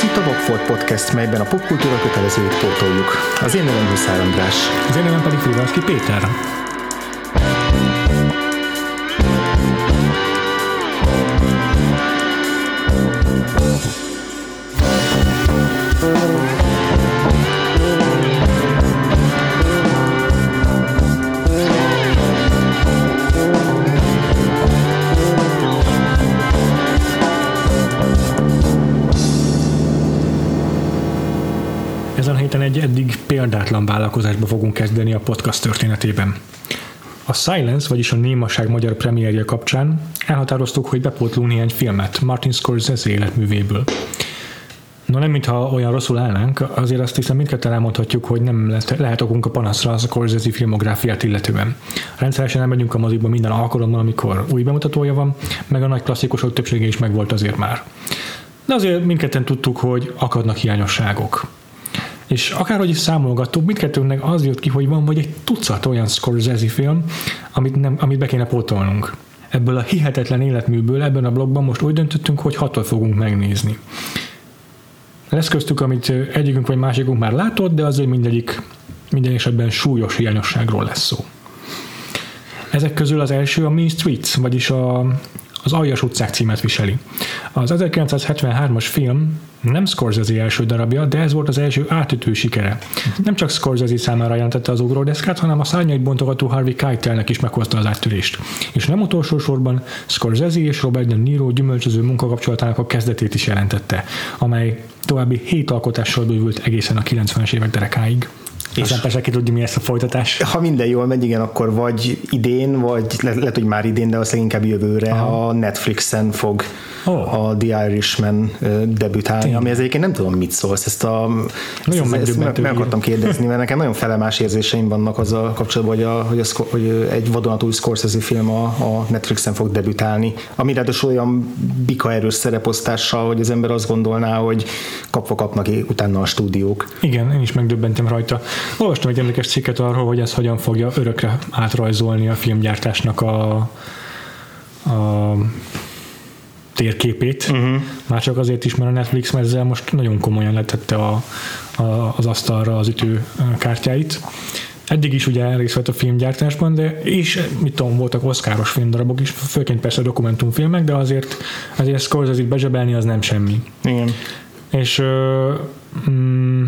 Ez itt a Vagfolt Podcast, melyben a popkultúra kötelezőit pótoljuk. Az én nevem Huszár András. Az én nevem pedig Frivalszki Péter. Példátlan vállalkozásba fogunk kezdeni a podcast történetében. A Silence, vagyis a Némaság magyar premierje kapcsán elhatároztuk, hogy bepótlunk néhány filmet Martin Scorsese életművéből. No nem, mintha olyan rosszul állnánk, azért azt hiszem mindketten elmondhatjuk, hogy nem lehet, lehet okunk a panaszra a Scorsese filmográfiát illetően. Rendszeresen elmegyünk a moziba minden alkalommal, amikor új bemutatója van, meg a nagy klasszikusok többsége is megvolt azért már. De azért mindketten tudtuk, hogy akadnak hiányosságok. És akárhogy is számolgattuk, mindkettőnknek az jött ki, hogy van vagy egy tucat olyan Scorsese film, amit, nem, amit be kéne pótolnunk. Ebből a hihetetlen életműből ebben a blogban most úgy döntöttünk, hogy hatot fogunk megnézni. Lesz köztük, amit egyikünk vagy másikunk már látott, de azért mindegyik minden esetben súlyos hiányosságról lesz szó. Ezek közül az első a Mean Streets, vagyis a, az Aljas utcák címet viseli. Az 1973-as film nem Scorsese első darabja, de ez volt az első átütő sikere. Nem csak Scorsese számára jelentette az ugródeszkát, hanem a szárnyait bontogató Harvey Keitelnek is meghozta az áttörést. És nem utolsó sorban Scorsese és Robert De Niro gyümölcsöző munkakapcsolatának a kezdetét is jelentette, amely további hét alkotással bővült egészen a 90-es évek derekáig. És Aztán persze ki tudja, mi lesz a folytatás. Ha minden jól megy, igen, akkor vagy idén, vagy le, lehet, hogy már idén, de azt inkább jövőre Aha. a Netflixen fog oh. a The Irishman debütálni, Tényleg. ami ez egyébként nem tudom, mit szólsz. Ezt a, nagyon ezt, ezt meg, meg akartam kérdezni, mert nekem nagyon felemás érzéseim vannak az a kapcsolatban, hogy, a, hogy, a, hogy egy vadonatúj Scorsese film a, a Netflixen fog debütálni, ami ráadásul olyan bika erős szereposztással, hogy az ember azt gondolná, hogy kapva kapnak utána a stúdiók. Igen, én is megdöbbentem rajta. Olvastam egy emlékes cikket arról, hogy ez hogyan fogja örökre átrajzolni a filmgyártásnak a, a térképét. Uh-huh. Már csak azért is, mert a Netflix ezzel most nagyon komolyan letette a, a, az asztalra az ütő kártyáit. Eddig is ugye részt vett a filmgyártásban, de és mit tudom, voltak oszkáros filmdarabok is, főként persze dokumentumfilmek, de azért, azért Scorsese-t bezsebelni az nem semmi. Igen. És mm,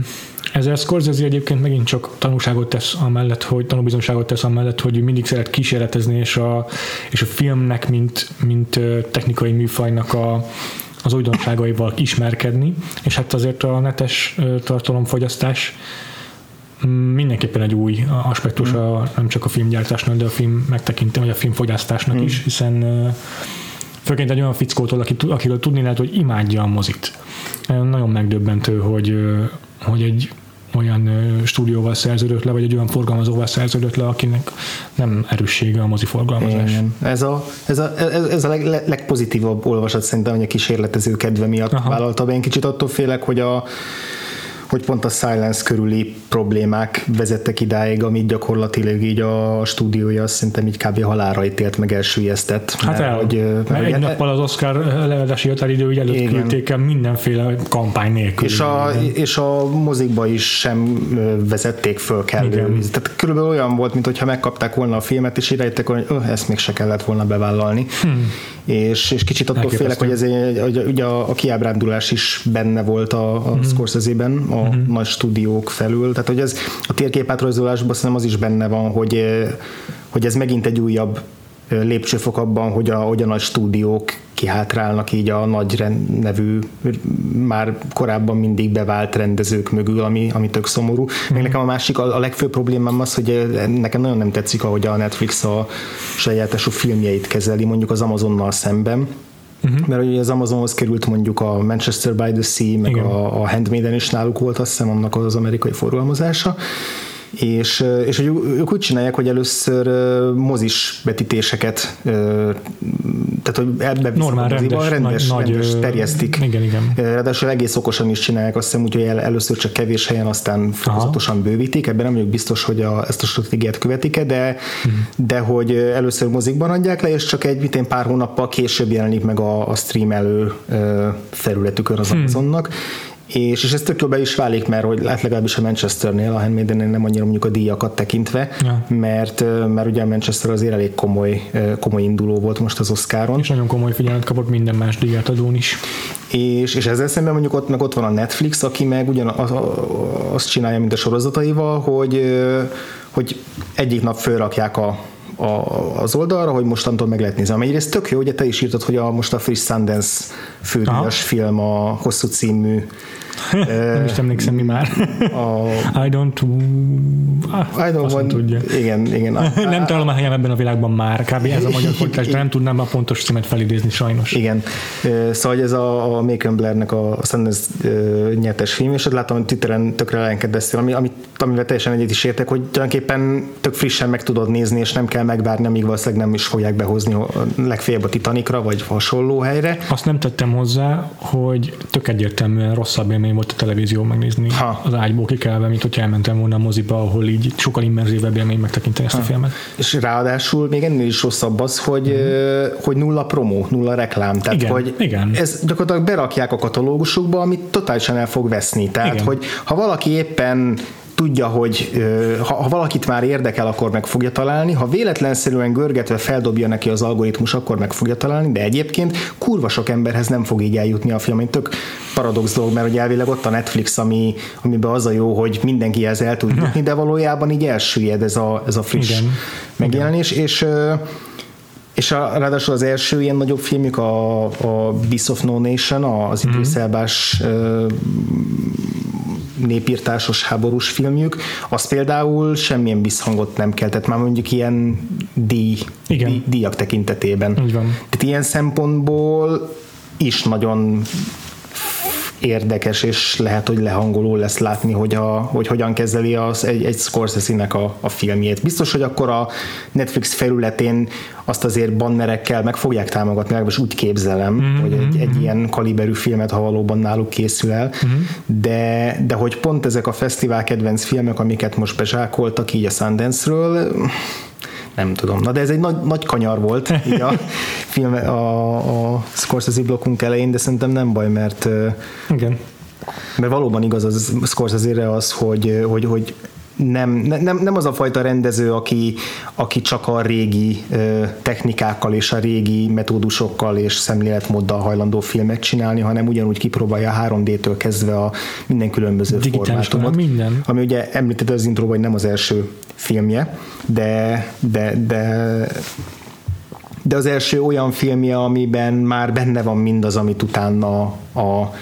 ezzel Scorsese egyébként megint csak tanúságot tesz amellett, hogy tanúbizonyságot tesz amellett, hogy mindig szeret kísérletezni, és a, és a filmnek, mint, mint technikai műfajnak a, az újdonságaival ismerkedni, és hát azért a netes tartalomfogyasztás mm, mindenképpen egy új aspektus a, nem csak a filmgyártásnak, de a film megtekintem, vagy a filmfogyasztásnak mm. is, hiszen főként egy olyan fickótól, aki, akiről tudni lehet, hogy imádja a mozit. Nagyon megdöbbentő, hogy, hogy egy olyan stúdióval szerződött le, vagy egy olyan forgalmazóval szerződött le, akinek nem erőssége a mozi forgalmazás. Igen. Ez a, ez a, ez, ez a leg, legpozitívabb olvasat szerintem, hogy a kísérletező kedve miatt Aha. vállalta be. Én kicsit attól félek, hogy a hogy pont a Silence körüli problémák vezettek idáig, amit gyakorlatilag így a stúdiója szerintem így kb. halára ítélt, meg elsüllyesztett. Hát el, hogy, mert egy nappal az Oscar leadási határidő előtt igen. küldték el mindenféle kampány nélkül. És a, és a mozikba is sem vezették föl kellő. Igen. Tehát körülbelül olyan volt, mintha megkapták volna a filmet, és rájöttek, hogy öh, ezt még se kellett volna bevállalni. Hmm. És, és kicsit attól félek, hogy, ez egy, hogy ugye a, a kiábrándulás is benne volt a, a hmm. Scorsese-ben, a uh-huh. nagy stúdiók felül. Tehát, hogy ez a térképátrajzolásban szerintem az is benne van, hogy, hogy ez megint egy újabb lépcsőfok abban, hogy a, hogy a nagy stúdiók kihátrálnak így a nagy nevű, már korábban mindig bevált rendezők mögül, ami, ami tök szomorú. Mm. Meg mhm. nekem a másik, a, a legfőbb problémám az, hogy eh, nekem nagyon nem tetszik, ahogy a Netflix a sajátosú filmjeit kezeli, mondjuk az Amazonnal szemben Uh-huh. Mert ugye az Amazonhoz került mondjuk a Manchester by the Sea, meg a, a Handmaiden is náluk volt, azt hiszem annak az amerikai forgalmazása, és, és hogy ők úgy csinálják, hogy először mozis betítéseket tehát hogy ebbe Normál rendes, rendes, nagy, rendes terjesztik. Igen, igen. Ráadásul egész okosan is csinálják, azt hiszem úgy, hogy először csak kevés helyen, aztán fokozatosan bővítik. Ebben nem vagyok biztos, hogy a, ezt a stratégiát követik-e, de, uh-huh. de hogy először mozikban adják le, és csak egy mitén pár hónappal később jelenik meg a, a stream elő felületükön az uh-huh. Amazonnak és, és ez tök be is válik, mert hogy hát legalábbis a Manchesternél, a Handmaiden nem annyira mondjuk a díjakat tekintve, ja. mert, mert ugye a Manchester azért elég komoly, komoly induló volt most az Oscaron. És nagyon komoly figyelmet kapott minden más díjat adón is. És, és ezzel szemben mondjuk ott, meg ott van a Netflix, aki meg ugyan az, azt csinálja, mint a sorozataival, hogy, hogy egyik nap fölrakják a, a, az oldalra, hogy mostantól meg lehet nézni. Egyrészt tök jó, ugye te is írtad, hogy a, most a Friss Sundance fődíjas film, a hosszú című nem is emlékszem mi már. A... I don't... Ah, I don't want... tudja. Igen, igen. nem találom a helyem ebben a világban már. Kb. ez a magyar fordítás, de nem tudnám a pontos címet felidézni sajnos. Igen. Szóval ez a, a Macon Blair-nek a Sundance nyertes film, és ott látom, hogy Twitteren tökre ellenkedeztél, ami, amit, amivel teljesen egyet is értek, hogy tulajdonképpen tök frissen meg tudod nézni, és nem kell megvárni, amíg valószínűleg nem is fogják behozni legfeljebb a Titanicra, vagy hasonló helyre. Azt nem tettem hozzá, hogy tök egyértelműen rosszabb élmény volt a televízió megnézni ha. az ágyból kikelve, mint hogyha elmentem volna a moziba, ahol így sokkal immerzívebb élmény megtekinteni ezt ha. a filmet. És ráadásul még ennél is rosszabb az, hogy, mm. hogy nulla promó, nulla reklám. Tehát, igen, hogy igen. ez gyakorlatilag berakják a katalógusokba, amit totálisan el fog veszni. Tehát, igen. hogy ha valaki éppen tudja, hogy ha, ha valakit már érdekel, akkor meg fogja találni, ha véletlenszerűen görgetve feldobja neki az algoritmus, akkor meg fogja találni, de egyébként kurva sok emberhez nem fog így eljutni a film, tök paradox dolog, mert ugye elvileg ott a Netflix, ami, amiben az a jó, hogy mindenkihez el tud jutni, de valójában így elsüllyed ez a, ez a friss Igen. megjelenés, Igen. és és a, ráadásul az első ilyen nagyobb filmjük a, a Beast of No Nation, az mm-hmm. időszelbás népírtásos háborús filmjük, az például semmilyen visszhangot nem keltett, már mondjuk ilyen díj, Igen. díj díjak tekintetében. Így van. Tehát ilyen szempontból is nagyon érdekes, és lehet, hogy lehangoló lesz látni, hogy, a, hogy hogyan kezeli az egy, egy Scorsese-nek a, a filmjét. Biztos, hogy akkor a Netflix felületén azt azért bannerekkel meg fogják támogatni, legalábbis úgy képzelem, mm-hmm. hogy egy, egy ilyen kaliberű filmet, ha valóban náluk készül el, mm-hmm. de, de hogy pont ezek a fesztivál kedvenc filmek, amiket most bezsákoltak így a Sundance-ről, nem tudom. Na de ez egy nagy, nagy kanyar volt így a, film, a, a Scorsese blokkunk elején, de szerintem nem baj, mert Igen. mert valóban igaz az Scorsese-re az, hogy, hogy, hogy nem, nem, nem az a fajta rendező, aki, aki csak a régi technikákkal és a régi metódusokkal és szemléletmóddal hajlandó filmet csinálni, hanem ugyanúgy kipróbálja a 3D-től kezdve a minden különböző Digitális formátumot. minden. Ami ugye említett az intro, hogy nem az első filmje, de, de, de de az első olyan filmje, amiben már benne van mindaz, amit utána a, a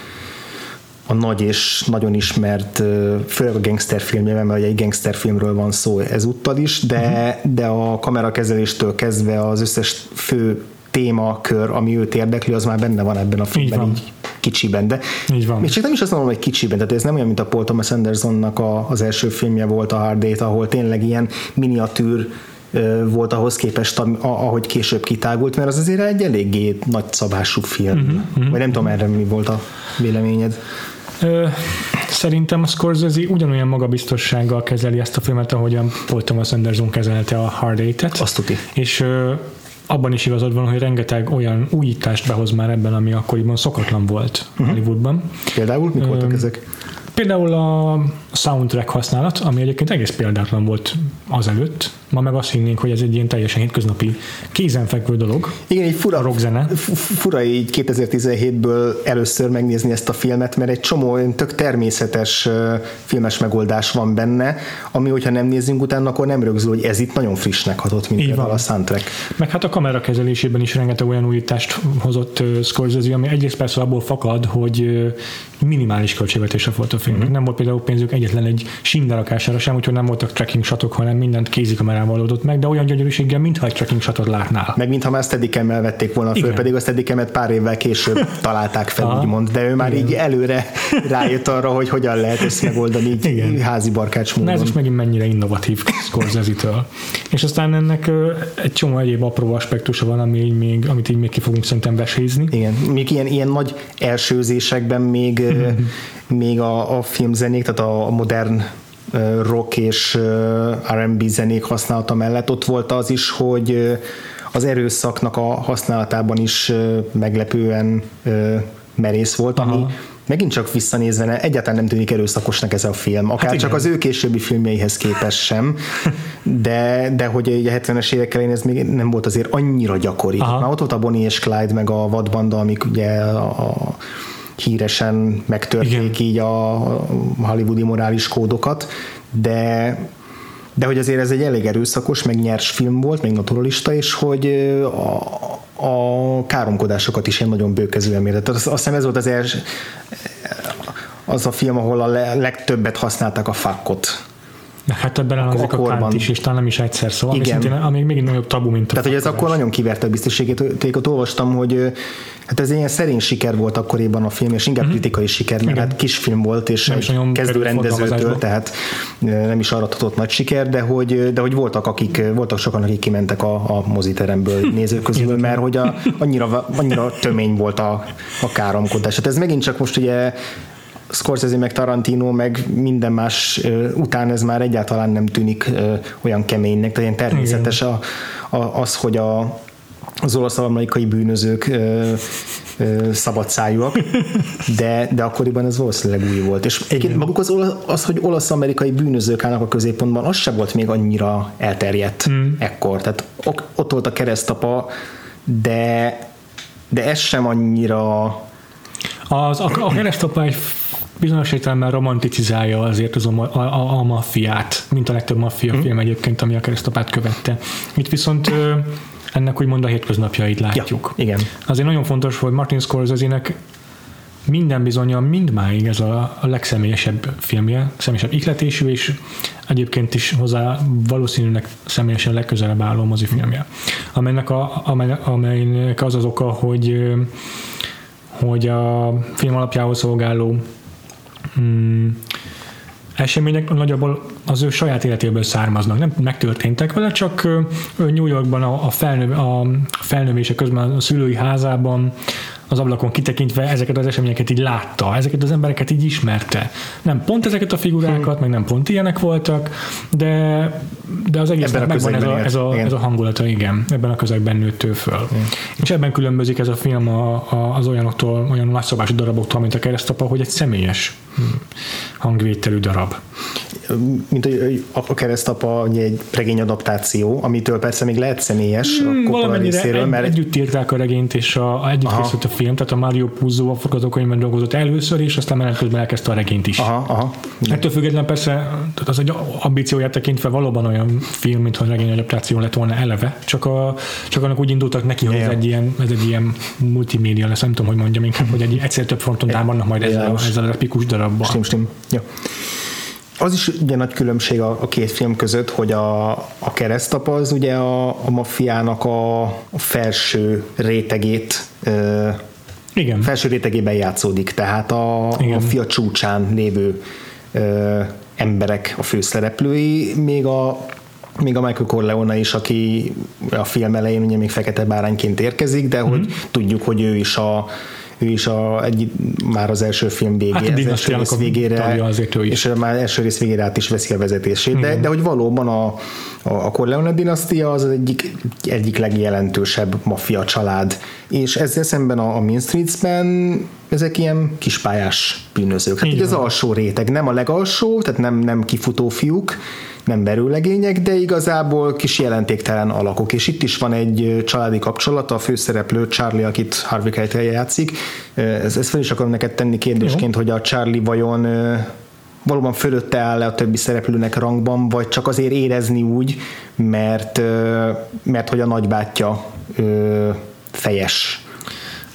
nagy és nagyon ismert, főleg a gangsterfilmjében, mert egy gangsterfilmről van szó ezúttal is, de, uh-huh. de a kamerakezeléstől kezdve az összes fő témakör, ami őt érdekli, az már benne van ebben a filmben, így, így kicsiben, de így van. még csak nem is azt mondom, hogy kicsiben, tehát ez nem olyan, mint a Paul Thomas Andersonnak a, az első filmje volt a Hard Date, ahol tényleg ilyen miniatűr volt ahhoz képest, ahogy később kitágult, mert az azért egy eléggé nagy szabású film. Uh-huh, Vagy nem tudom erre mi volt a véleményed. Ö, szerintem a Scorsese ugyanolyan magabiztossággal kezeli ezt a filmet, ahogyan Paul Thomas Anderson kezelte a Hard Eight-et. Azt tuti. És ö, abban is igazad van, hogy rengeteg olyan újítást behoz már ebben, ami akkoriban szokatlan volt uh-huh. Hollywoodban. Például mik voltak ezek? Például a soundtrack használat, ami egyébként egész példátlan volt azelőtt, ma meg azt hinnénk, hogy ez egy ilyen teljesen hétköznapi kézenfekvő dolog. Igen, egy fura, rockzene. fura így 2017-ből először megnézni ezt a filmet, mert egy csomó tök természetes filmes megoldás van benne, ami, hogyha nem nézzünk utána, akkor nem rögzül, hogy ez itt nagyon frissnek hatott, mint a soundtrack. Meg hát a kamera kezelésében is rengeteg olyan újítást hozott Scorsese, ami egyrészt persze abból fakad, hogy minimális költségvetése volt a film. Uh-huh. Nem volt például pénzük egyetlen egy síndarakására sem, úgyhogy nem voltak tracking shotok, hanem mindent kézikamerával oldott meg, de olyan gyönyörűséggel, mintha egy tracking shotot látnál. Meg mintha már steadicam vették volna föl, Igen. pedig a steadicam pár évvel később találták fel, Aha. úgymond, de ő már Igen. így előre rájött arra, hogy hogyan lehet ezt megoldani így Igen. házi barkács módon. Na ez is megint mennyire innovatív Scorsese-től. És aztán ennek egy csomó egyéb apró aspektusa van, ami így még, amit így még ki fogunk szerintem vesézni. Igen, még ilyen, ilyen nagy elsőzésekben még még a, a filmzenék, tehát a modern rock és R&B zenék használata mellett ott volt az is, hogy az erőszaknak a használatában is meglepően merész volt, Aha. ami megint csak visszanézve egyáltalán nem tűnik erőszakosnak ez a film, akár hát csak az ő későbbi filmjeihez képest sem, de, de hogy a 70-es évek elején ez még nem volt azért annyira gyakori. Aha. Már ott volt a Bonnie és Clyde, meg a vadbanda, amik ugye a, a híresen megtörték Igen. így a hollywoodi morális kódokat, de de hogy azért ez egy elég erőszakos, meg nyers film volt, még naturalista, és hogy a, a káromkodásokat is ilyen nagyon bőkezően mérett. Azt, azt hiszem ez volt az első, az a film, ahol a legtöbbet használták a fakkot Hát ebben elhangzik a, Kant is, és talán nem is egyszer, szóval Igen. ami, szintén, ami még nagyobb tabu, mint a Tehát, hogy ez akkor nagyon kiverte a biztosségét. olvastam, hogy hát ez ilyen szerény siker volt akkoriban a film, és inkább uh-huh. kritikai siker, mert hát kisfilm volt, és nem egy kezdő rendezőtől, tehát nem is aratott nagy siker, de hogy, de hogy voltak, akik, voltak sokan, akik kimentek a, a moziteremből nézők közül, mert hogy a, annyira, annyira tömény volt a, a káromkodás. Hát ez megint csak most ugye Scorsese meg Tarantino meg minden más után ez már egyáltalán nem tűnik olyan keménynek, tehát ilyen természetes a, a, az, hogy a, az olasz-amerikai bűnözők ö, ö, szabadszájúak, de, de akkoriban ez valószínűleg új volt. És egyébként maguk az, az, hogy olasz-amerikai bűnözők állnak a középpontban, az sem volt még annyira elterjedt mm. ekkor. Tehát ott volt a keresztapa, de, de ez sem annyira az, a, a keresztapa egy bizonyos értelemben romanticizálja azért az a, a, a maffiát, mint a legtöbb maffia hmm. film egyébként, ami a keresztapát követte. Itt viszont ennek úgymond a hétköznapjait látjuk. Ja, igen. Azért nagyon fontos, hogy Martin Scorsese-nek minden bizonyal mindmáig ez a, a legszemélyesebb filmje, személyesebb ikletésű, és egyébként is hozzá valószínűleg személyesen legközelebb álló mozifilmje, amelynek, a, amelynek az az oka, hogy hogy a film alapjául szolgáló hmm, események nagyjából az ő saját életéből származnak. Nem megtörténtek vele, csak New Yorkban a, a, felnöv, a felnövése közben a szülői házában az ablakon kitekintve ezeket az eseményeket így látta, ezeket az embereket így ismerte. Nem pont ezeket a figurákat, hmm. meg nem pont ilyenek voltak, de, de az egésznek megvan ez a, ez, a, ez a hangulata, igen, ebben a közegben nőtt ő föl. Hmm. És ebben különbözik ez a film a, a, az olyanoktól, olyan nagyszabású daraboktól, mint a keresztapa, hogy egy személyes hangvételű darab. Mint a, a keresztapa egy regény adaptáció, amitől persze még lehet személyes hmm, a valamennyire részéről, mert... együtt írták a regényt, és a, együtt készült a film, tehát a Mario Puzo a forgatókönyvben dolgozott először, és aztán menet közben elkezdte a regényt is. Aha, aha. Ettől függetlenül persze tehát az egy ambícióját tekintve valóban olyan film, mintha regény adaptáció lett volna eleve, csak, a, csak annak úgy indultak neki, hogy ez egy, ilyen, ez egy ilyen multimédia lesz, nem tudom, hogy mondjam inkább, hogy egy egyszer több fronton támadnak majd ezzel, ezzel a epikus darabban. Stim, stim. Ja. Az is ugye nagy különbség a, a két film között, hogy a, a keresztapa az ugye a, a maffiának a, a felső rétegét igen. felső rétegében játszódik, tehát a, Igen. a fia csúcsán lévő ö, emberek a főszereplői, még a még a Michael Corleone is, aki a film elején ugye még fekete bárányként érkezik, de mm-hmm. hogy mhm. tudjuk, hogy ő is a ő is a, egy, már az első film végére, hát az első rész végére, azért ő is. és már első rész végére át is veszi a vezetését, de, de hogy valóban a, a, a Corleone dinasztia az egyik, egyik legjelentősebb maffia család, és ezzel szemben a, a Main Streets-ben ezek ilyen kispályás bűnözők. Hát az alsó réteg, nem a legalsó, tehát nem, nem kifutó fiúk, nem berőlegények, de igazából kis jelentéktelen alakok. És itt is van egy családi kapcsolat, a főszereplő Charlie, akit Harvey Keitel játszik. Ez, ez fel is akarom neked tenni kérdésként, Jó. hogy a Charlie vajon valóban fölötte áll a többi szereplőnek rangban, vagy csak azért érezni úgy, mert, mert hogy a nagybátyja fejes.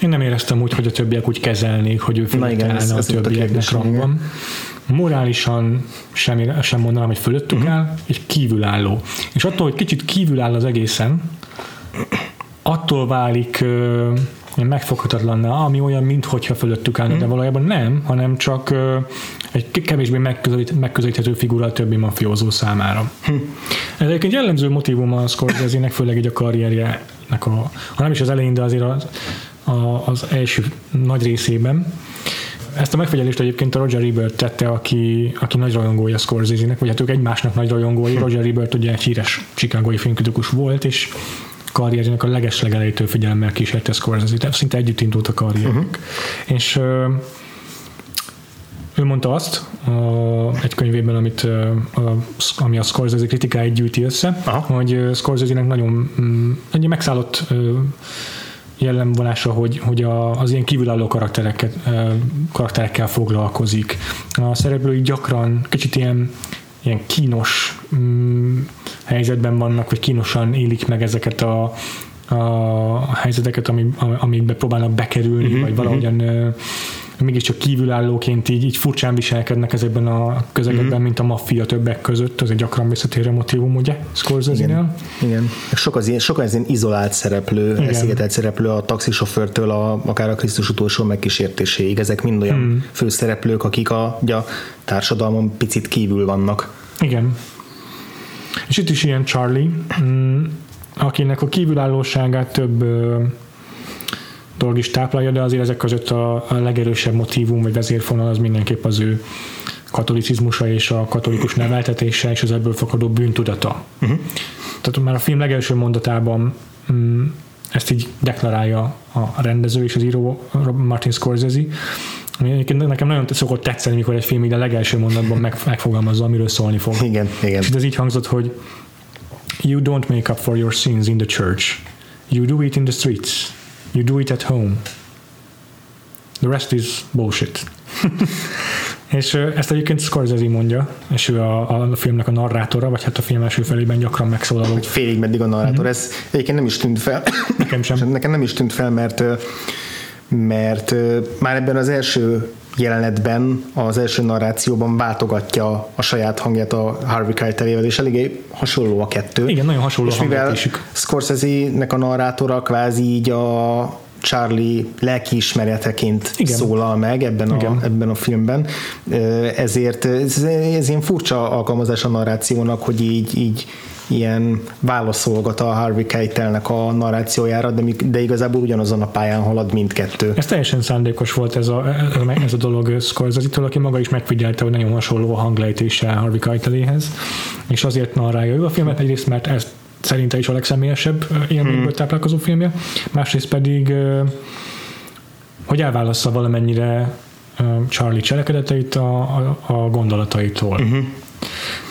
Én nem éreztem úgy, hogy a többiek úgy kezelnék, hogy ő fölötte állna a többieknek rangban. Morálisan sem, sem mondanám, hogy fölöttük uh-huh. áll, egy kívülálló. És attól, hogy kicsit kívül áll az egészen, attól válik uh, megfoghatatlanná, ami olyan, mintha fölöttük állna, uh-huh. de valójában nem, hanem csak uh, egy kevésbé megközelít, megközelíthető figura a többi mafiózó számára. Uh-huh. Ez egyébként jellemző motivum a Scorsese-nek, főleg így a karrierjenek, a, ha nem is az elején, de azért az, a, az első nagy részében, ezt a megfigyelést egyébként a Roger Ebert tette, aki, aki nagy rajongója Scorsese-nek, vagy hát ők egymásnak nagy rajongói. Hm. Roger Ebert ugye egy híres chicagói filmkritikus volt, és karrierjének a legeslegelejétől figyelemmel kísérte Scorsese, tehát szinte együtt indult a karrierük. Uh-huh. És ő mondta azt a, egy könyvében, amit, a, ami a Scorsese kritikáit gyűjti össze, Aha. hogy Scorsese-nek nagyon mm, egy megszállott jellemvonása, hogy, hogy a, az ilyen kívülálló karaktereket, karakterekkel foglalkozik. A szereplői gyakran kicsit ilyen, ilyen kínos mm, helyzetben vannak, vagy kínosan élik meg ezeket a, a helyzeteket, amikbe próbálnak bekerülni, uh-huh, vagy valahogyan uh-huh mégiscsak kívülállóként így, így furcsán viselkednek ezekben a közegekben, mm-hmm. mint a maffia többek között, az egy gyakran visszatérő motivum, ugye, Scorsese-nél. Igen, igen. Sok az ilyen, sok az ilyen izolált szereplő, elszigetelt szereplő a taxisofőrtől a, akár a Krisztus utolsó megkísértéséig. Ezek mind olyan mm. főszereplők, akik a, a társadalmon picit kívül vannak. Igen. És itt is ilyen Charlie, mm, akinek a kívülállóságát több dolog is táplálja, de azért ezek között a, a legerősebb motivum vagy vezérfonal az mindenképp az ő katolicizmusa és a katolikus neveltetése és az ebből fakadó bűntudata. Uh-huh. Tehát már a film legelső mondatában mm, ezt így deklarálja a rendező és az író Martin Scorsese, nekem nagyon szokott tetszeni, mikor egy film így a legelső mondatban meg, megfogalmazza, amiről szólni fog. Igen, igen. És ez így hangzott, hogy You don't make up for your sins in the church. You do it in the streets. You do it at home. The rest is bullshit. és ezt egyébként Scorsese mondja, és ő a, a filmnek a narrátora, vagy hát a film első felében gyakran megszólaló. Hogy félig meddig a narrátor. Mm-hmm. Ez egyébként nem is tűnt fel. Nekem sem. Nekem nem is tűnt fel, mert mert már ebben az első jelenetben, az első narrációban váltogatja a saját hangját a Harvey Keitel és eléggé hasonló a kettő. Igen, nagyon hasonló és a mivel Scorsese-nek a narrátora kvázi így a Charlie lelkiismereteként Igen. szólal meg ebben a, ebben a filmben, ezért ez, ez ilyen furcsa alkalmazás a narrációnak, hogy így, így ilyen válaszolgat a Harvey Keitelnek a narrációjára, de, de igazából ugyanazon a pályán halad mindkettő. Ez teljesen szándékos volt ez a, ez a dolog Scorsese-től, aki maga is megfigyelte, hogy nagyon hasonló a hanglejtése Harvey Keiteléhez, és azért narrálja ő a filmet, egyrészt mert ez szerinte is a legszemélyesebb élményből hmm. táplálkozó filmje, másrészt pedig hogy elválassza valamennyire Charlie cselekedeteit a, a, a gondolataitól. Uh-huh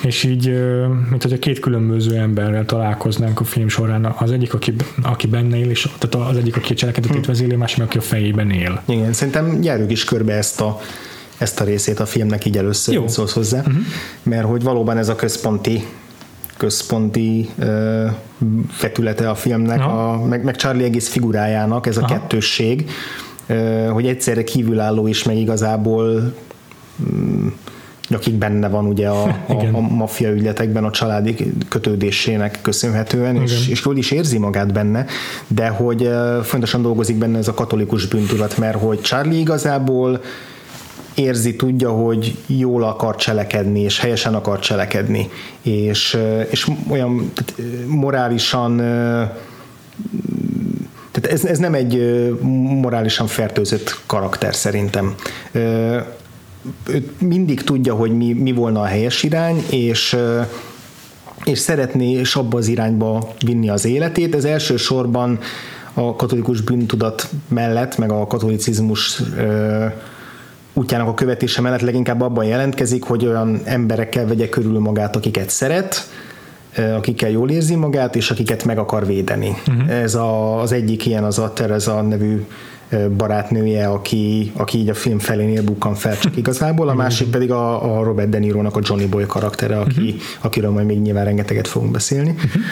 és így, mint hogy a két különböző emberrel találkoznánk a film során, az egyik, aki, aki benne él, és tehát az egyik, aki a cselekedetét hm. vezéli, másik, aki a fejében él. Igen, szerintem járjuk is körbe ezt a ezt a részét a filmnek így először Jó. szólsz hozzá, uh-huh. mert hogy valóban ez a központi központi uh, vetülete a filmnek, a, meg, meg Charlie egész figurájának, ez a Aha. kettősség, uh, hogy egyszerre kívülálló is, meg igazából um, akik benne van ugye a, a, a maffia ügyletekben a családi kötődésének köszönhetően, és, és jól is érzi magát benne, de hogy fontosan dolgozik benne ez a katolikus bűntudat, mert hogy Charlie igazából érzi, tudja, hogy jól akar cselekedni, és helyesen akar cselekedni, és, és olyan tehát morálisan tehát ez, ez nem egy morálisan fertőzött karakter szerintem mindig tudja, hogy mi, mi volna a helyes irány, és és szeretné és abba az irányba vinni az életét. Ez elsősorban a katolikus bűntudat mellett, meg a katolicizmus útjának a követése mellett leginkább abban jelentkezik, hogy olyan emberekkel vegye körül magát, akiket szeret, akikkel jól érzi magát, és akiket meg akar védeni. Uh-huh. Ez a, az egyik ilyen az a Tereza nevű barátnője, aki, aki így a film felénél bukkan fel csak igazából, a másik pedig a, a Robert De Niro-nak a Johnny Boy karaktere, aki, uh-huh. akiről majd még nyilván rengeteget fogunk beszélni. Uh-huh.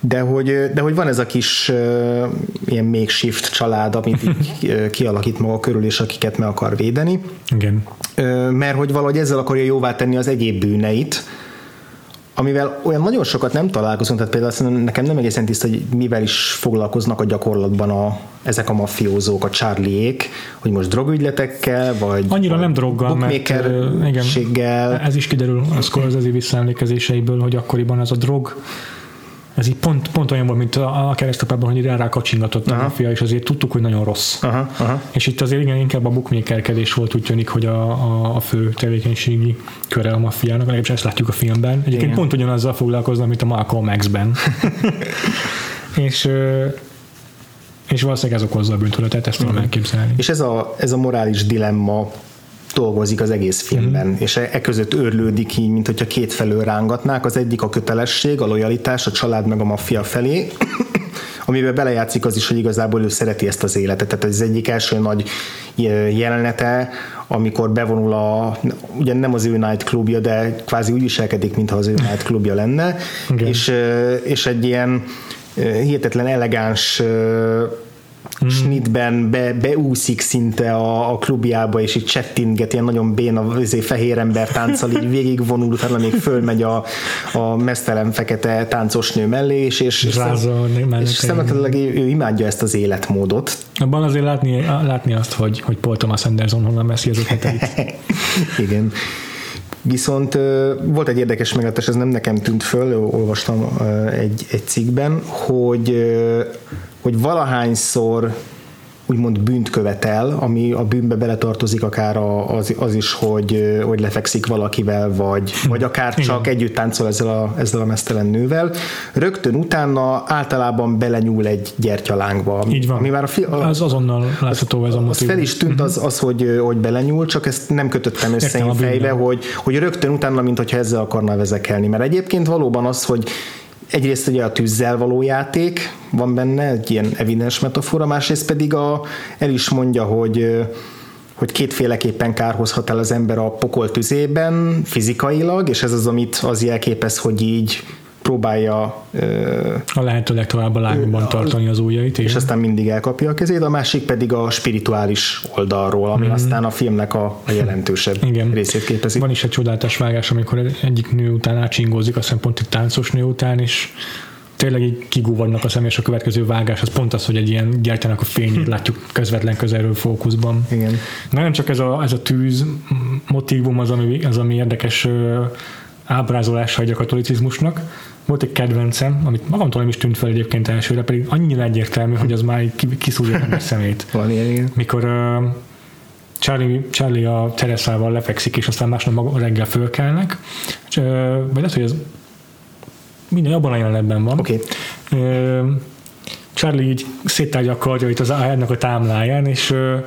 De hogy, de hogy van ez a kis uh, ilyen makeshift család, amit így kialakít maga körül, és akiket meg akar védeni. Igen. Uh, mert hogy valahogy ezzel akarja jóvá tenni az egyéb bűneit, amivel olyan nagyon sokat nem találkozunk, tehát például nekem nem egészen tiszta, hogy mivel is foglalkoznak a gyakorlatban a, ezek a mafiózók, a Charliék, hogy most drogügyletekkel, vagy Annyira nem droggal, mert igen, ez is kiderül a Scorsese visszaemlékezéseiből, hogy akkoriban ez a drog ez így pont, pont olyan volt, mint a, a keresztapában, hogy rá kacsingatott a fia, és azért tudtuk, hogy nagyon rossz. Aha, aha. És itt azért igen, inkább a bookmakerkedés volt, úgy tűnik, hogy a, a, a fő tevékenységi köre a maffiának, legalábbis ezt látjuk a filmben. Egyébként igen. pont ugyanazzal foglalkoznak, mint a Malcolm X-ben. és és valószínűleg ez okozza a bűntudatot, ezt tudom uh-huh. elképzelni. És ez a, ez a morális dilemma dolgozik az egész filmben, mm. és e, e között őrlődik így, mint hogyha két felől rángatnák. Az egyik a kötelesség, a lojalitás, a család meg a maffia felé, amiben belejátszik az is, hogy igazából ő szereti ezt az életet. Tehát ez az egyik első nagy jelenete, amikor bevonul a, ugye nem az ő night klubja, de kvázi úgy viselkedik, mintha az ő night klubja lenne, okay. és, és egy ilyen hihetetlen elegáns mm. snitben be, beúszik szinte a, a klubjába, és így csettinget, ilyen nagyon béna izé, fehér ember tánccal, így végigvonul, utána még fölmegy a, a mesztelen fekete táncos nő mellé, és, és, és, és szemeteleleg ő imádja ezt az életmódot. Abban azért látni, látni azt, hogy, hogy Paul Thomas Anderson honnan veszi az ötleteit. Igen. Viszont volt egy érdekes megletes, ez nem nekem tűnt föl, olvastam egy, egy cikkben, hogy, hogy valahányszor úgymond bűnt követel, ami a bűnbe beletartozik akár az, az is, hogy, hogy lefekszik valakivel, vagy, vagy akár csak Igen. együtt táncol ezzel a, ezzel a mesztelen nővel. Rögtön utána általában belenyúl egy gyertyalángba. Így van. Ami már a fi- a, az azonnal látható ez a motiv. Az fel is tűnt az, az hogy, hogy belenyúl, csak ezt nem kötöttem össze fejbe, hogy, hogy rögtön utána, mint hogyha ezzel akarna vezekelni. Mert egyébként valóban az, hogy egyrészt ugye a tűzzel való játék van benne, egy ilyen evidens metafora, másrészt pedig a, el is mondja, hogy hogy kétféleképpen kárhozhat el az ember a pokol tüzében fizikailag, és ez az, amit az jelképez, hogy így próbálja a lehető legtovább a lágban tartani az ujjait. És aztán mindig elkapja a kezét, a másik pedig a spirituális oldalról, ami mm-hmm. aztán a filmnek a, a jelentősebb Igen. részét képezi. Van is egy csodálatos vágás, amikor egyik nő után átsingózik, azt hiszem pont egy táncos nő után, és tényleg így kigúvadnak a szem, és a következő vágás az pont az, hogy egy ilyen gyertyának a fényét látjuk közvetlen közelről fókuszban. Igen. Na nem csak ez a, ez a tűz motívum az, ami, az, ami érdekes ábrázolása egy a katolicizmusnak, volt egy kedvencem, amit magamtól nem is tűnt fel egyébként elsőre, pedig annyira egyértelmű, hogy az már kiszúrja a szemét. Van ilyen, igen. Mikor uh, Charlie, Charlie a Tereszával lefekszik, és aztán másnap reggel fölkelnek, és, uh, vagy lehet, hogy ez minden abban a jelenetben van. Okay. Uh, Charlie így széttárja a karjait az ennek a támláján, és uh,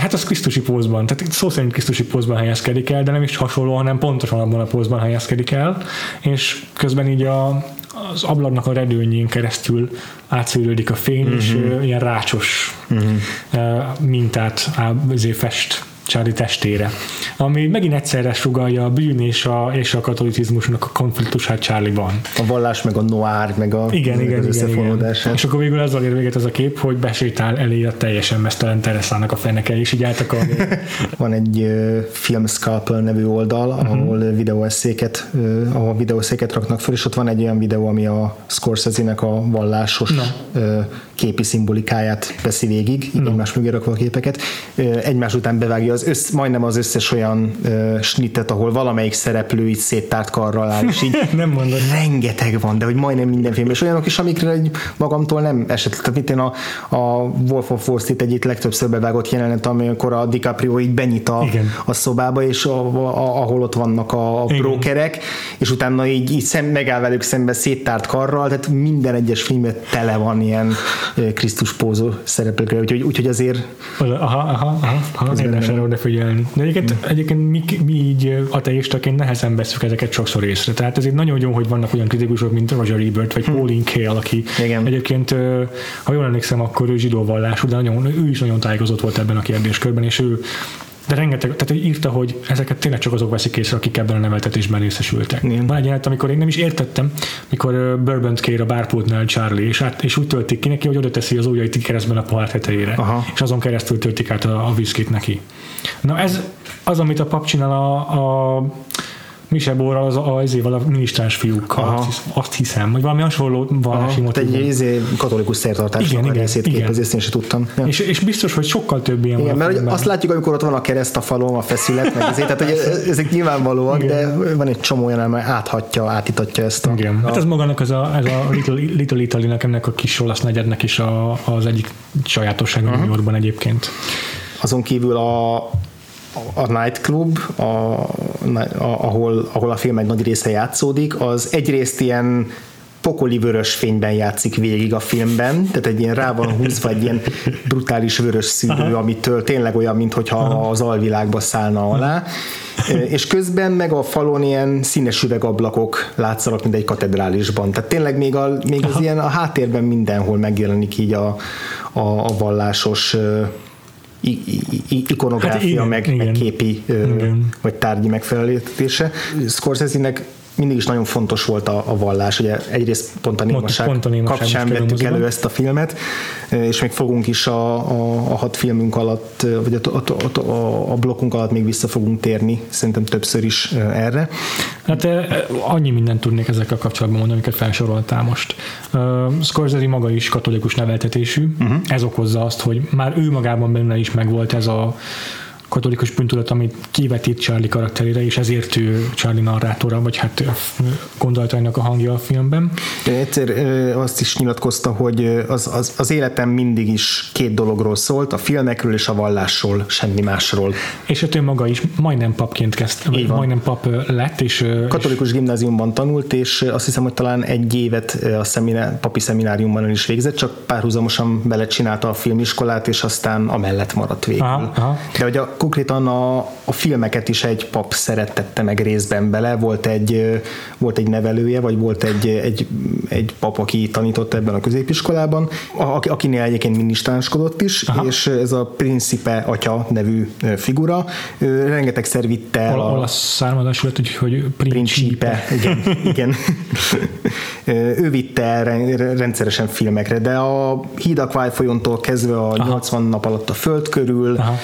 Hát az Krisztusi pózban, tehát szó szerint Krisztusi pózban helyezkedik el, de nem is hasonló, hanem pontosan abban a pózban helyezkedik el, és közben így a, az ablaknak a redőnyén keresztül átszűrődik a fény, uh-huh. és uh, ilyen rácsos uh-huh. uh, mintát fest Charlie testére. Ami megint egyszerre sugalja a bűn és a, és a katolicizmusnak a konfliktusát Charlie-ban. A vallás, meg a noir, meg a igen, igen, az igen, igen. És akkor végül azzal ér véget ez a kép, hogy besétál elé a teljesen mesztelen Tereszának a feneke, és így eltakarja. Van egy uh, Film Scalpel nevű oldal, uh-huh. ahol videóeszéket, uh, ahol videóeszéket raknak fel, és ott van egy olyan videó, ami a Scorsese-nek a vallásos no. uh, képi szimbolikáját veszi végig, no. egymás mögé rakva a képeket. Egymás után bevágja az össz, majdnem az összes olyan uh, snittet, ahol valamelyik szereplő így széttárt karral áll, és így nem mondod. rengeteg van, de hogy majdnem minden film, és olyanok is, amikre egy magamtól nem esett. Tehát mint én a, a Wolf of Wall Street egyik legtöbbször bevágott jelenet, amikor a DiCaprio így benyit a, a szobába, és a, a, ahol ott vannak a, a brokerek, és utána így, így szem, megáll velük szembe széttárt karral, tehát minden egyes filmben tele van ilyen Krisztus pózó szereplőkre, úgyhogy, úgyhogy azért aha, aha, aha, aha odafigyelni. De egyébként, mm. egyébként mi, mi így ateistaként nehezen veszük ezeket sokszor észre. Tehát ezért nagyon jó, hogy vannak olyan kritikusok, mint Roger Ebert, vagy mm. Pauline Kael, aki Igen. egyébként, ha jól emlékszem, akkor ő zsidó vallású, de nagyon, ő is nagyon tájékozott volt ebben a kérdéskörben, és ő de rengeteg, tehát írta, hogy ezeket tényleg csak azok veszik észre, akik ebben a neveltetésben részesültek. Igen. Van egy jelent, amikor én nem is értettem, mikor bourbon kér a bárpultnál Charlie, és, át, és úgy töltik ki neki, hogy oda teszi az ujjait keresztben a pohár tetejére, Aha. és azon keresztül töltik át a, a viszkit neki. Na ez az, amit a pap csinál a, a Misebor az a, az a minisztráns fiúkkal, Aha. azt hiszem, hogy valami hasonló vallási motivum. Egy izé, katolikus szertartás igen, igen, részét igen. képezi, ezt én sem tudtam. Ja. És, és, biztos, hogy sokkal több ilyen igen, mert azt látjuk, amikor ott van a kereszt a falon, a feszület, meg ezért, tehát hogy ezek nyilvánvalóak, igen. de van egy csomó olyan, amely áthatja, átítatja ezt a... Igen. A... Hát ez magának ez a, ez a Little, Little Italy-nek, ennek a kis olasz negyednek is a, az egyik sajátosság uh-huh. New Yorkban egyébként. Azon kívül a, a nightclub, a, a, ahol, ahol a film egy nagy része játszódik, az egyrészt ilyen pokoli vörös fényben játszik végig a filmben, tehát egy ilyen rá van húzva egy ilyen brutális vörös szűrő, Aha. amitől tényleg olyan, mintha az alvilágba szállna alá, és közben meg a falon ilyen színes üvegablakok látszanak, mint egy katedrálisban. Tehát tényleg még, a, még az ilyen a háttérben mindenhol megjelenik így a, a, a vallásos ikonográfia, hát igen, meg, igen. meg képi igen. vagy tárgyi megfelelítése. Scorsese-nek mindig is nagyon fontos volt a, a vallás. Ugye egyrészt pont a némaság, pont a némaság kapcsán vettük elő ezt a filmet, és még fogunk is a, a, a hat filmünk alatt, vagy a, a, a, a blokkunk alatt még vissza fogunk térni, szerintem többször is erre. Hát annyi mindent tudnék ezekkel kapcsolatban mondani, amiket felsoroltál most. Uh, Scorsese maga is katolikus neveltetésű, uh-huh. ez okozza azt, hogy már ő magában benne is megvolt ez a katolikus bűntudat, amit kivetít Charlie karakterére, és ezért ő Charlie narrátora, vagy hát gondolatainak a hangja a filmben. Egyszer azt is nyilatkozta, hogy az, az, az életem mindig is két dologról szólt, a filmekről és a vallásról, semmi másról. És ő maga is majdnem papként kezdte, vagy majdnem pap lett. És, Katolikus és... gimnáziumban tanult, és azt hiszem, hogy talán egy évet a szeminár, papi szemináriumban is végzett, csak párhuzamosan belecsinálta a filmiskolát, és aztán amellett maradt végül. Aha, aha. De hogy a konkrétan a, a filmeket is egy pap szeretette meg részben bele, volt egy, volt egy nevelője, vagy volt egy, egy, egy pap, aki tanított ebben a középiskolában, akinél egyébként minisztánskodott is, Aha. és ez a Principe atya nevű figura, rengetegszer vitte el a... Olasz származás lett, hogy, hogy Principe. Principe, igen. igen. ő vitte el rendszeresen filmekre, de a Híd a kezdve a Aha. 80 nap alatt a föld körül, Aha.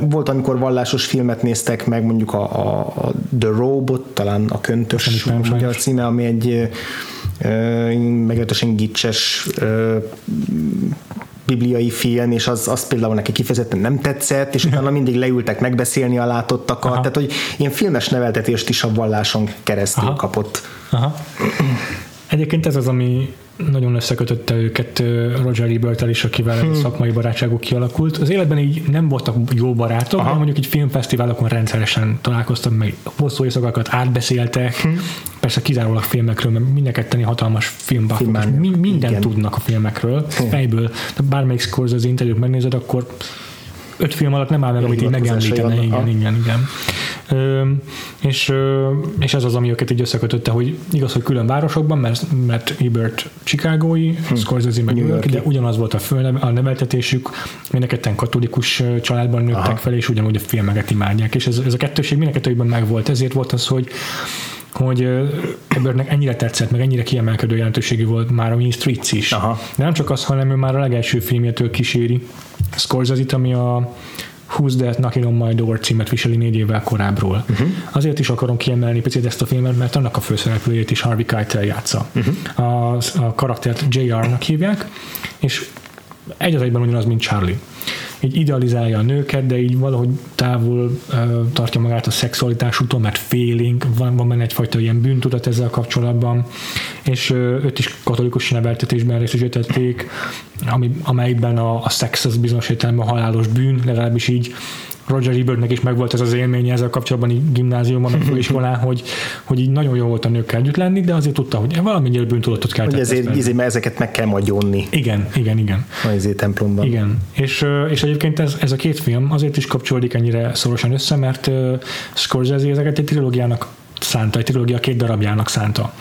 volt, amikor amikor vallásos filmet néztek meg, mondjuk a, a, a The Robot, talán a köntös, nem a címe, ami egy meglehetősen gicses bibliai film, és az, az például neki kifejezetten nem tetszett, és utána mindig leültek megbeszélni a látottakat, Aha. tehát hogy ilyen filmes neveltetést is a valláson keresztül Aha. kapott. Aha. Egyébként ez az, ami nagyon összekötötte őket Roger ebert is, akivel hmm. szakmai barátságuk kialakult. Az életben így nem voltak jó barátok, Aha. de mondjuk egy filmfesztiválokon rendszeresen találkoztak, meg hosszú éjszakákat átbeszéltek, hmm. persze kizárólag filmekről, mert mindenketten hatalmas filmbakok, mi, mindent Igen. tudnak a filmekről, hmm. fejből, de bármelyik Scorsese interjút megnézed, akkor öt film alatt nem áll meg, amit így megemlítene. Igen, igen, igen. És, és ez az, ami őket így összekötötte, hogy igaz, hogy külön városokban, mert, mert Ebert Chicagói, hm. Scorsese meg New York, de ugyanaz volt a, föl, a neveltetésük, mindenketten katolikus családban nőttek Aha. fel, és ugyanúgy a filmeket imádják, és ez, ez a kettőség mindenkettőjében megvolt, ezért volt az, hogy hogy Ebernek ennyire tetszett, meg ennyire kiemelkedő jelentőségű volt már a Mean Streets is. Aha. De nem csak az, hanem ő már a legelső filmjétől kíséri Scorsese-t, ami a Who's That Knocking on My Door címet viseli négy évvel korábbról. Uh-huh. Azért is akarom kiemelni picit ezt a filmet, mert annak a főszereplőjét is Harvey Keitel játsza. Uh-huh. A, a karaktert JR-nak hívják, és egy az egyben ugyanaz, mint Charlie így idealizálja a nőket, de így valahogy távol uh, tartja magát a szexualitásútól, mert félénk, van, van benne egyfajta ilyen bűntudat ezzel kapcsolatban, és uh, őt is katolikus neveltetésben részesítették, ami, amelyben a, a szex az bizonyos értelemben halálos bűn, legalábbis így Roger Ebertnek is megvolt ez az élménye ezzel kapcsolatban gimnáziumban, meg főiskolán, hogy, hogy így nagyon jó volt a nőkkel együtt lenni, de azért tudta, hogy valamennyire bűntudatot kell Hogy ezért, ezért, mert ezeket meg kell majd gyónni. Igen, igen, igen. A ezért templomban. Igen, és, és egyébként ez, ez a két film azért is kapcsolódik ennyire szorosan össze, mert Scorsese ezeket egy trilógiának szánta, egy trilógia két darabjának szánta.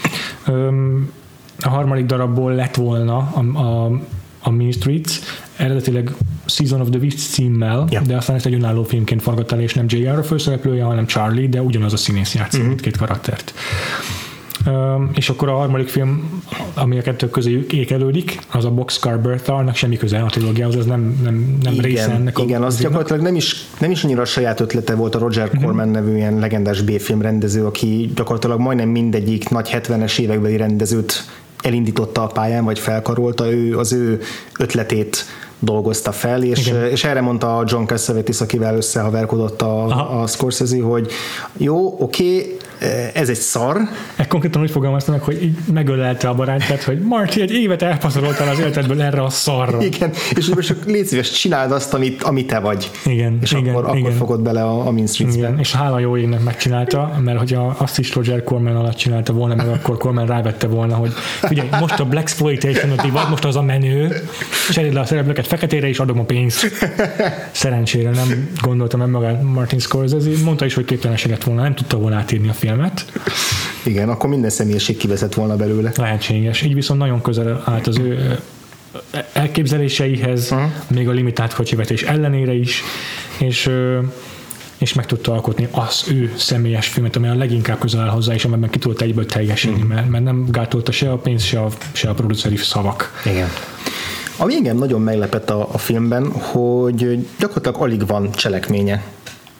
A harmadik darabból lett volna a, a, a Mean Streets, eredetileg Season of the Witch címmel, yeah. de aztán ezt egy önálló filmként forgatta és nem J.R. a főszereplője, hanem Charlie, de ugyanaz a színész játszik uh-huh. két karaktert. Um, és akkor a harmadik film, ami a kettő közé ékelődik, az a Boxcar Bertha, annak semmi köze a trilógiához, ez nem, nem, nem igen, része ennek Igen, a az gyakorlatilag nem is, nem is annyira a saját ötlete volt a Roger uh-huh. Corman nevű ilyen legendás B-film rendező, aki gyakorlatilag majdnem mindegyik nagy 70-es évekbeli rendezőt elindította a pályán, vagy felkarolta, ő az ő ötletét dolgozta fel, és, és erre mondta a John Cassavetes, akivel összehaverkodott a, a Scorsese, hogy jó, oké, okay, ez egy szar. E konkrétan úgy fogalmaztam meg, hogy így megölelte a barátját, hogy Marty, egy évet elpazaroltál az életedből erre a szarra. Igen, és most légy szíves, csináld azt, amit, amit te vagy. Igen, és igen, akkor, igen. akkor fogod bele a, a Mean Igen, és hála jó égnek megcsinálta, mert hogyha azt is Roger Corman alatt csinálta volna, meg akkor Corman rávette volna, hogy figyelj, most a Black Exploitation vagy most az a menő, cseréld le a szereplőket feketére, és adom a pénzt. Szerencsére nem gondoltam meg magát Martin Scorsese, mondta is, hogy képtelenséget volna, nem tudta volna átírni a filmet. Igen, akkor minden személyiség kivezett volna belőle. Lehetséges. Így viszont nagyon közel állt az ő elképzeléseihez, uh-huh. még a limitált kocsivetés ellenére is, és és meg tudta alkotni az ő személyes filmet, ami a leginkább közel áll hozzá, és amiben ki tudott egyből teljesíteni, Mhm. mert, mert nem gátolta se a pénz, se a, se a produceri szavak. Igen. Ami engem nagyon meglepett a, a filmben, hogy gyakorlatilag alig van cselekménye.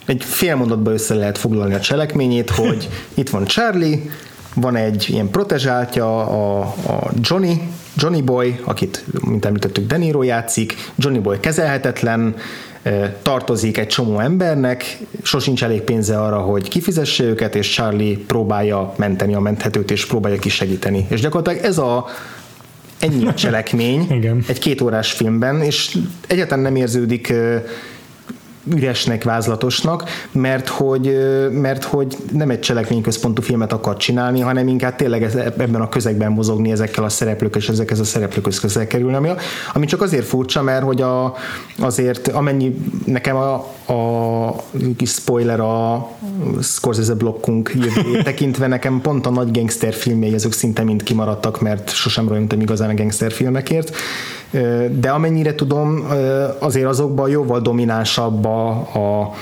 Egy fél mondatba össze lehet foglalni a cselekményét, hogy itt van Charlie, van egy ilyen protezsáltja, a, a Johnny, Johnny Boy, akit, mint említettük, De Niro játszik, Johnny Boy kezelhetetlen, tartozik egy csomó embernek, sosincs elég pénze arra, hogy kifizesse őket, és Charlie próbálja menteni a menthetőt, és próbálja kisegíteni. És gyakorlatilag ez a ennyi a cselekmény Igen. egy két órás filmben, és egyáltalán nem érződik üresnek, vázlatosnak, mert hogy, mert hogy nem egy cselekményközpontú filmet akar csinálni, hanem inkább tényleg ebben a közegben mozogni ezekkel a szereplők, és ezekhez a szereplőkhöz közel kerülni, ami, ami csak azért furcsa, mert hogy a, azért amennyi nekem a, a kis spoiler a Scorsese blokkunk jövőjét tekintve nekem pont a nagy gangster filmjei azok szinte mind kimaradtak, mert sosem rajongtam igazán a gangster filmekért, de amennyire tudom, azért azokban jóval dominánsabb a, a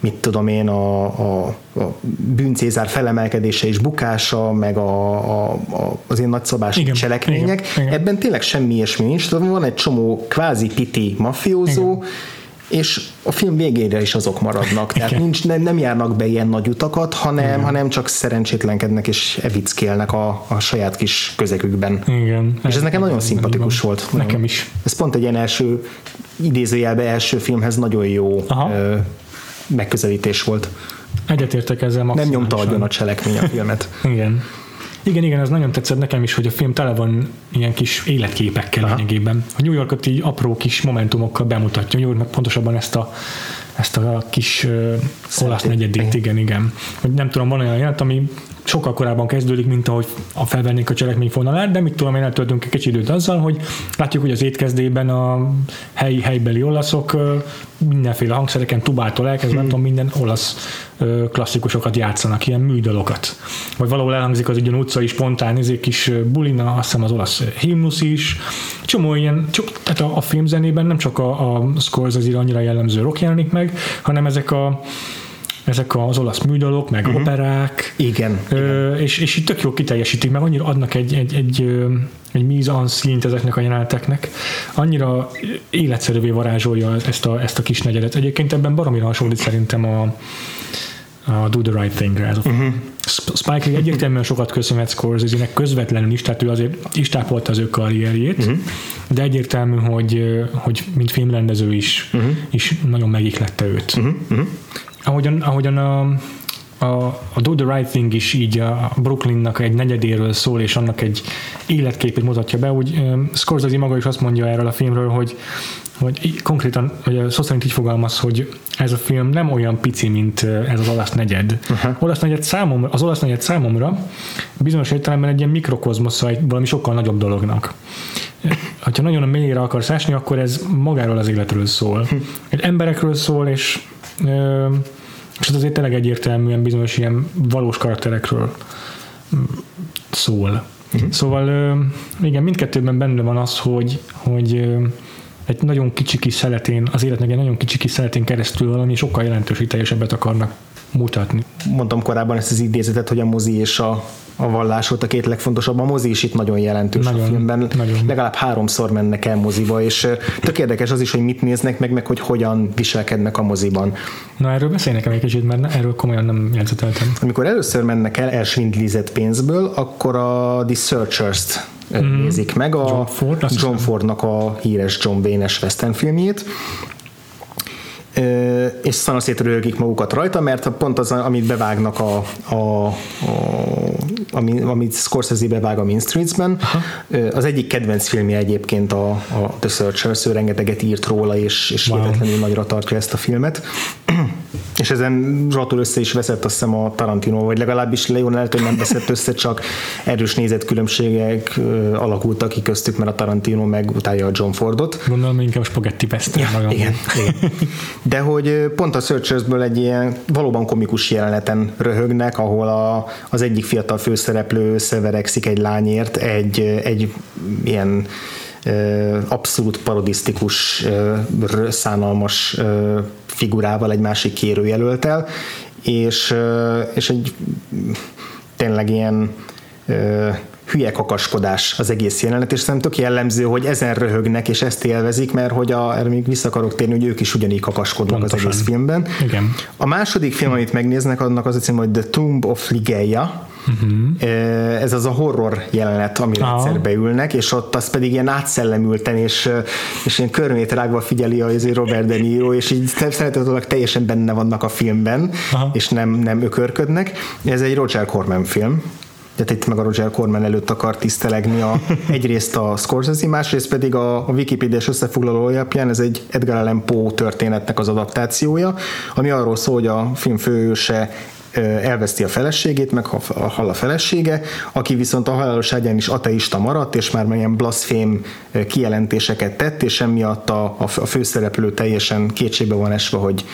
mit tudom én, a, a, a bűncézár felemelkedése és bukása, meg a, a, a, az ilyen nagyszabású Igen, cselekmények. igen, igen. Ebben tényleg semmi ilyesmi nincs. Van egy csomó kvázi piti mafiózó, és a film végére is azok maradnak. Tehát Igen. nincs, nem, nem járnak be ilyen nagy utakat, hanem, hanem csak szerencsétlenkednek és evickélnek a, a saját kis közegükben. Igen. És ez nekem nagyon szimpatikus volt. Nekem is. Ez pont egy ilyen első, idézőjelbe első filmhez nagyon jó Aha. ö, megközelítés volt. Egyetértek ezzel Nem maximálisan. nyomta agyon a cselekmény a filmet. Igen. Igen, igen, ez nagyon tetszett nekem is, hogy a film tele van ilyen kis életképekkel Aha. lényegében. A New Yorkot így apró kis momentumokkal bemutatja. New York meg pontosabban ezt a, ezt a kis uh, olasz negyedét, igen, igen. Hogy nem tudom, van olyan jelent, ami sokkal korábban kezdődik, mint ahogy a felvennénk a cselekmény fonalát, de mit tudom, én eltöltünk egy kicsi időt azzal, hogy látjuk, hogy az étkezdében a helyi, helybeli olaszok mindenféle hangszereken, tubától elkezdve, nem tudom, minden olasz klasszikusokat játszanak, ilyen műdalokat. Vagy valahol elhangzik az ilyen utcai spontán izé, kis bulina, azt hiszem az olasz himnusz is. Csomó ilyen, csomó, tehát a, a filmzenében nem csak a, a Scorsese annyira jellemző rock jelenik meg, hanem ezek a ezek az olasz műdalok, meg uh-huh. operák, Igen. Ö, és, és így tök jó kiteljesítik, meg annyira adnak egy, egy, egy, egy mise en scene ezeknek a jeleneteknek, annyira életszerűvé varázsolja ezt a, ezt a kis negyedet. Egyébként ebben baromira hasonlít szerintem a, a Do the Right Thing-re. Ez a uh-huh. Spike Lee egyértelműen sokat köszönhet Scorsese-nek közvetlenül is, tehát ő azért is tápolta az ő karrierjét, uh-huh. de egyértelmű, hogy, hogy mint filmrendező is, uh-huh. is nagyon megiklette őt. Uh-huh. Uh-huh. Ahogyan, ahogyan a, a, a Do the Right Thing is így a Brooklynnak egy negyedéről szól, és annak egy életképét mutatja be, úgy um, Scorsese maga is azt mondja erről a filmről, hogy hogy konkrétan, vagy a szó szerint így fogalmaz, hogy ez a film nem olyan pici, mint ez az olasz negyed. Uh-huh. Olasz negyed számomra, az olasz negyed számomra bizonyos értelemben egy ilyen mikrokozmosza egy valami sokkal nagyobb dolognak. Ha nagyon a mélyére akarsz ásni, akkor ez magáról az életről szól. Egy emberekről szól, és ö, és ez azért tényleg egyértelműen bizonyos ilyen valós karakterekről szól. Uh-huh. Szóval igen, mindkettőben benne van az, hogy, hogy egy nagyon kicsi kis szeletén, az életnek egy nagyon kicsi kis szeletén keresztül valami sokkal jelentős teljesebbet akarnak mutatni. Mondtam korábban ezt az idézetet, hogy a mozi és a, a vallás volt a két legfontosabb. A mozi is itt nagyon jelentős Nagyon, a filmben. nagyon. Legalább háromszor mennek el moziba, és tök érdekes az is, hogy mit néznek meg, meg hogy hogyan viselkednek a moziban. Na erről beszélj nekem egy kicsit, mert erről komolyan nem jegyzeteltem. Amikor először mennek el elsvindlizett pénzből, akkor a The Searchers-t mm. nézik meg, a John Ford, John. Fordnak a híres John Wayne-es western filmjét. És szanaszét röhögik magukat rajta, mert pont az, amit bevágnak a, a, a ami, amit Scorsese bevág a Mean Streets-ben, az egyik kedvenc filmje egyébként a, a The Searchers, ő rengeteget írt róla, és, és wow. hihetetlenül nagyra tartja ezt a filmet és ezen zsatul össze is veszett azt hiszem a Tarantino, vagy legalábbis Leon lehet, hogy nem veszett össze, csak erős nézetkülönbségek alakultak ki köztük, mert a Tarantino meg utálja a John Fordot. Gondolom inkább spagetti pesztre ja, magam. Igen, igen. De hogy pont a Searchersből egy ilyen valóban komikus jeleneten röhögnek, ahol a, az egyik fiatal főszereplő összeverekszik egy lányért egy, egy ilyen abszolút parodisztikus, szánalmas figurával egy másik kérőjelöltel, és, és egy tényleg ilyen hülye kakaskodás az egész jelenet, és szerintem tök jellemző, hogy ezen röhögnek, és ezt élvezik, mert hogy a, erre még vissza akarok térni, hogy ők is ugyanígy kakaskodnak Pontosan. az egész filmben. Igen. A második film, amit megnéznek, annak az a cím, hogy The Tomb of Ligeia, Uh-huh. Ez az a horror jelenet, amire Aha. egyszer beülnek, és ott az pedig ilyen átszellemülten, és, és ilyen körmét rágva figyeli a Robert De Niro, és így szeretetőleg teljesen benne vannak a filmben, Aha. és nem, nem ökörködnek. Ez egy Roger Corman film, tehát itt meg a Roger Corman előtt akar tisztelegni a, egyrészt a Scorsese, másrészt pedig a, a Wikipedia-s összefoglaló alapján ez egy Edgar Allan Poe történetnek az adaptációja, ami arról szól, hogy a film főőse elveszti a feleségét, meg hal a felesége, aki viszont a halálos ágyán is ateista maradt, és már ilyen blasfém kijelentéseket tett, és emiatt a, a főszereplő teljesen kétségbe van esve, hogy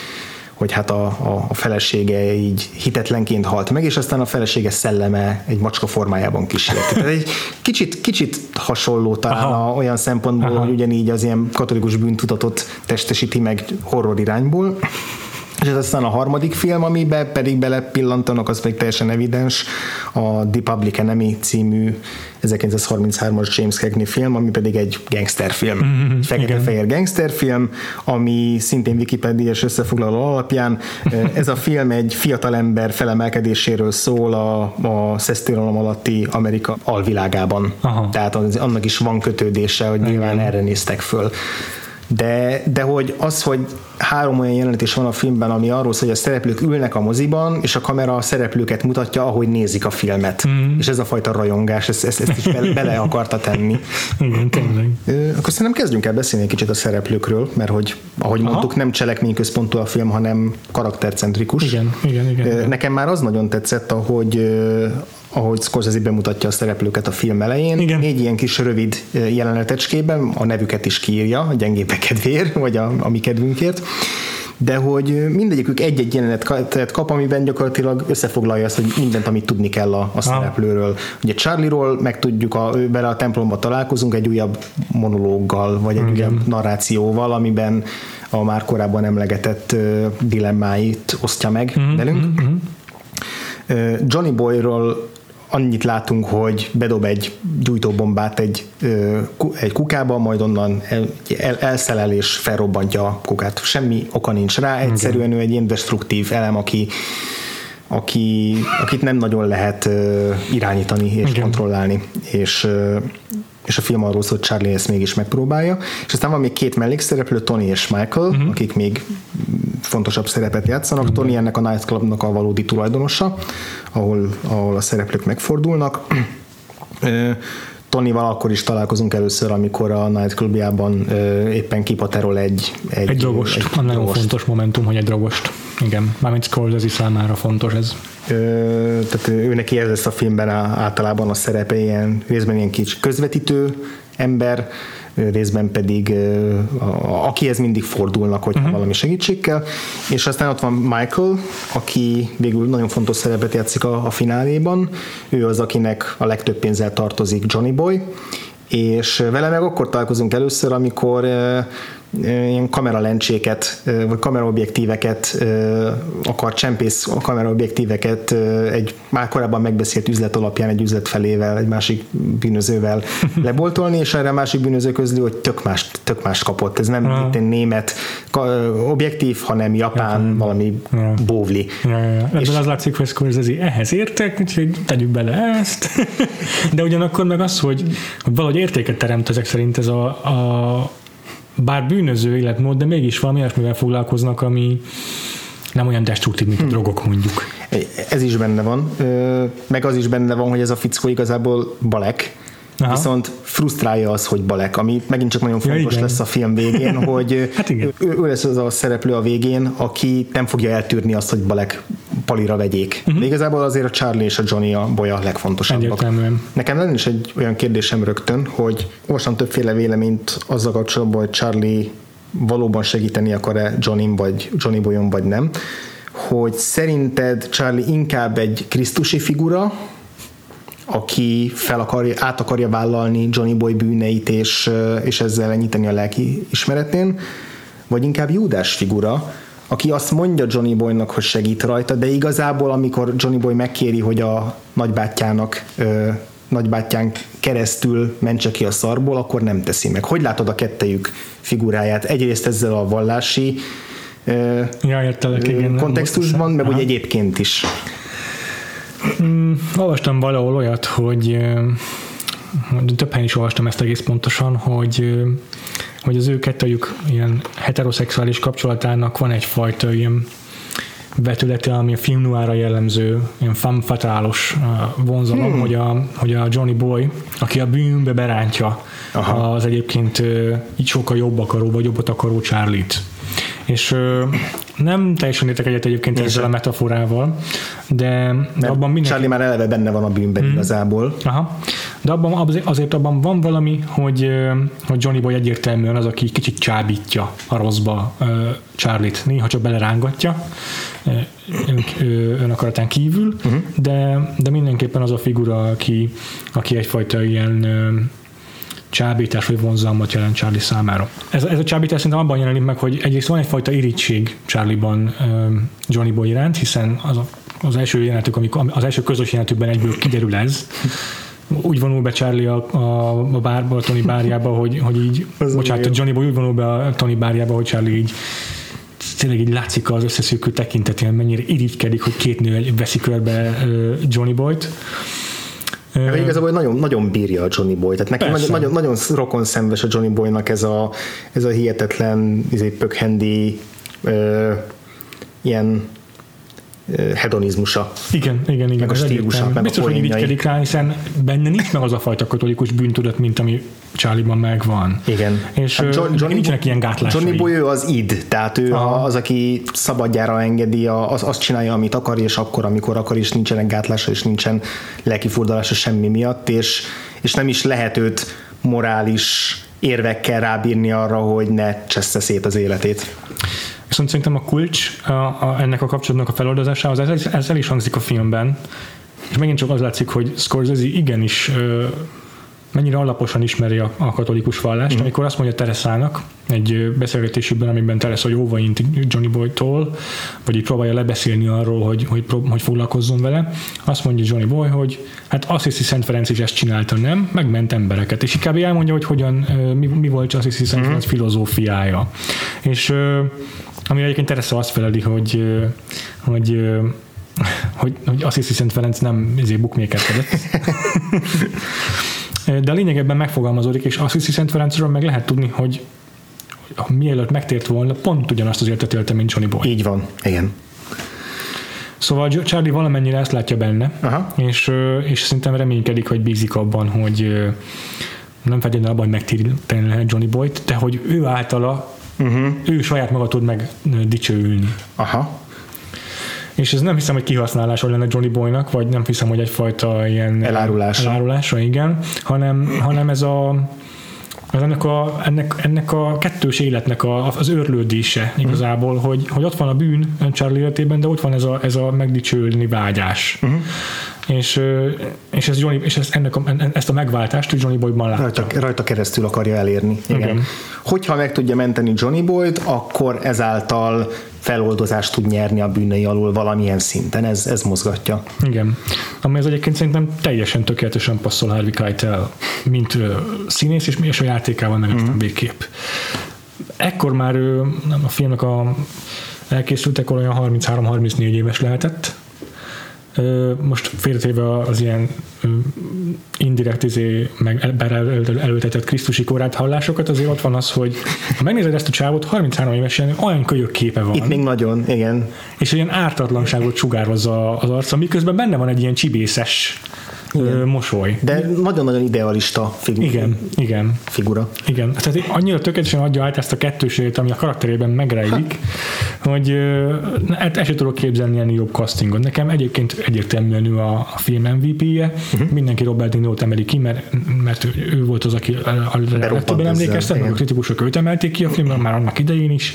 hogy hát a, a, a felesége így hitetlenként halt meg, és aztán a felesége szelleme egy macska formájában kísért. Tehát egy kicsit, kicsit hasonló talán a, olyan szempontból, Aha. hogy ugyanígy az ilyen katolikus bűntudatot testesíti meg horror irányból. És ez aztán a harmadik film, amiben pedig belepillantanak, az pedig teljesen evidens, a The Public Enemy című 1933-as James Cagney film, ami pedig egy gangsterfilm. Mm-hmm, Fekete-fehér gangsterfilm, ami szintén Wikipedia-s összefoglaló alapján. Ez a film egy fiatalember felemelkedéséről szól a, a szesztilalom alatti Amerika alvilágában. Aha. Tehát az, annak is van kötődése, hogy nyilván erre néztek föl de, de hogy az, hogy három olyan jelenet is van a filmben, ami arról szól, hogy a szereplők ülnek a moziban, és a kamera a szereplőket mutatja, ahogy nézik a filmet. Mm. És ez a fajta rajongás, ezt, ezt, ezt is bele, bele akarta tenni. Igen, tényleg. Akkor szerintem kezdjünk el beszélni egy kicsit a szereplőkről, mert hogy, ahogy Aha. mondtuk, nem cselekményközpontú a film, hanem karaktercentrikus. Igen, igen, igen. Nekem már az nagyon tetszett, ahogy ahogy Scorsese bemutatja a szereplőket a film elején. Igen. Négy ilyen kis rövid jelenetecskében a nevüket is kiírja, a gyengébbek kedvéért, vagy a, a mi kedvünkért de hogy mindegyikük egy-egy jelenetet kap, amiben gyakorlatilag összefoglalja azt, hogy mindent, amit tudni kell a, a szereplőről. Ugye Charlie-ról megtudjuk, a, vele a templomba találkozunk egy újabb monológgal, vagy egy Igen. újabb narrációval, amiben a már korábban emlegetett dilemmáit osztja meg mm-hmm. velünk. Mm-hmm. Johnny Boyról annyit látunk, hogy bedob egy gyújtóbombát egy, egy kukába, majd onnan el, el, elszelel és felrobbantja a kukát. Semmi oka nincs rá, egyszerűen ő egy ilyen destruktív elem, aki aki, akit nem nagyon lehet irányítani és Igen. kontrollálni, és és a film arról szól, hogy Charlie ezt mégis megpróbálja, és aztán van még két mellékszereplő, Tony és Michael, uh-huh. akik még fontosabb szerepet játszanak. Uh-huh. Tony ennek a nightclubnak a valódi tulajdonosa, ahol, ahol a szereplők megfordulnak. Tonyval akkor is találkozunk először, amikor a nightclubjában éppen kipaterol egy... Egy, egy drogost. Egy nagyon drogost. fontos momentum, hogy egy drogost. Igen, mármint Scorsese számára fontos ez. Ö, tehát ő neki ez lesz a filmben általában a szerepe ilyen részben ilyen kicsi közvetítő ember, részben pedig akihez mindig fordulnak, hogyha uh-huh. valami segítség kell. És aztán ott van Michael, aki végül nagyon fontos szerepet játszik a, a fináléban. Ő az, akinek a legtöbb pénzzel tartozik Johnny Boy, és vele meg akkor találkozunk először, amikor ilyen kameralencséket, vagy kameraobjektíveket akar csempész a kameraobjektíveket egy már korábban megbeszélt üzlet alapján egy üzlet felével, egy másik bűnözővel leboltolni, és erre a másik bűnöző közli, hogy tök más, tök más kapott. Ez nem uh-huh. német objektív, hanem japán, japán. valami ja. bóvli. Ja, ja, ja. És az látszik, hogy Scorsese ehhez értek, úgyhogy tegyük bele ezt. De ugyanakkor meg az, hogy, hogy valahogy értéket teremt ezek szerint ez a, a bár bűnöző életmód, de mégis valami olyasmivel foglalkoznak, ami nem olyan destruktív, mint a hmm. drogok mondjuk. Ez is benne van, meg az is benne van, hogy ez a fickó igazából balek, Aha. viszont frusztrálja az, hogy Balek, ami megint csak nagyon fontos ja, lesz a film végén, hogy hát igen. Ő, ő lesz az a szereplő a végén, aki nem fogja eltűrni azt, hogy Balek palira vegyék. Uh-huh. De igazából azért a Charlie és a Johnny a boly a legfontosabbak. Egyértelműen. Nekem lenne is egy olyan kérdésem rögtön, hogy olvastam többféle véleményt azzal kapcsolatban, hogy Charlie valóban segíteni akar-e Johnny vagy Johnny Boyon vagy nem, hogy szerinted Charlie inkább egy krisztusi figura, aki fel akarja, át akarja vállalni Johnny Boy bűneit, és, és ezzel enyíteni a lelki ismeretén, vagy inkább Júdás figura, aki azt mondja Johnny Boynak, hogy segít rajta, de igazából amikor Johnny Boy megkéri, hogy a nagybátyjának ö, nagybátyján keresztül mentse ki a szarból, akkor nem teszi meg. Hogy látod a kettejük figuráját? Egyrészt ezzel a vallási ö, ja, értelek, igen, kontextusban, meg úgy egyébként is. Mm, olvastam valahol olyat, hogy több helyen is olvastam ezt egész pontosan, hogy hogy az ő kettőjük ilyen heteroszexuális kapcsolatának van egyfajta ilyen vetülete, ami a film noára jellemző, ilyen femme fatálos vonzalom, hmm. hogy, a, hogy a Johnny Boy, aki a bűnbe berántja Aha. az egyébként így sokkal jobb akaró, vagy jobbat akaró Charlie-t. És nem teljesen értek egyet egyébként Én ezzel a metaforával, de, de abban mindenki... Charlie már eleve benne van a bűnben hmm. igazából. Aha. De abban, azért abban van valami, hogy, hogy Johnny Boy egyértelműen az, aki kicsit csábítja a rosszba Charlie-t. Néha csak belerángatja ön, ön akaratán kívül, uh-huh. de, de mindenképpen az a figura, aki, aki egyfajta ilyen csábítás vagy vonzalmat jelent Charlie számára. Ez, ez a csábítás szerintem abban jelenik meg, hogy egyrészt van egyfajta irítség Charlie-ban Johnny Boy iránt, hiszen az, a, az első jelenetük, amikor, az első közös jelenetükben egyből kiderül ez, úgy vonul be Charlie a, a, a bárba, a Tony bárjába, hogy, hogy így, az bocsánat, a Johnny Boy úgy vonul be a Tony bárjába, hogy Charlie így tényleg így látszik az összeszűkű tekintetén, mennyire irigykedik, hogy két nő veszi körbe Johnny Boy-t. Mert igazából nagyon, nagyon bírja a Johnny Boy, tehát neki nagyon, nagyon, nagyon rokon szenves a Johnny Boynak ez a, ez a hihetetlen izé, pökhendi ö, ilyen hedonizmusa. Igen, igen, igen. Meg a stílusa, meg Biztos, a hogy irigykedik rá, hiszen benne nincs meg az a fajta katolikus bűntudat, mint ami Charlie-ban megvan. Igen. És hát John, Johnny, nincsenek ilyen gátlásai. Johnny Boy az id, tehát ő Aha. az, aki szabadjára engedi, az, azt csinálja, amit akar, és akkor, amikor akar, és nincsenek gátlása, és nincsen lelkifurdalása semmi miatt, és, és nem is lehet őt morális érvekkel rábírni arra, hogy ne csessze szét az életét. Viszont szerintem a kulcs a, a, ennek a kapcsolatnak a feloldozásához, ez, ez el is hangzik a filmben, és megint csak az látszik, hogy Scorsese igenis mennyire alaposan ismeri a, a katolikus vallást, mm. amikor azt mondja Teresának egy beszélgetésükben, amiben Teresa jóva int Johnny Boy-tól, vagy így próbálja lebeszélni arról, hogy, hogy, hogy foglalkozzon vele, azt mondja Johnny Boy, hogy hát azt hiszi Szent Ferenc is ezt csinálta, nem? Megment embereket. És inkább elmondja, hogy hogyan, mi, mi volt azt hiszi Szent mm. Ferenc filozófiája. És ami egyébként Teresa azt feleli, hogy, hogy hogy, hogy azt hiszi Szent Ferenc nem izé bukmékerkedett. De a lényeg ebben megfogalmazódik, és azt hiszi Szent Ferencről meg lehet tudni, hogy mielőtt megtért volna, pont ugyanazt az életet élte, mint Johnny Boy. Így van, igen. Szóval Charlie valamennyire ezt látja benne, Aha. és, és szerintem reménykedik, hogy bízik abban, hogy nem feltétlenül abban, hogy megtéríteni lehet Johnny Boy-t, de hogy ő általa uh-huh. ő saját maga tud meg dicsőülni. Aha. És ez nem hiszem, hogy kihasználása lenne Johnny Boynak, vagy nem hiszem, hogy egyfajta ilyen elárulása, elárulása igen, hanem, hanem ez a ez ennek a, ennek, ennek a kettős életnek a, az őrlődése igazából, uh-huh. hogy, hogy ott van a bűn Charlie életében, de ott van ez a, ez a megdicsőlni vágyás. Uh-huh. És, és, ez Johnny, és ez, ennek a, ezt a megváltást Johnny Boyban látja. Rajta, rajta keresztül akarja elérni. Igen. Igen. Hogyha meg tudja menteni Johnny Boyd, akkor ezáltal feloldozást tud nyerni a bűnei alul valamilyen szinten, ez, ez mozgatja. Igen. Ami az egyébként szerintem teljesen tökéletesen passzol Harvey Keitel, mint uh, színész, és, és a játékával meg mm-hmm. végkép. Ekkor már nem, a filmnek a elkészültekor olyan 33-34 éves lehetett, most félretéve az ilyen indirekt izé, meg előtetett Krisztusi korát hallásokat, azért ott van az, hogy ha megnézed ezt a csávot, 33 évesen olyan kölyök képe van. Itt még nagyon, igen. És ilyen ártatlanságot sugározza az arca, miközben benne van egy ilyen csibészes igen. mosoly. De nagyon-nagyon idealista figura. Igen, igen. Figura. Igen, tehát annyira tökéletesen adja át ezt a kettőséget, ami a karakterében megrejlik, ha. hogy hát ezt sem tudok képzelni ennél jobb castingot. Nekem egyébként egyértelműen ő a, a film MVP-je, uh-huh. mindenki Robert De Niro-t emeli ki, mert, mert ő volt az, aki a, legtöbben emlékeztek, meg a kritikusok őt emelték ki a filmben, már annak idején is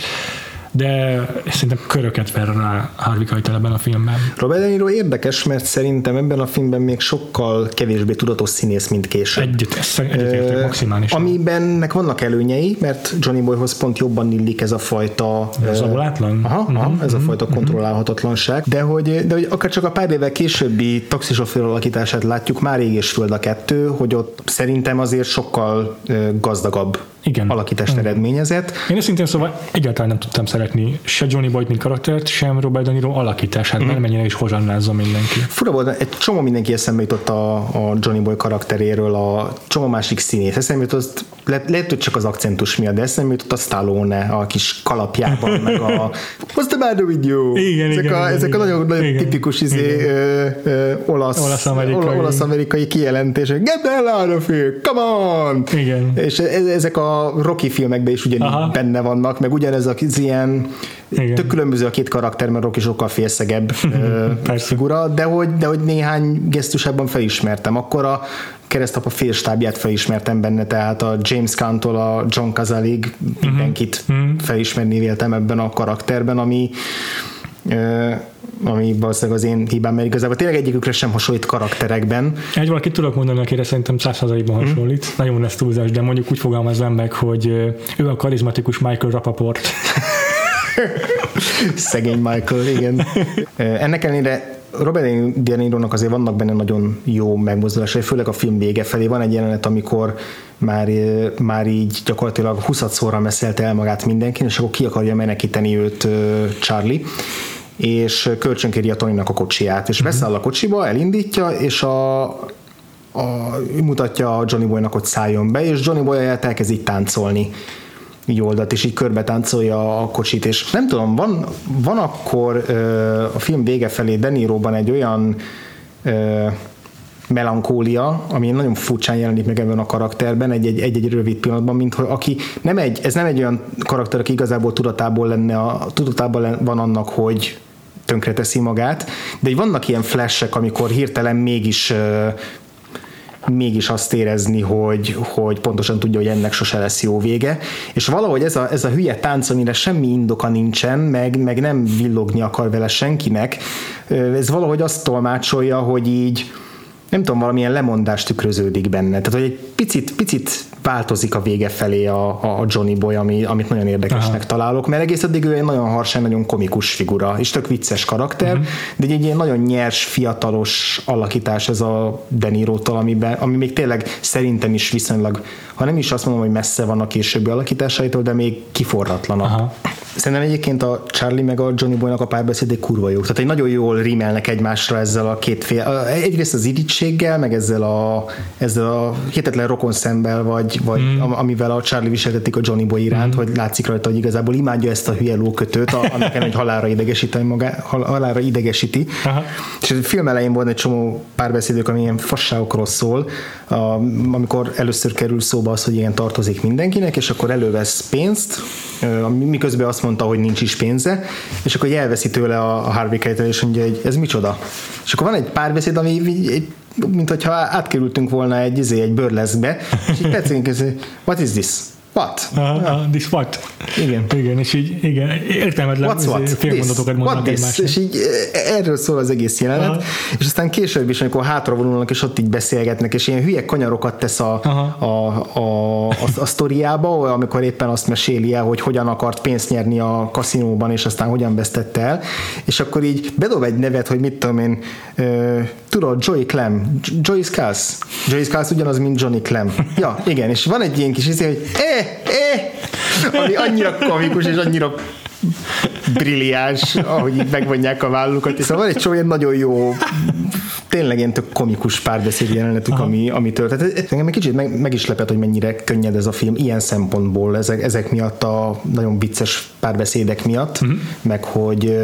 de szerintem köröket ver rá Harvey Keitel ebben a filmben. Robert De Niro érdekes, mert szerintem ebben a filmben még sokkal kevésbé tudatos színész, mint később. Egyet, egyetértek maximálisan. Amiben vannak előnyei, mert Johnny Boyhoz pont jobban illik ez a fajta... Ez a volátlan? Aha, uh-huh, aha, ez uh-huh, a fajta uh-huh. kontrollálhatatlanság. De hogy, de hogy akár csak a pár évvel későbbi taxisofőr alakítását látjuk, már ég és föld a kettő, hogy ott szerintem azért sokkal gazdagabb igen. alakítást Igen. eredményezett. Én szintén szóval egyáltalán nem tudtam szeretni se Johnny Boyd, mint karaktert, sem Robert De Niro alakítását, mm. mennyire is hozsannázza mindenki. Fura volt, egy csomó mindenki eszembe jutott a, a Johnny Boy karakteréről, a csomó másik színész. Eszembe jutott, le, lehet, hogy csak az akcentus miatt, de eszembe jutott a Stallone a kis kalapjában, meg a What's the matter with you? Igen, ezek, igen, a, ezek igen, a nagyon, nagyon igen, tipikus izé, ö, ö, olasz, olasz-amerikai. olasz-amerikai kijelentések. Get the hell out of here, come on! Igen. És e- ezek a Rocky filmekben is ugyanígy Aha. benne vannak, meg ugyanez az ilyen igen. tök különböző a két karakter, mert Rocky sokkal félszegebb figura, de hogy, de hogy néhány gesztusában felismertem. Akkor a keresztapa félstábját felismertem benne, tehát a James Caan-tól a John Cazalig mhm. mindenkit uh-huh. felismerni véltem ebben a karakterben, ami ami valószínűleg az én hibám, mert igazából tényleg egyikükre sem hasonlít karakterekben. Egy valakit tudok mondani, akire szerintem százszerzalékban mm. hasonlít. Nagyon lesz túlzás, de mondjuk úgy fogalmazom meg, hogy ő a karizmatikus Michael Rapaport. Szegény Michael, igen. Ennek ellenére Robert De Niro-nak azért vannak benne nagyon jó megmozdulásai, főleg a film vége felé. Van egy jelenet, amikor már, már így gyakorlatilag 20 szóra messzelte el magát mindenki, és akkor ki akarja menekíteni őt Charlie és kölcsönkéri a Tonynak a kocsiját, és beszáll a kocsiba, elindítja, és a, a, mutatja a Johnny Boynak, hogy szálljon be, és Johnny Boy elkezd így táncolni így oldat, és így körbe táncolja a kocsit, és nem tudom, van, van akkor a film vége felé Deniróban egy olyan melankólia, ami nagyon furcsán jelenik meg ebben a karakterben egy, egy, egy, rövid pillanatban, mint hogy aki nem egy, ez nem egy olyan karakter, aki igazából tudatából lenne, a, tudatában van annak, hogy tönkreteszi magát, de vannak ilyen flashek, amikor hirtelen mégis mégis azt érezni, hogy, hogy pontosan tudja, hogy ennek sose lesz jó vége, és valahogy ez a, ez a hülye tánc, amire semmi indoka nincsen, meg, meg nem villogni akar vele senkinek, ez valahogy azt tolmácsolja, hogy így nem tudom, valamilyen lemondás tükröződik benne. Tehát, hogy egy picit, picit változik a vége felé a, a Johnny Boy, ami, amit nagyon érdekesnek Aha. találok, mert egész addig ő egy nagyon harsány, nagyon komikus figura, és tök vicces karakter, uh-huh. de egy ilyen nagyon nyers, fiatalos alakítás ez a Denirótól, amiben, ami még tényleg szerintem is viszonylag, ha nem is azt mondom, hogy messze van a későbbi alakításaitól, de még kiforratlanabb. Aha. Szerintem egyébként a Charlie meg a Johnny Boynak a párbeszéd egy kurva jó. Tehát egy nagyon jól rímelnek egymásra ezzel a két fél. Egyrészt az irítséggel, meg ezzel a, ezzel a hihetetlen rokon szemmel, vagy, vagy mm. amivel a Charlie viseltetik a Johnny Boy iránt, mm. hogy látszik rajta, hogy igazából imádja ezt a hülye lókötőt, annak egy halára idegesíti magát, halára idegesíti. Aha. És a film elején volt egy csomó párbeszédük, ami ilyen fasságokról szól, amikor először kerül szóba az, hogy ilyen tartozik mindenkinek, és akkor elővesz pénzt, miközben azt mondta, hogy nincs is pénze, és akkor elveszi tőle a Harvey Keitel, és mondja, hogy ez micsoda. És akkor van egy párbeszéd, ami egy, mint hogyha átkerültünk volna egy, izé, egy bőrleszbe, és így percénk, what is this? What? Uh, uh, this what? Igen. Igen, és így igen, értelmetlen What's what? félmondatokat mondanak egymásnak. És így e, erről szól az egész jelenet, uh-huh. és aztán később is, amikor hátra vonulnak, és ott így beszélgetnek, és ilyen hülye kanyarokat tesz a, uh-huh. a, a, a, a sztoriába, amikor éppen azt meséli el, hogy hogyan akart pénzt nyerni a kaszinóban, és aztán hogyan vesztette el, és akkor így bedob egy nevet, hogy mit tudom én, uh, tudod, Joey Clem, Joey Skulls. Joey Skulls ugyanaz, mint Johnny Clem. Ja, igen, és van egy ilyen kis izé, hogy eh, eh, ami annyira komikus és annyira brilliáns, ahogy így megvonják a vállukat, szóval van egy csomó ilyen nagyon jó, tényleg ilyen tök komikus párbeszéd jelenetük, ami, ami történt. Engem egy kicsit meg, meg, is lepett, hogy mennyire könnyed ez a film ilyen szempontból, ezek, ezek miatt a nagyon vicces párbeszédek miatt, uh-huh. meg hogy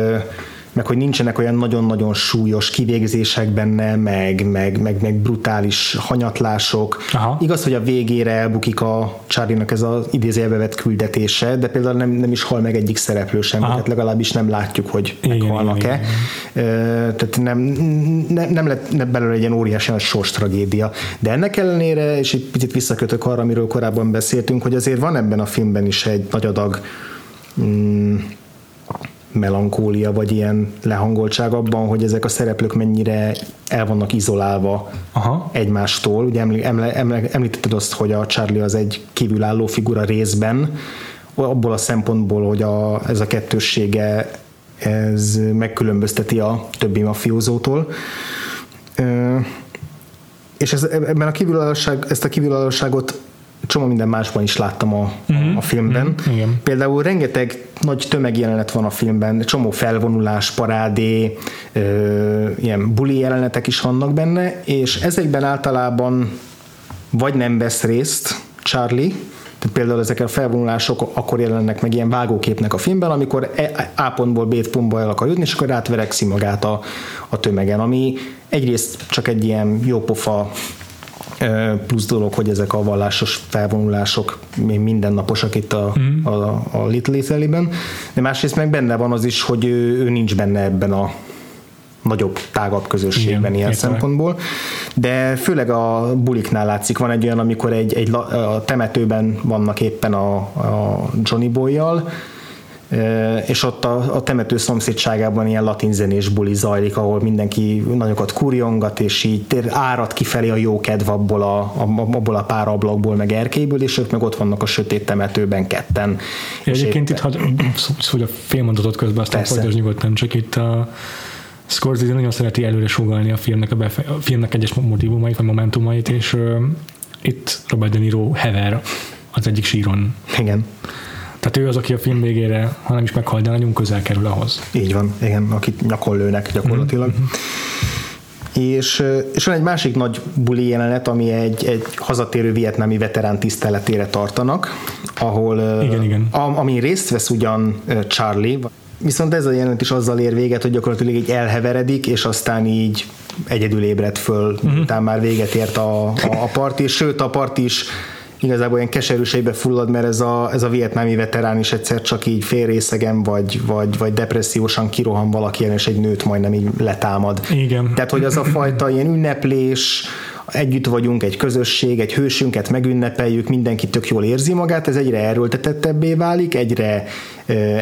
meg hogy nincsenek olyan nagyon-nagyon súlyos kivégzések benne, meg, meg, meg, meg brutális hanyatlások. Aha. Igaz, hogy a végére elbukik a Charlie-nak ez az idézőjelbe vett küldetése, de például nem, nem is hal meg egyik szereplő sem, tehát legalábbis nem látjuk, hogy meghalnak-e. Tehát nem, nem, nem lett belőle egy ilyen óriási nagy sors tragédia. De ennek ellenére, és egy picit visszakötök arra, amiről korábban beszéltünk, hogy azért van ebben a filmben is egy nagy adag mm, melankólia, vagy ilyen lehangoltság abban, hogy ezek a szereplők mennyire el vannak izolálva Aha. egymástól. Ugye emlí- eml- eml- említetted azt, hogy a Charlie az egy kívülálló figura részben, abból a szempontból, hogy a, ez a kettőssége ez megkülönbözteti a többi mafiózótól. És ez, ebben a kívülállóság, ezt a kívülállóságot csomó minden másban is láttam a, uh-huh. a filmben. Uh-huh. Igen. Például rengeteg nagy tömegjelenet van a filmben, csomó felvonulás, parádé, ö, ilyen buli jelenetek is vannak benne, és ezekben általában vagy nem vesz részt Charlie, tehát például ezek a felvonulások akkor jelennek meg ilyen vágóképnek a filmben, amikor e, A pontból B pontba el akar jutni, és akkor átverekszi magát a, a tömegen, ami egyrészt csak egy ilyen jópofa plusz dolog, hogy ezek a vallásos felvonulások mindennaposak itt a, mm. a, a Little Italy-ben, de másrészt meg benne van az is, hogy ő, ő nincs benne ebben a nagyobb, tágabb közösségben Igen, ilyen értelek. szempontból. De főleg a buliknál látszik, van egy olyan, amikor egy, egy a temetőben vannak éppen a, a Johnny Boy-jal, és ott a, a temető szomszédságában ilyen latin zenés buli zajlik, ahol mindenki nagyokat kurjongat, és így tér, árad kifelé a jó kedv abból a, abból a pár ablakból, meg erkélyből, és ők meg ott vannak a sötét temetőben ketten. És Egyébként itt, had, hogy a félmondatot közben, aztán folytasd nyugodtan, csak itt a Scorsese nagyon szereti előre sugalni a filmnek, a, befe- a filmnek egyes motivumait, vagy momentumait, és uh, itt Robert De Niro hever az egyik síron. Igen. Tehát ő az, aki a film végére, ha nem is meghal, de nagyon közel kerül ahhoz. Így van, igen, akit nyakon lőnek gyakorlatilag. Mm-hmm. És, és van egy másik nagy buli jelenet, ami egy, egy hazatérő vietnámi veterán tiszteletére tartanak, ahol igen, igen. A, ami részt vesz ugyan Charlie, viszont ez a jelenet is azzal ér véget, hogy gyakorlatilag így elheveredik, és aztán így egyedül ébred föl, uh-huh. utána már véget ért a, a, a parti, sőt a part is igazából ilyen keserűségbe fullad, mert ez a, ez a vietnámi veterán is egyszer csak így félrészegen, vagy, vagy, vagy depressziósan kirohan valaki és egy nőt majdnem így letámad. Igen. Tehát, hogy az a fajta ilyen ünneplés, együtt vagyunk, egy közösség, egy hősünket megünnepeljük, mindenki tök jól érzi magát, ez egyre erőltetettebbé válik, egyre,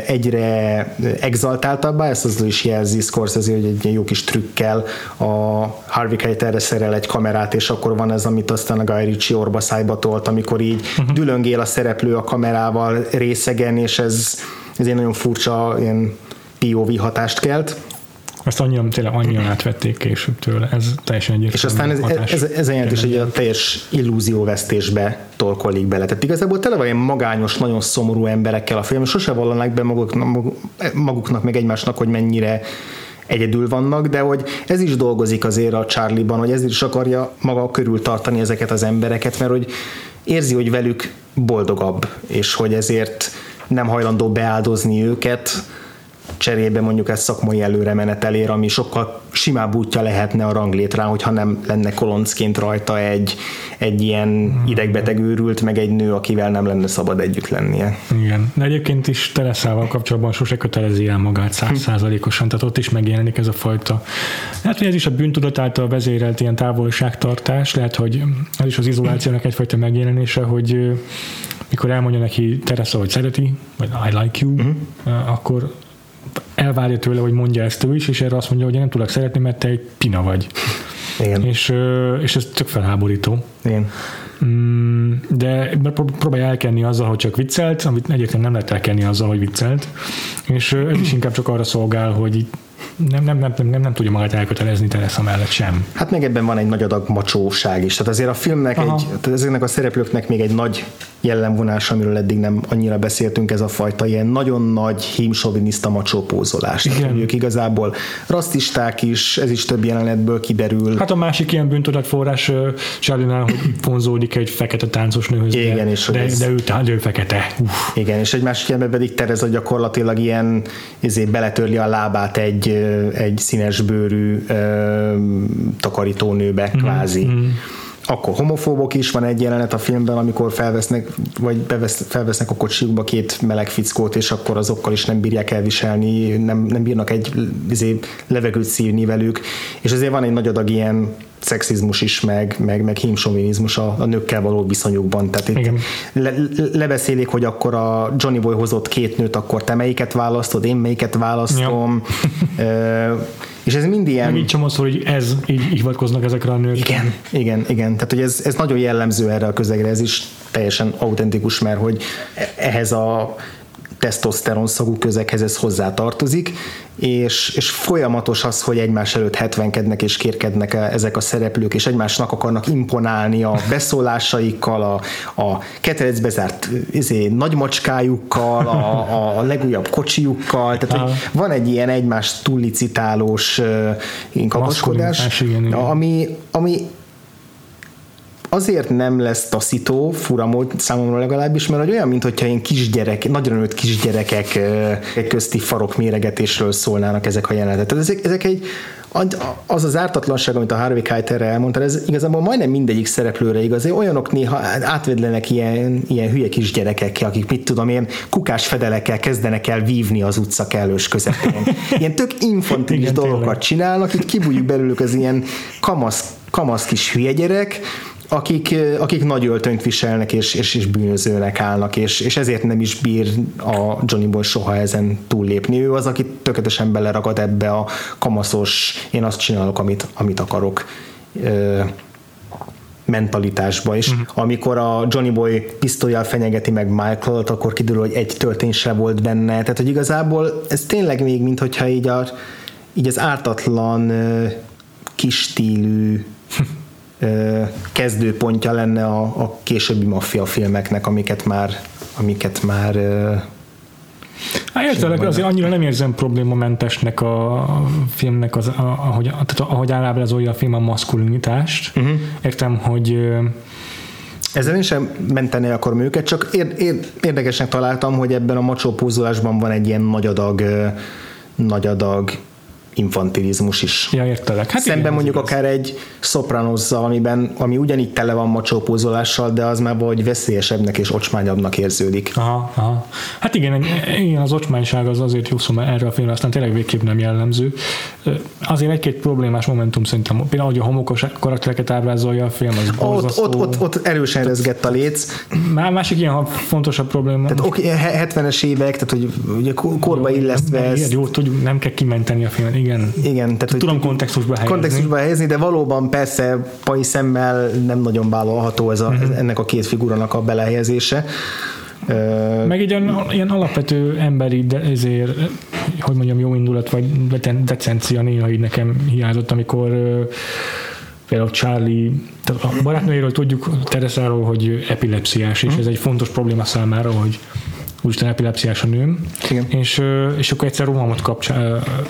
egyre exaltáltabbá, ezt azzal is jelzi Scorsese, hogy egy jó kis trükkel a Harvey Keitel erre szerel egy kamerát, és akkor van ez, amit aztán a Guy Ritchie orba szájba tolt, amikor így uh-huh. dülöngél a szereplő a kamerával részegen, és ez, ez egy nagyon furcsa ilyen POV hatást kelt. Ezt annyian, tényleg annyian átvették később tőle, ez teljesen egyértelmű És aztán ez, ez, ez, ez is, hogy a teljes illúzióvesztésbe torkolik bele. Tehát igazából tele van ilyen magányos, nagyon szomorú emberekkel a film, sose vallanák be maguknak, maguknak meg egymásnak, hogy mennyire egyedül vannak, de hogy ez is dolgozik azért a Charlie-ban, hogy ez is akarja maga körül tartani ezeket az embereket, mert hogy érzi, hogy velük boldogabb, és hogy ezért nem hajlandó beáldozni őket, cserébe mondjuk ez szakmai előre menetelér, ami sokkal simább útja lehetne a ranglétrán, hogyha nem lenne koloncként rajta egy, egy ilyen idegbeteg őrült, meg egy nő, akivel nem lenne szabad együtt lennie. Igen, de egyébként is Tereszával kapcsolatban sose kötelezi el magát százszázalékosan, tehát ott is megjelenik ez a fajta. Hát, hogy ez is a bűntudat által vezérelt ilyen távolságtartás, lehet, hogy ez is az izolációnak egyfajta megjelenése, hogy mikor elmondja neki Teresa, hogy szereti, vagy I like you, uh-huh. akkor elvárja tőle, hogy mondja ezt ő is, és erre azt mondja, hogy én nem tudok szeretni, mert te egy pina vagy. Igen. És, és ez tök felháborító. Igen. Mm, de próbálja elkenni azzal, hogy csak viccelt, amit egyébként nem lehet elkenni azzal, hogy viccelt, és ez is inkább csak arra szolgál, hogy nem, nem, nem, nem, nem tudja magát elkötelezni Teresa mellett sem. Hát meg ebben van egy nagy adag macsóság is. Tehát azért a filmnek, egy, tehát ezeknek a szereplőknek még egy nagy jellemvonás, amiről eddig nem annyira beszéltünk, ez a fajta ilyen nagyon nagy hímsoviniszta macsópózolás. Tehát, ők igazából rasszisták is, ez is több jelenetből kiderül. Hát a másik ilyen bűntudat forrás charlie hogy vonzódik egy fekete táncos nőhöz, Igen, de, és de, ez- de, ő, de ő fekete. Uff. Igen, és egy másik jelenben pedig Tereza gyakorlatilag ilyen ezért beletörli a lábát egy, egy színes bőrű takarítónőbe kvázi. Akkor homofóbok is van egy jelenet a filmben, amikor felvesznek, vagy bevesz, felvesznek a kocsiukba két meleg fickót, és akkor azokkal is nem bírják elviselni, nem, nem bírnak egy izé, levegőt szívni velük, és ezért van egy nagy adag ilyen szexizmus is, meg, meg, meg hímsovinizmus a, a nőkkel való viszonyukban. Tehát itt Igen. le, le- lebeszélik, hogy akkor a Johnny Boy hozott két nőt, akkor te melyiket választod, én melyiket választom. Ö, és ez mind ilyen... Így csomószor, hogy ez, így hivatkoznak ezekre a nők. Igen, igen, igen. Tehát, hogy ez, ez nagyon jellemző erre a közegre, ez is teljesen autentikus, mert hogy ehhez a tesztoszteron szagú közeghez ez hozzá tartozik, és, és folyamatos az, hogy egymás előtt hetvenkednek és kérkednek ezek a szereplők, és egymásnak akarnak imponálni a beszólásaikkal, a, a ketrecbe zárt izé, nagymacskájukkal, a, a legújabb kocsijukkal, tehát hogy van egy ilyen egymás túllicitálós uh, ami, ami azért nem lesz taszító, fura mód számomra legalábbis, mert hogy olyan, mintha ilyen kisgyerek, nagyra nőtt kisgyerekek közti farok méregetésről szólnának ezek a jelenetek. Tehát ezek, ezek egy, az az ártatlanság, amit a Harvey Keitel elmondta, ez igazából majdnem mindegyik szereplőre igaz, olyanok néha átvedlenek ilyen, ilyen hülye kis gyerekekkel, akik mit tudom én, kukás fedelekkel kezdenek el vívni az utca kellős közepén. Ilyen tök infantilis Igen, dolgokat tényleg. csinálnak, itt kibújjuk belőlük az ilyen kamasz, kamasz kis hülye gyerek, akik, akik nagy öltönyt viselnek és, és, és bűnözőnek állnak, és, és ezért nem is bír a Johnny Boy soha ezen túllépni. Ő az, aki tökéletesen beleragad ebbe a kamaszos, én azt csinálok, amit, amit akarok ö, mentalitásba is. Mhm. Uh-huh. Amikor a Johnny Boy pisztolyjal fenyegeti meg Michael-t, akkor kiderül, hogy egy töltény se volt benne. Tehát, hogy igazából ez tényleg még, mint hogyha így, a, így az ártatlan ö, kis stílű kezdőpontja lenne a, a későbbi maffia filmeknek, amiket már amiket már Hát értelek, azért annyira nem érzem problémamentesnek a filmnek, az, a- ahogy, tehát ahogy ábrázolja a film a maszkulinitást. Uh-huh. Értem, hogy Ezzel én sem menteni akarom őket, csak ér, ér, érdekesnek találtam, hogy ebben a macsó pózolásban van egy ilyen nagy adag, nagy adag infantilizmus is. ja, értelek. Hát Szemben igen, mondjuk igaz. akár egy szopranozzal, amiben, ami ugyanígy tele van macsópózolással, de az már valahogy veszélyesebbnek és ocsmányabbnak érződik. Aha, aha. Hát igen, igen, az ocsmányság az azért jó szó, mert erre a filmre aztán tényleg végképp nem jellemző. Azért egy-két problémás momentum szerintem, például, hogy a homokos karaktereket ábrázolja a film, az Ott, borzasztó. ott, ott, ott erősen rezgett a léc. Má- Másik ilyen fontosabb probléma. Tehát oké, he- 70-es évek, tehát hogy ugye korba illesztve igen, ez. jó, tudjuk, nem kell kimenteni a filmet, igen. Igen, tehát hogy Tudom kontextusba helyezni. kontextusba helyezni, de valóban persze pai szemmel nem nagyon vállalható ez a, Mhm. uh-huh. ennek a két figurának a belehelyezése. Meg egy olyan, ilyen alapvető emberi, de ezért, hogy mondjam, jó indulat, vagy decencia néha így nekem hiányzott, amikor például Charlie, a barátnőjéről tudjuk Teresáról, hogy epilepsziás, és ez egy fontos probléma számára, hogy úristen epilepsziás a nőm, Igen. és, és akkor egyszer rohamot kap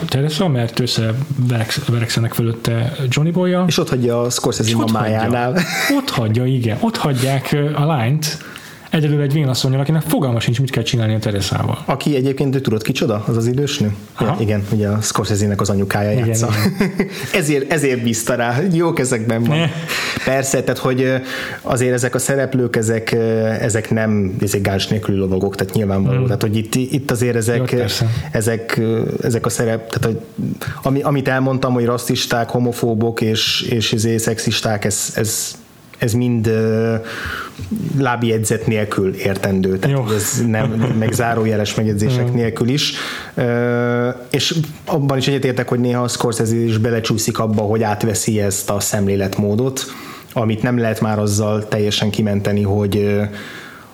Teresa, mert össze vereksz- verekszenek fölötte Johnny boy és ott hagyja a Scorsese mamájánál. Ott hagyja, igen. Ott hagyják a lányt, egyedül egy vénasszonyal, akinek fogalma sincs, mit kell csinálni a Teresával. Aki egyébként, ő tudod kicsoda? Az az idős nő? Aha. Igen, ugye a Scorsese-nek az anyukája Igen, játsza. ezért, ezért bízta rá. Jó kezekben van. Ne. Persze, tehát hogy azért ezek a szereplők, ezek, ezek nem ezek gáns nélküli lovagok, tehát nyilvánvaló. Hmm. Tehát, hogy itt, itt azért ezek, Jó, ezek, ezek a szerep, tehát hogy, ami, amit elmondtam, hogy rasszisták, homofóbok és, és izé, szexisták, ez, ez ez mind uh, lábjegyzet nélkül értendő, tehát Jó. ez nem, meg zárójeles megjegyzések nélkül is. Uh, és abban is egyetértek, hogy néha a Scorsese is belecsúszik abba, hogy átveszi ezt a szemléletmódot, amit nem lehet már azzal teljesen kimenteni, hogy uh,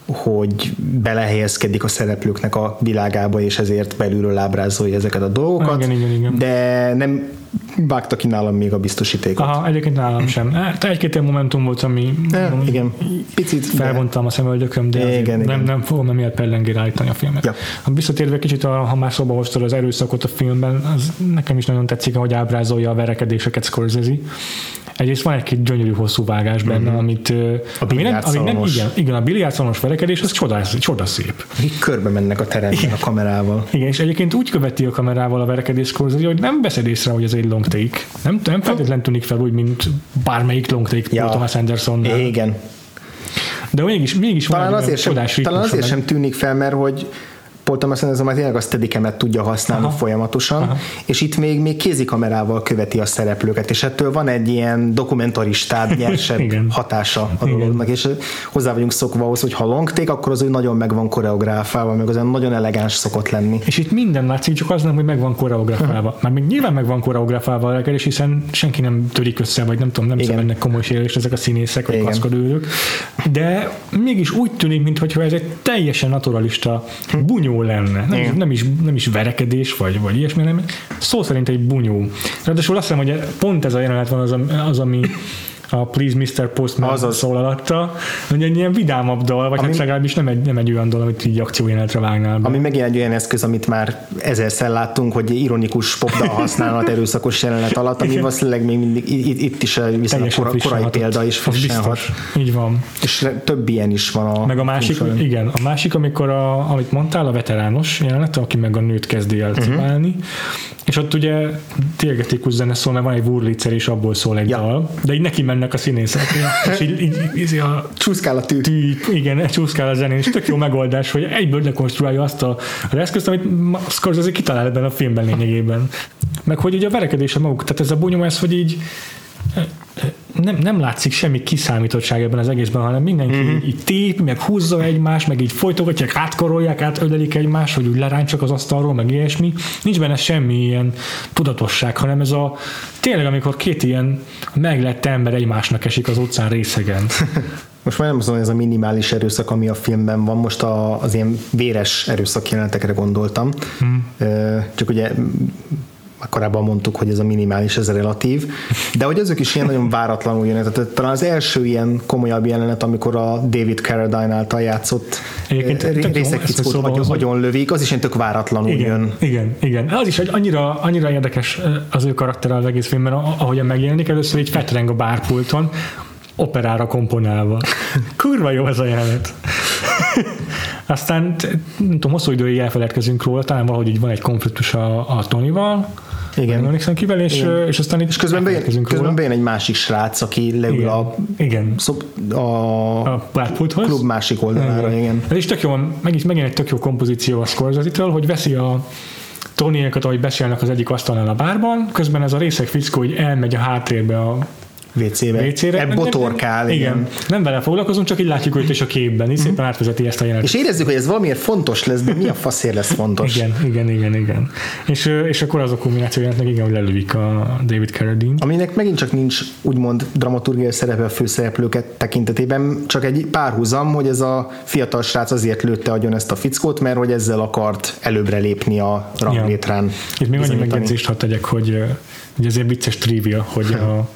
hogy belehelyezkedik a szereplőknek a világába, és ezért belülről ábrázolja ezeket a dolgokat. Igen, igen, igen. De nem, vágta ki nálam még a biztosítékot. Aha, egyébként nálam sem. Hát egy-két ilyen momentum volt, ami Eh, igen, picit. de- felvontam a szemöldököm, de Igen, igen. nem, nem fogom emiatt pellengére állítani a filmet. Ja. Ha Visszatérve kicsit, a, ha már szóba hoztad az erőszakot a filmben, az nekem is nagyon tetszik, ahogy ábrázolja a verekedéseket Scorsese. Egyrészt van egy-két gyönyörű hosszú vágás benne, amit, ö, A ami nem, ami nem, igen, igen, a biliárdsalonos verekedés, az csodás, csodaszép. Akik körbe mennek a teremben a kamerával. Igen, és egyébként úgy követi a kamerával a verekedés Scorsese, hogy nem veszed észre, hogy ez egy long take. Nem, nem feltétlenül tűnik fel úgy, mint bármelyik long take Ja. Thomas Andersonnál. Igen. De mégis, mégis van Talán egy azért, sem, talán azért meg- sem tűnik fel, mert hogy Paul Thomas Anderson már tényleg a steadicam tudja használni Aha. folyamatosan, Aha. és itt még, még kézikamerával követi a szereplőket, és ettől van egy ilyen dokumentaristább, nyersebb hatása a dolognak, és hozzá vagyunk szokva ahhoz, hogy ha long take, akkor az úgy nagyon meg van koreográfálva, meg az nagyon elegáns szokott lenni. És itt minden látszik, csak az nem, hogy meg van koreografálva. Már még nyilván meg van koreografálva a rekedés, hiszen senki nem törik össze, vagy nem tudom, nem szenvednek komoly sérülést ezek a színészek, vagy kaszkadőrök. De mégis úgy tűnik, mintha ez egy teljesen naturalista bunyó lenne. Nem, is, nem, is, nem is verekedés, vagy, vagy ilyesmi, hanem szó szerint egy bunyó. Ráadásul azt hiszem, hogy pont ez a jelenet van az, az ami a Please Mr. Postman Azaz. szól alatta, hogy egy ilyen vidámabb dal, vagy Ami- hát legalábbis nem egy, nem egy olyan dal, amit így akciójelenetre vágnál be. Ami megint egy olyan eszköz, amit már ezerszer láttunk, hogy ironikus popdal használat erőszakos jelenet alatt, ami valószínűleg még mindig itt, itt is viszonylag kora, korai hatott. példa is frissen hat. Így van. És több ilyen is van a Meg a másik, során. igen, a másik, amikor, a, amit mondtál, a veterános jelenet, aki meg a nőt kezdi el cipálni, és ott ugye térgetikus zene szól, mert van egy Wurlitzer, és abból szól egy Ja. dal, de így neki mennek a színészek, és így, így, így a Csúszkál a tű. tű, igen, csúszkál a zenén, és tök jó megoldás, hogy egyből dekonstruálja azt a, az eszközt, amit Scorsese kitalál ebben a filmben lényegében. Meg hogy ugye a verekedése maguk, tehát ez a bunyom, ez, hogy így nem, nem látszik semmi kiszámítottság ebben az egészben, hanem mindenki Mhm. uh-huh. így tép, meg húzza egymást, meg így folytogatják, átkorolják, átöldelik egymást, hogy úgy leráncsak az asztalról, meg ilyesmi. Nincs benne semmi ilyen tudatosság, hanem ez a tényleg, amikor két ilyen meglett ember egymásnak esik az utcán részegen. Most már nem azon, ez a minimális erőszak, ami a filmben van, most a, az ilyen véres erőszak jelenetekre gondoltam. Hmm. Csak ugye már korábban mondtuk, hogy ez a minimális, ez a relatív, de hogy azok is ilyen nagyon váratlanul jönnek. Tehát talán az első ilyen komolyabb jelenet, amikor a David Carradine által játszott Egyébként eh, tök jó, részek ezt fickót szóba agyon, agyon lövik, az is ilyen tök váratlanul Igen, jön. igen, igen. Az is, annyira, annyira érdekes az ő karaktere az egész filmben, ahogyan megjelenik, először így fetreng a bárpulton, operára komponálva. Kurva jó ez a jelenet. Aztán nem tudom, hosszú időig elfeledkezünk róla, talán valahogy így van egy konfliktus a, a Tonyval, Igen. emlékszem kivel, és, Igen. és aztán itt És közben bejön, közben róla. bejön egy másik srác, aki leül Igen, a, igen. szob, a, a klub másik oldalára, igen. Ez is tök jó, megint, megint egy tök jó kompozíció a scorsese hogy veszi a Tonyékat, ahogy beszélnek az egyik asztalnál a bárban, közben ez a részek fickó, hogy elmegy a háttérbe a WC-be. WC-re. Ebb botorkál, igen. igen. Nem vele foglalkozunk, csak így látjuk őt is a képben, és szépen átvezeti ezt a jelenetet. És érezzük, hogy ez valamiért fontos lesz, de mi a faszért lesz fontos? Igen, igen, igen, igen. És, és akkor az a kombináció jelentnek, igen, hogy lelövik a David Carradine. Aminek megint csak nincs úgymond dramaturgiai szerepe a főszereplőket tekintetében, csak egy párhuzam, hogy ez a fiatal srác azért lőtte agyon ezt a fickót, mert hogy ezzel akart előbbre lépni a ranglétrán. Itt még annyi megjegyzést hadd tegyek, hogy, ö, hogy ezért vicces trivia, hogy a,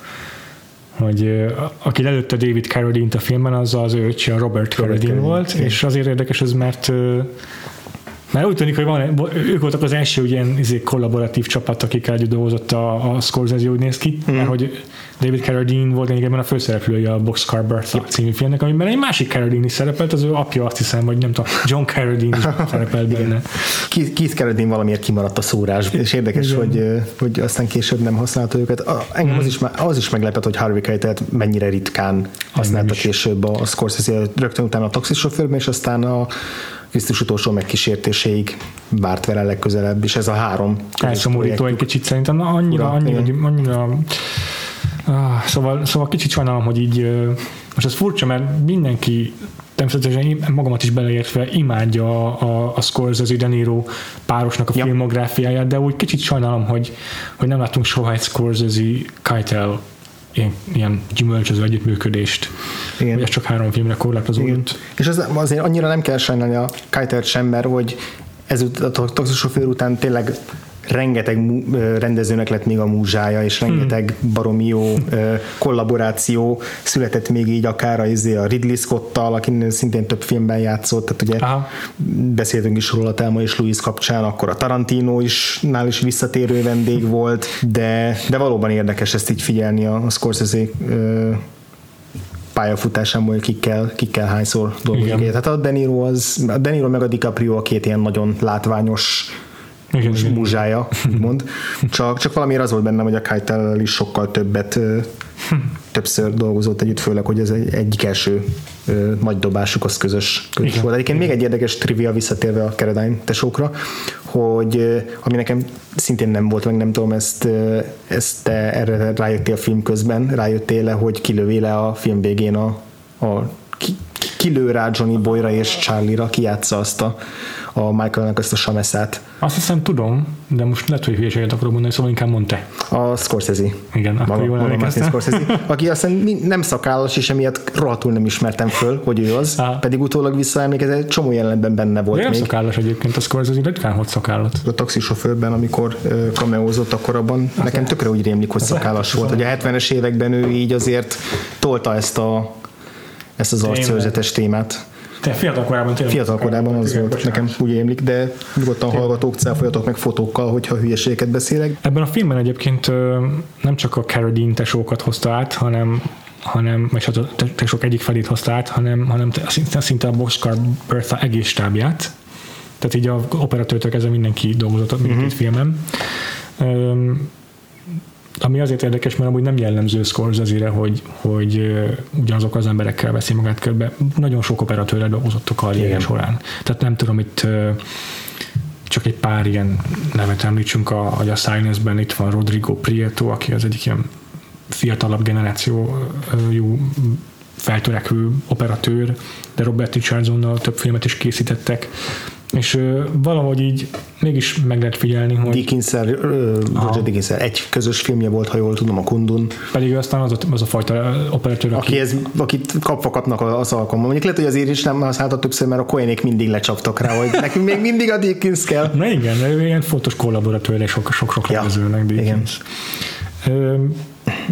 hogy aki lelőtte David Carradine-t a filmben, az az ő öccse, Robert Carradine volt, és azért érdekes ez, mert mert úgy tűnik, hogy van, ők voltak az első ilyen izé, kollaboratív csapat, akikkel együtt dolgozott a, a Scorsese, úgy néz ki, mm. mert hogy David Carradine volt lényegében a főszereplője a Boxcar Bertha című filmnek, amiben egy másik Carradine is szerepelt, az ő apja azt hiszem, vagy nem tudom, John Carradine is szerepelt benne. Keith Carradine valamiért kimaradt a szórás, és érdekes, hogy, hogy aztán később nem használta őket. A- Engem az is, me- az is meglepett, hogy Harvey Keitel mennyire ritkán használta is. később a, a Scorsese, rögtön utána a taxisofőrben, és aztán a Krisztus utolsó megkísértéséig várt vele legközelebb, és ez a három elszomorító egy kicsit szerintem, annyira, Ura, annyira, igen. annyira ah, szóval, szóval kicsit sajnálom, hogy így most ez furcsa, mert mindenki természetesen én magamat is beleértve imádja a, a, a Scorsese De Niro párosnak a Ja. filmográfiáját, de úgy kicsit sajnálom, hogy, hogy nem láttunk soha egy Scorsese Keitel ilyen, gyümölcsöző együttműködést. Igen. Hogy ez csak három filmre korlátozódott. És az, azért annyira nem kell sajnálni a Keitert sem, mert hogy ez a taxisofőr után tényleg rengeteg rendezőnek lett még a múzsája, és rengeteg hmm. baromi jó kollaboráció született még így akár a, izé, a Ridley Scott-tal, aki szintén több filmben játszott, tehát ugye Aha. beszéltünk is róla Telma és Louis kapcsán, akkor a Tarantino is nál is visszatérő vendég volt, de, de valóban érdekes ezt így figyelni a, a Scorsese pályafutásából, hogy kikkel, kikkel hányszor dolgozik. Tehát a De Niro, az, a De Niro meg a DiCaprio a két ilyen nagyon látványos igen, igen. múzsája, úgymond. Csak, csak valamiért az volt bennem, hogy a keitel is sokkal többet többször dolgozott együtt, főleg, hogy ez egy, egyik első ö, nagy dobásuk az közös, közös volt. Egyébként még egy érdekes trivia visszatérve a Keredány tesókra, hogy ami nekem szintén nem volt, meg nem tudom, ezt, ezt te erre rájöttél a film közben, rájöttél le, hogy kilövé le a film végén a, a ki, kilő rá Johnny Boyra és Charlie-ra, kijátsza azt a, a Michaelnek ezt a sameszát. Azt hiszem tudom, de most lehet, hogy hülyeséget akarok mondani, szóval inkább mondta. A Scorsese. Igen, akkor Maga, jól Martin Scorsese, aki aztán nem szakállas, és emiatt rohadtul nem ismertem föl, hogy ő az, Á. pedig utólag visszaemlékezett, csomó jelenetben benne volt de nem még. szakállas egyébként, a Scorsese ritkán hogy szakállat. A taxisofőrben, amikor kameózott, akkor abban hát nekem tökre úgy rémlik, hogy szakállas volt, hogy a 70-es években ő így azért tolta ezt a ezt az arcszőrzetes témát. Te fiatal korában tényleg. Fiatal korában az volt, bocsánat. nekem úgy émlik, de nyugodtan hallgatók, cáfoljatok meg fotókkal, hogyha hülyeséget beszélek. Ebben a filmben egyébként nem csak a Carradine tesókat hozta át, hanem hanem, vagy hát a tesók egyik felét hozta át, hanem, hanem szinte, szinte a Boxcar Bertha egész stábját. Tehát így a operatőrtől kezdve mindenki dolgozott mindkét uh-huh. filmen ami azért érdekes, mert amúgy nem jellemző Scorsese-re, hogy, hogy ugyanazok az emberekkel veszi magát körbe. Nagyon sok operatőrre dolgozott a karrierje során. Tehát nem tudom, itt csak egy pár ilyen nevet említsünk, a, a Silence-ben itt van Rodrigo Prieto, aki az egyik ilyen fiatalabb generációjú feltörekvő operatőr, de Robert Richardsonnal több filmet is készítettek és ö, valahogy így mégis meg lehet figyelni, hogy... Dickinson, Roger Dickinson egy közös filmje volt, ha jól tudom, a Kundun. Pedig aztán az a, az a fajta operatőr, aki... aki ez, akit kapva kapnak az alkalommal. Mondjuk lehet, hogy azért is nem használta többször, mert a Koenék mindig lecsaptak rá, hogy nekünk még mindig a Dickens kell. Na igen, ő ilyen fontos kollaboratőr, és sok-sok ja, rendezőnek Dickens. Igen.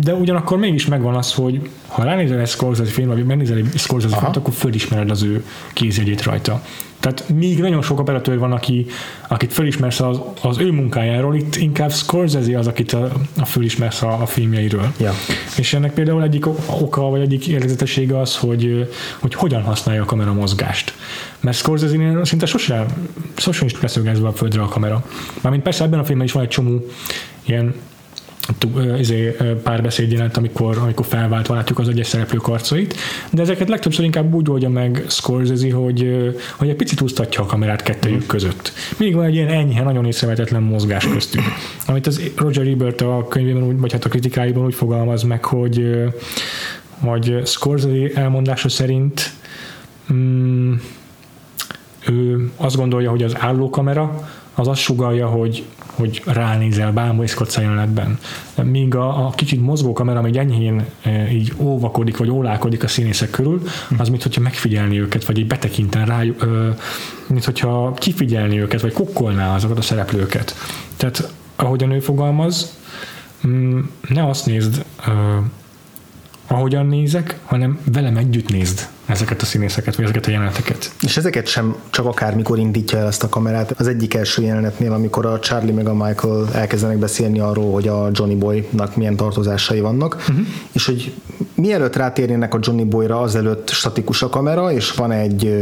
De ugyanakkor mégis megvan az, hogy ha ránézel egy Scorsese film, vagy megnézel egy Scorsese filmet, akkor fölismered az ő kézjegyét rajta. Tehát még nagyon sok operatőr van, aki, akit fölismersz az, az ő munkájáról, itt inkább Scorsese az, akit a, a fölismersz a, a filmjeiről. Ja. És ennek például egyik oka, vagy egyik érdezetessége az, hogy, hogy hogyan használja a kamera mozgást. Mert Scorsese-nél szinte sosem, sosem is leszögezve a földre a kamera. Mármint persze ebben a filmben is van egy csomó ilyen izé, párbeszéd jelent, amikor, amikor felváltva látjuk az egyes szereplők arcait, de ezeket legtöbbször inkább úgy oldja meg Scorsese, hogy, hogy egy picit úsztatja a kamerát kettőjük között. Mindig van egy ilyen enyhe, nagyon észrevetetlen mozgás köztük. Amit az Roger Ebert a könyvében, vagy hát a kritikáiban úgy fogalmaz meg, hogy, hogy Scorsese elmondása szerint mm, ő azt gondolja, hogy az állókamera az azt sugalja, hogy hogy ránézel bámú Scott jelenetben. Míg a, a kicsit mozgó kamera még enyhén e, így óvakodik, vagy ólálkodik a színészek körül, az mint hogyha megfigyelni őket, vagy így betekinten rájuk, e, mint hogyha kifigyelni őket, vagy kukkolná azokat a szereplőket. Tehát ahogy a nő fogalmaz, mm, ne azt nézd, ahogyan nézek, hanem velem együtt nézd ezeket a színészeket, vagy ezeket a jeleneteket. És ezeket sem csak akármikor indítja el ezt a kamerát. Az egyik első jelenetnél, amikor a Charlie meg a Michael elkezdenek beszélni arról, hogy a Johnny Boynak milyen tartozásai vannak, uh-huh. és hogy mielőtt rátérnének a Johnny Boyra, azelőtt statikus a kamera, és van egy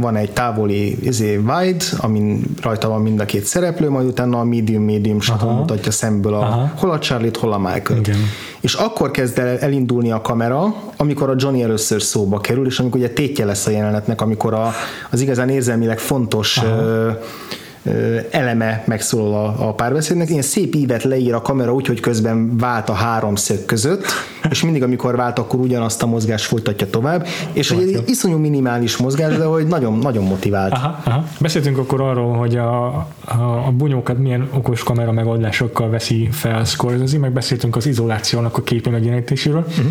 van egy távoli izé, wide, amin rajta van mind a két szereplő, majd utána a medium-medium shot mutatja szemből a, Aha. hol a Charlie-t, hol a Michael. Igen. És akkor kezd el elindulni a kamera, amikor a Johnny először szóba kerül, és amikor ugye tétje lesz a jelenetnek, amikor a, az igazán érzelmileg fontos Aha eleme megszólal a, a párbeszédnek. Ilyen szép ívet leír a kamera úgy, hogy közben vált a három szög között, és mindig, amikor vált, akkor ugyanazt a mozgást folytatja tovább, és hogy egy iszonyú minimális mozgás, de hogy nagyon, nagyon motivált. Aha, aha. Beszéltünk akkor arról, hogy a, a, a bunyókat milyen okos kamera megoldásokkal veszi fel Scorsese, meg beszéltünk az izolációnak a képi megjelenítéséről. Uh-huh.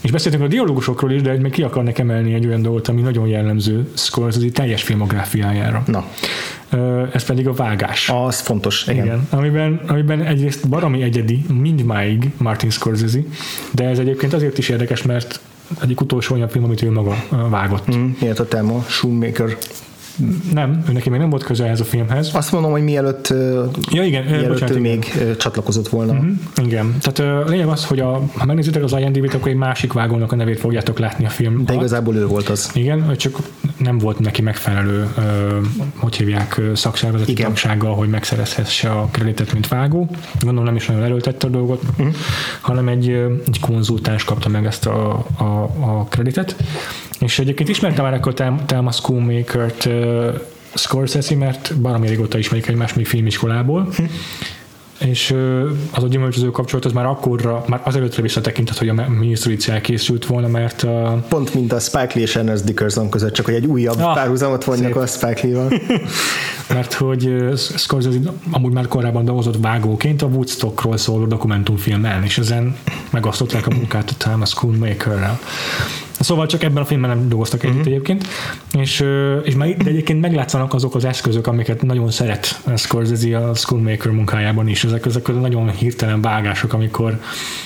És beszéltünk a dialógusokról is, de még ki akarnak emelni egy olyan dolgot, ami nagyon jellemző Scorsese teljes filmográfiájára. Na. Ez pedig a vágás. Az fontos, igen. igen. Amiben, amiben egyrészt baromi egyedi, mindmáig Martin Scorsese, de ez egyébként azért is érdekes, mert egyik utolsó olyan film, amit ő maga vágott. Mm, miért a Thelma Shoemaker nem, neki még nem volt köze ez a filmhez. Azt mondom, hogy mielőtt, ja, igen, mielőtt bocsánat, ő még igen. csatlakozott volna. Uh-huh, igen, tehát a lényeg az, hogy a, ha megnézitek az IMDb-t, akkor egy másik vágónak a nevét fogjátok látni a film. De igazából ő volt az. Igen, csak nem volt neki megfelelő, hogy hívják, szakszervezeti igen. tagsággal, hogy megszerezhesse a kreditet, mint vágó. Gondolom nem is nagyon erőltette a dolgot, uh-huh. hanem egy, egy konzultáns kapta meg ezt a, a, a kreditet. És egyébként ismertem már akkor Thelma Schoolmaker-t uh, Scorsese, mert baromi régóta ismerik egymást még filmiskolából. Hm és az a gyümölcsöző kapcsolat az már akkorra, már azelőttre visszatekintett, hogy a minisztrícia elkészült volna, mert a... Pont mint a Spike Lee és Ernest Dickerson között, csak hogy egy újabb ah, párhuzamot vonjak a Spike Lee-val. mert hogy Scorsese amúgy már korábban dolgozott vágóként a Woodstockról szóló dokumentumfilmen, és ezen megosztották a munkát a Time a Schoolmaker-rel. Szóval csak ebben a filmben nem dolgoztak együtt uh-huh. egyébként, és, és már, de egyébként meglátszanak azok az eszközök, amiket nagyon szeret Scorsese a Schoolmaker munkájában is. Ezek, ezek nagyon hirtelen vágások, amikor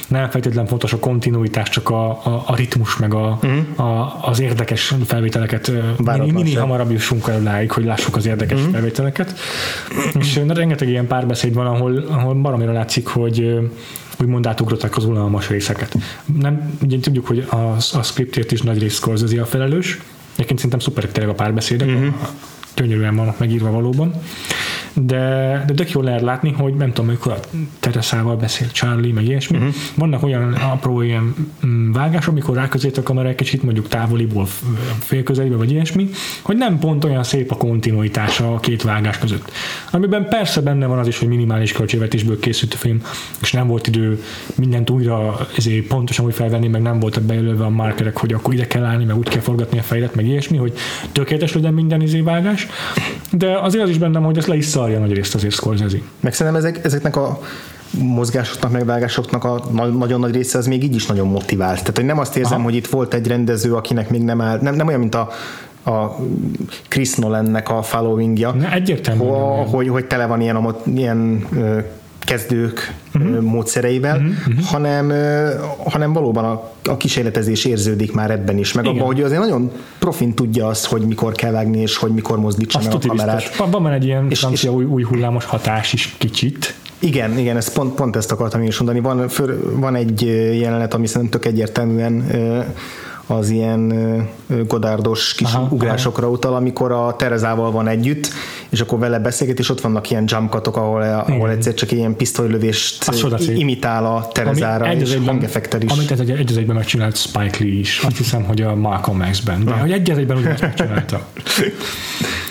nem feltétlenül fontos a kontinuitás, csak a, a, a ritmus, meg a, uh-huh. a, az érdekes felvételeket. Minél, minél hamarabb jussunk el odáig, hogy lássuk az érdekes uh-huh. felvételeket. És rengeteg ilyen párbeszéd van, ahol, ahol baromira látszik, hogy úgymond átugrották az unalmas részeket. Nem, ugye tudjuk, hogy a, a scriptért is nagy rész Scorsese a felelős, egyébként szerintem szuperek tényleg a párbeszédek, uh-huh. gyönyörűen vannak megírva valóban de, de tök jól lehet látni, hogy nem tudom, amikor a Teresával beszél Charlie, meg ilyesmi. Uh-huh. Vannak olyan apró ilyen mm, vágások, amikor ráközét a kamera egy kicsit mondjuk távoliból, félközelébe, vagy ilyesmi, hogy nem pont olyan szép a kontinuitása a két vágás között. Amiben persze benne van az is, hogy minimális költségvetésből készült a film, és nem volt idő mindent újra ezért pontosan úgy felvenni, meg nem voltak bejelölve a markerek, hogy akkor ide kell állni, meg úgy kell forgatni a fejet, meg ilyesmi, hogy tökéletes legyen minden izé vágás. De azért az is bennem, hogy ezt le is szarja nagy részt azért Scorsese. Meg szerintem ezek, ezeknek a mozgásoknak, megvágásoknak a nagyon nagy része az még így is nagyon motivált. Tehát, hogy nem azt érzem, Aha. hogy itt volt egy rendező, akinek még nem áll, nem, nem olyan, mint a a Chris Nolannek a followingja. Ne, egyértelműen. Ho, hogy, hogy tele van ilyen, ilyen kezdők uh-huh. módszereivel, uh-huh. hanem, hanem valóban a, a kísérletezés érződik már ebben is, meg abban, hogy azért nagyon profin tudja azt, hogy mikor kell vágni, és hogy mikor mozdítsa azt meg a kamerát. Biztos. Van, van egy ilyen és, francia és, új, új hullámos hatás is kicsit. Igen, igen, ezt pont, pont ezt akartam én is mondani. Van, för, van egy jelenet, ami szerintem tök egyértelműen az ilyen godárdos kis aha, ugrásokra aha. utal, amikor a Terezával van együtt, és akkor vele beszélget, és ott vannak ilyen jumpkatok, ahol, ahol egyszer csak ilyen pisztolylövést imitál a Terezára, Ami és hangeffekter is. Amit ez egy, egy egyben megcsinált Spike Lee is. Azt hiszem, hogy a Malcolm X-ben. De hogy egy egyben ugyanezt megcsinálta.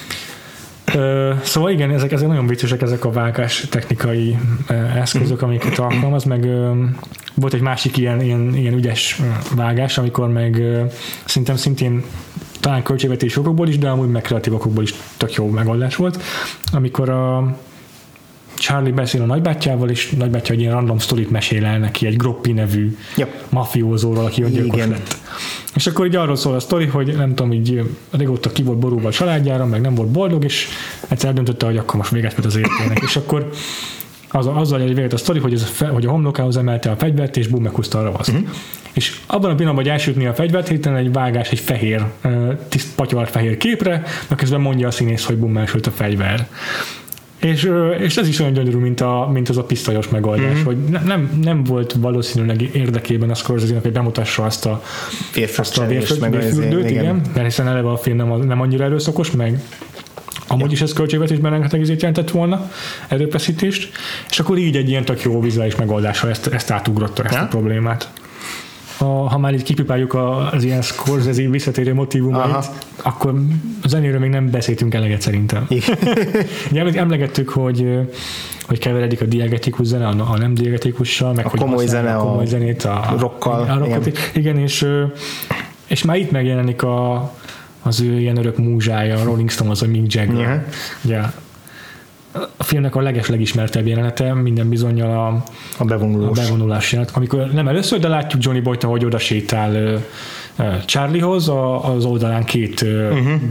Szóval igen, ezek, ezek nagyon viccesek, ezek a vágás technikai eszközök, amiket alkalmaz, meg volt egy másik ilyen, ilyen, ilyen ügyes vágás, amikor meg szerintem szintén talán költségvetési okokból is, de amúgy meg kreatív okokból is tök jó megoldás volt, amikor a Charlie beszél a nagybátyjával, és nagybátyja egy ilyen random sztorit mesél el neki egy Groppi nevű yep. mafiózóról, aki öngyilkos lett. És akkor így arról szól a sztori, hogy nem tudom, így régóta ki volt borúva a családjára, meg nem volt boldog, és egyszer döntötte, hogy akkor most véget az életének. és akkor az, azzal egy véget a sztori, hogy, ez hogy a homlokához emelte a fegyvert, és bum, meghúzta a ravaszt. Uh-huh. És abban a pillanatban, hogy elsütni a fegyvert, hirtelen egy vágás, egy fehér, tiszt patyar fehér képre, mert közben mondja a színész, hogy bum, elsült a fegyver. És, és ez is olyan gyönyörű, mint, a, mint az a pisztolyos megoldás, mm-hmm. hogy ne, nem, nem volt valószínűleg érdekében a scorsese hogy bemutassa azt a vérfürdőt, igen, mert hiszen eleve a film nem, nem annyira erőszakos, meg Amúgy ja. is ez költségvetésben rengeteg izét jelentett volna, erőfeszítést, és akkor így egy ilyen tök jó vizuális megoldással ezt, ezt átugrotta, ezt ja. a problémát a, ha már így kipipáljuk az ilyen Scorsese visszatérő motivumait, Aha. akkor a zenéről még nem beszéltünk eleget szerintem. Igen. emlegettük, hogy hogy keveredik a diegetikus zene a, nem diegetikussal, meg a hogy komoly zene, a komoly zenét, a, rockkal. A, rockot, igen. igen, és, és már itt megjelenik a, az ő ilyen örök múzsája, a Rolling Stone, az a Mick Jagger. Uh-huh. Ugye, a filmnek a leges legismertebb jelenete minden bizonyal a, a, bevonulós. a bevonulás jelenet, amikor nem először, de látjuk Johnny Boyt, ahogy oda sétál Charliehoz, a, az oldalán két uh-huh.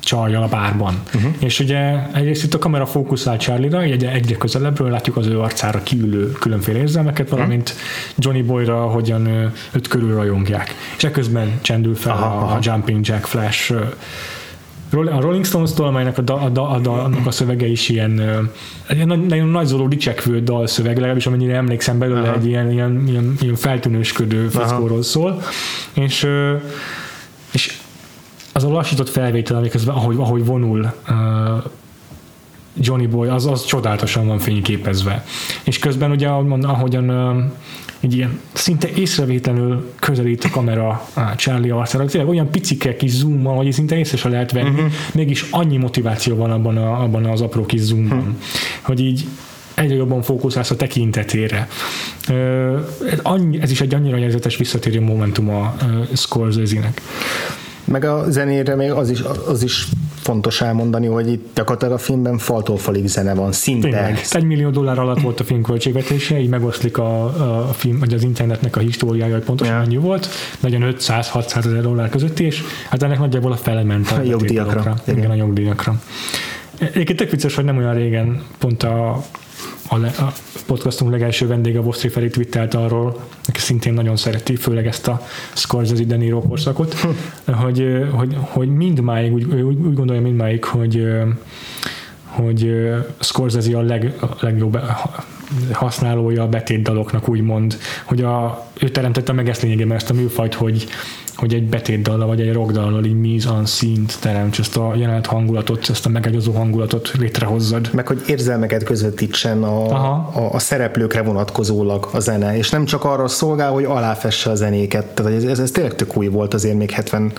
csajjal a bárban. Uh-huh. És ugye egyrészt itt a kamera fókuszál Charlie-ra, egyre, egyre közelebbről látjuk az ő arcára kiülő különféle érzelmeket, valamint Johnny Boyra, hogyan őt körül rajongják. És ekközben csendül fel aha, a, aha. a Jumping Jack Flash a Rolling Stones-tól, amelynek a, da, a, da, a, da, annak a szövege is ilyen, ilyen nagyon nagyzoló dicsekvő dalszöveg, legalábbis amennyire emlékszem belőle Aha. egy ilyen, ilyen, ilyen, ilyen feltűnősködő fickóról szól, és, és az a lassított felvétel, amiközben, ahogy, ahogy vonul Johnny Boy, az, az csodálatosan van fényképezve. És közben ugye, ahogyan egy ilyen szinte észrevétlenül közelít a kamera a Charlie arcára, tényleg olyan picike kis zoom van, hogy szinte észre se lehet venni, uh-huh. mégis annyi motiváció van abban, a, abban az apró kis zoomban, uh-huh. hogy így egyre jobban fókuszálsz a tekintetére. Ez is egy annyira jelzetes visszatérő momentum a Scorsese-nek. Meg a zenére még az is, az is fontos elmondani, hogy itt gyakorlatilag a filmben faltól falig zene van, szinte. Tényleg. Egy millió dollár alatt volt a film költségvetése, így megoszlik a, a film, vagy az internetnek a históriája, hogy pontosan yeah. volt, nagyon 500-600 ezer dollár között, és hát ennek nagyjából a fele ment a, a jogdíjakra. Igen. igen, a jogdíjakra. Egyébként tök vicces, hogy nem olyan régen pont a a, le, a podcastunk legelső vendége, a Vosztri Feri twittelt arról, aki szintén nagyon szereti, főleg ezt a Scorsese De Niro korszakot, hm. hogy, hogy, hogy mindmáig, úgy, úgy, úgy gondolja mindmáig, hogy hogy Scorsese a, leg, a legjobb használója a betétdaloknak úgymond, hogy a, ő teremtette meg ezt lényegében ezt a műfajt, hogy, hogy egy betétdallal vagy egy rockdallal így mise en színt teremts, ezt a jelenet hangulatot, ezt a megagyazó hangulatot létrehozzad. Meg hogy érzelmeket közvetítsen a, a, a, szereplőkre vonatkozólag a zene, és nem csak arra szolgál, hogy aláfesse a zenéket. Tehát ez, ez, ez tényleg tök új volt azért még 70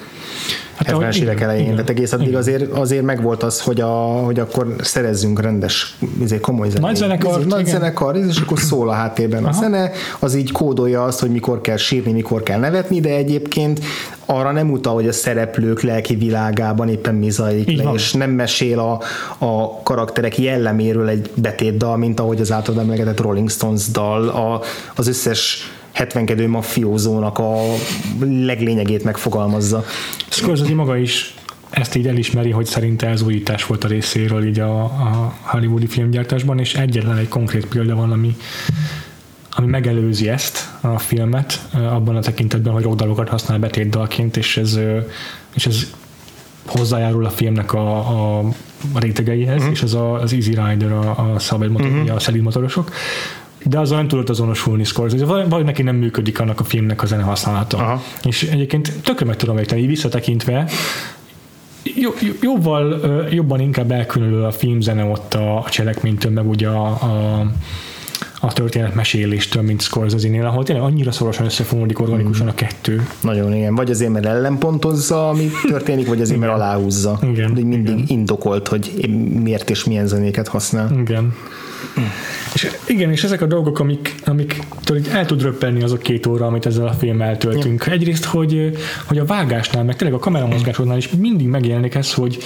hát 70-es évek elején, igen, tehát egész addig azért, azért megvolt az, hogy, a, hogy akkor szerezzünk rendes, izé, komoly zenét. Nagy zenekar, ez, nagy zenekar, és akkor szól a háttérben Aha. a zene, az így kódolja azt, hogy mikor kell sírni, mikor kell nevetni, de egyébként arra nem utal, hogy a szereplők lelki világában éppen mi zajlik le, és nem mesél a, a karakterek jelleméről egy betétdal, mint ahogy az általában emlegetett Rolling Stones dal, a, az összes hetvenkedő maffiózónak a leglényegét megfogalmazza. Scorsese maga is ezt így elismeri, hogy szerinte ez újítás volt a részéről így a, a hollywoodi filmgyártásban, és egyetlen egy konkrét példa van, ami, ami megelőzi ezt a filmet, abban a tekintetben, hogy rockdalokat használ betétdalként, és ez, és ez hozzájárul a filmnek a, a, a rétegeihez, uh-huh. és az a, az Easy Rider, a, a szabad motor, uh-huh. a szelíd motorosok, de azzal nem tudott azonosulni Scorsese, vagy neki nem működik annak a filmnek a zene használata. Aha. És egyébként tökre meg tudom érteni, így visszatekintve, jóval jobban inkább elkülönül a filmzene ott a cselekménytől, meg ugye a, a a történet meséléstől, mint Scorsese-nél, ahol tényleg annyira szorosan összefonódik organikusan a kettő. Nagyon igen. Vagy azért, mert ellenpontozza, ami történik, vagy azért, mert aláhúzza. Igen. De mindig igen. indokolt, hogy miért és milyen zenéket használ. Igen. És igen, és ezek a dolgok, amik, amik így el tud röppenni az a két óra, amit ezzel a filmmel töltünk. Ja. Egyrészt, hogy, hogy a vágásnál, meg tényleg a kameramozgásodnál is mindig megjelenik ez, hogy,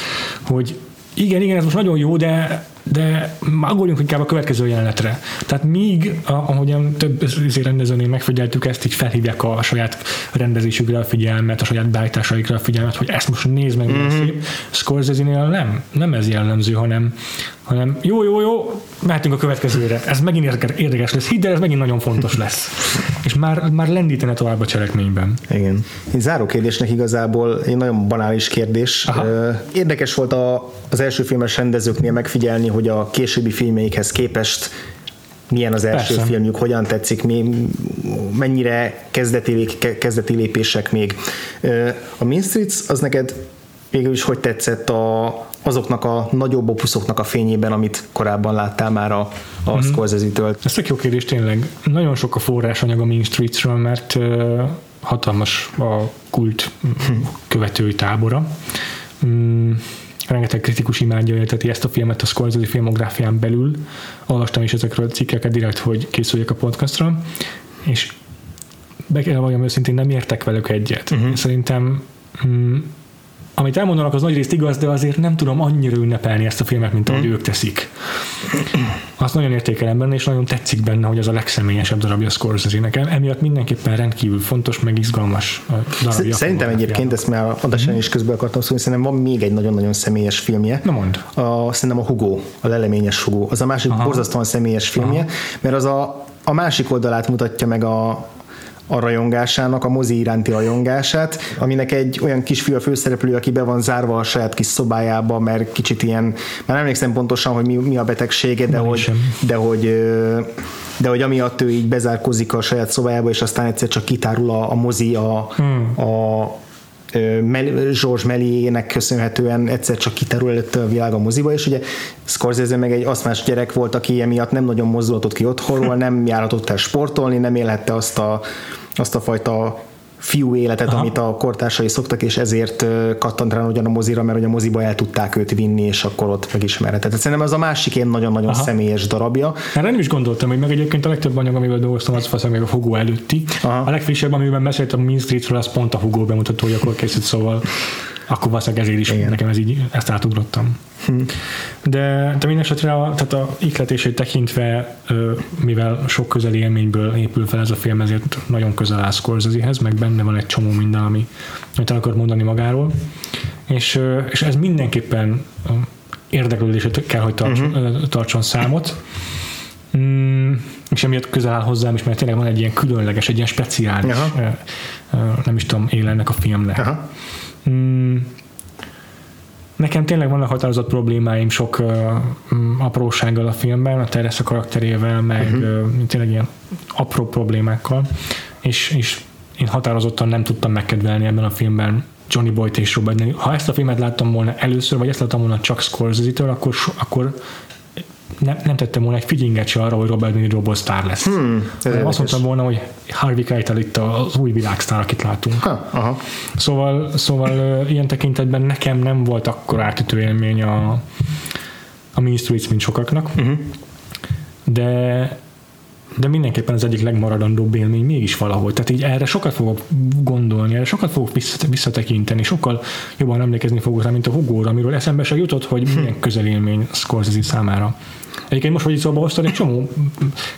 hogy igen, igen, ez most nagyon jó, de de aggódjunk inkább a következő jelenetre. Tehát míg, ahogyan több rendezőnél megfigyeltük ezt, így felhívják a saját rendezésükre a figyelmet, a saját beállításaikra a figyelmet, hogy ezt most nézd meg, mm-hmm. szép. Scorsese-nél nem, nem ez jellemző, hanem, hanem jó, jó, jó, mehetünk a következőre. Ez megint érdekes lesz. Hidd el, ez megint nagyon fontos lesz. És már, már lendítene tovább a cselekményben. Igen. Én záró kérdésnek igazából egy nagyon banális kérdés. Aha. Érdekes volt a, az első filmes rendezőknél megfigyelni, hogy a későbbi filmeikhez képest milyen az első Persze. filmjük, hogyan tetszik, mi, mennyire kezdeti, kezdeti lépések még. A Mean Streets az neked végül is hogy tetszett a, azoknak a nagyobb opuszoknak a fényében, amit korábban láttál már a, a mm-hmm. Scorsese-től? Ez tök jó kérdés tényleg. Nagyon sok a forrásanyag a Mean Streetsről, mert uh, hatalmas a kult követői tábora. Mm, rengeteg kritikus imádja élteti ezt a filmet a Scorsese filmográfián belül. Olvastam is ezekről a cikkeket direkt, hogy készüljek a podcastra, és be kell valljam őszintén, nem értek velük egyet. Uh-huh. Szerintem mm, amit elmondanak, az nagyrészt igaz, de azért nem tudom annyira ünnepelni ezt a filmet, mint ahogy mm. ők teszik. A, azt nagyon értékelem benne, és nagyon tetszik benne, hogy az a legszemélyesebb darabja Scorsese-nek. Emiatt mindenképpen rendkívül fontos, meg izgalmas darabja. Szerintem egyébként, ezt már adásán is közben akartam szólni, szerintem van még egy nagyon-nagyon személyes filmje. Na mond. A, szerintem a Hugo, a leleményes Hugo. Az a másik Aha. borzasztóan személyes filmje, Aha. mert az a, a másik oldalát mutatja meg a, a rajongásának, a mozi iránti rajongását, aminek egy olyan kisfiú a főszereplő, aki be van zárva a saját kis szobájába, mert kicsit ilyen, már nem emlékszem pontosan, hogy mi, mi a betegsége, de hogy, de hogy, de hogy amiatt ő így bezárkozik a saját szobájába, és aztán egyszer csak kitárul a, a mozi a, hmm. a George Meliének köszönhetően egyszer csak kiterül előtte a világ a moziba, és ugye Scorsese meg egy aszmás gyerek volt, aki emiatt nem nagyon mozdulatott ki otthonról, nem járhatott el sportolni, nem élhette azt a, azt a fajta fiú életet, Aha. amit a kortársai szoktak, és ezért kattant rá ugyan a mozira, mert hogy a moziba el tudták őt vinni, és akkor ott megismerhetett. Tehát szerintem ez a másik ilyen nagyon-nagyon Aha. személyes darabja. Erre nem is gondoltam, hogy meg egyébként a legtöbb anyag, amivel dolgoztam, az faszom még a Hugo előtti. Aha. A legfrissebb, amiben beszéltem a Mean Streetről, az pont a Hugo bemutatója, akkor készült, szóval akkor valószínűleg ezért is Igen. nekem ez így, ezt átugrottam. Hm. De, de minden esetre a, tehát a ikletését tekintve, mivel sok közeli élményből épül fel ez a film, ezért nagyon közel áll Scorsesehez, meg benne van egy csomó minden, ami, amit el akar mondani magáról. És, és ez mindenképpen érdeklődését kell, hogy tartson, uh-huh. tartson számot. Mm, és emiatt közel áll hozzám is, mert tényleg van egy ilyen különleges, egy ilyen speciális, Aha. nem is tudom, ennek a filmnek. Aha. Mm, nekem tényleg vannak határozott problémáim sok uh, aprósággal a filmben, a Teresa karakterével, meg uh-huh. uh, tényleg ilyen apró problémákkal, és, és én határozottan nem tudtam megkedvelni ebben a filmben Johnny Boyd és Robert Niro. Ha ezt a filmet láttam volna először, vagy ezt láttam volna csak Scorsese-től, akkor, akkor nem, nem tettem volna egy figginget se arra, hogy Robert De Niro sztár lesz. Hmm, azt mondtam volna, hogy Harvey Keitel itt az új világsztár, akit látunk. Ha, aha. Szóval, szóval ilyen tekintetben nekem nem volt akkor átütő élmény a, a Mean Streets, mint sokaknak. Uh-huh. De de mindenképpen az egyik legmaradandóbb élmény mégis valahogy. Tehát így erre sokat fogok gondolni, erre sokat fogok visszatekinteni, sokkal jobban emlékezni fogok rá, mint a Hugo, amiről eszembe se jutott, hogy milyen közelélmény Scorsese számára. Egyébként most, hogy itt szóba hoztad, egy csomó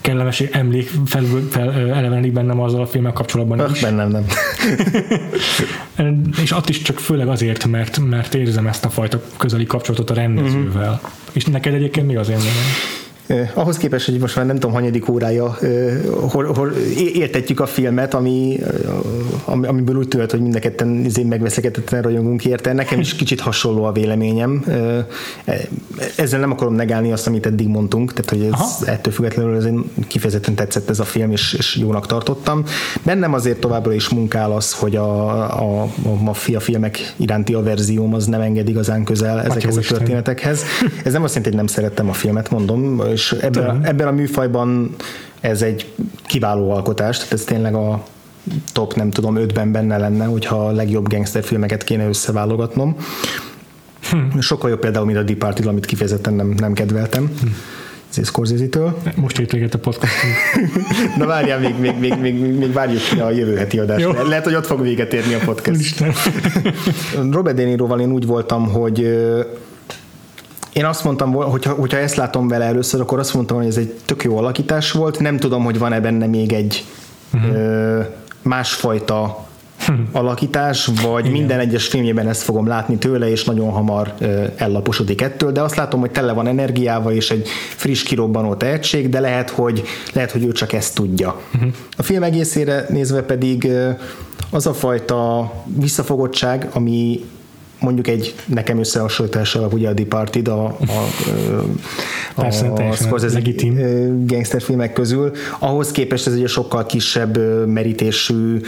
kellemes emlék fel, fel elevenik bennem azzal a filmmel kapcsolatban Öh, is. Bennem nem. és ott is csak főleg azért, mert, mert érzem ezt a fajta közeli kapcsolatot a rendezővel. Uh-huh. És neked egyébként mi az élményem? ahhoz képest, hogy most már nem tudom, hanyadik órája hol, hol értetjük a filmet, ami, amiből úgy tűnt, hogy mind a ketten izé megveszekedetlen rajongunk érte. Nekem is kicsit hasonló a véleményem. E, ezzel nem akarom negálni azt, amit eddig mondtunk, tehát hogy ez Aha. ettől függetlenül ez kifejezetten tetszett ez a film, és, és jónak tartottam. Bennem azért továbbra is munkál az, hogy a, a, a maffia filmek iránti averzióm az nem enged igazán közel ezekhez a történetekhez. Ez nem azt jelenti, hogy nem szerettem a filmet, mondom, és ebben, ebben a műfajban ez egy kiváló alkotás, tehát ez tényleg a top, nem tudom, ötben benne lenne, hogyha a legjobb gangsterfilmeket kéne összeválogatnom. Hm. Sokkal jobb például, mint a Departed, amit kifejezetten nem, nem kedveltem. Hm. Scorsese-től. Most ért véget a podcastunk. Na várjál, még, még, még, még, még várjuk ki a jövő heti adást. Jó. Lehet, hogy ott fog véget érni a podcast. Isten. Robert De Niroval én úgy voltam, hogy én azt mondtam, hogyha, hogyha ezt látom vele először, akkor azt mondtam, hogy ez egy tök jó alakítás volt. Nem tudom, hogy van-e benne még egy uh-huh. ö, másfajta alakítás, vagy Igen. minden egyes filmjében ezt fogom látni tőle, és nagyon hamar ö, ellaposodik ettől, de azt látom, hogy tele van energiával, és egy friss kirobbanó tehetség, de lehet, hogy, lehet, hogy ő csak ezt tudja. Uh-huh. A film egészére nézve pedig ö, az a fajta visszafogottság, ami mondjuk egy nekem összehasonlítás alap ugye a Departed a, a, a, Persze, a Scorsese gangster filmek közül. Ahhoz képest ez egy sokkal kisebb merítésű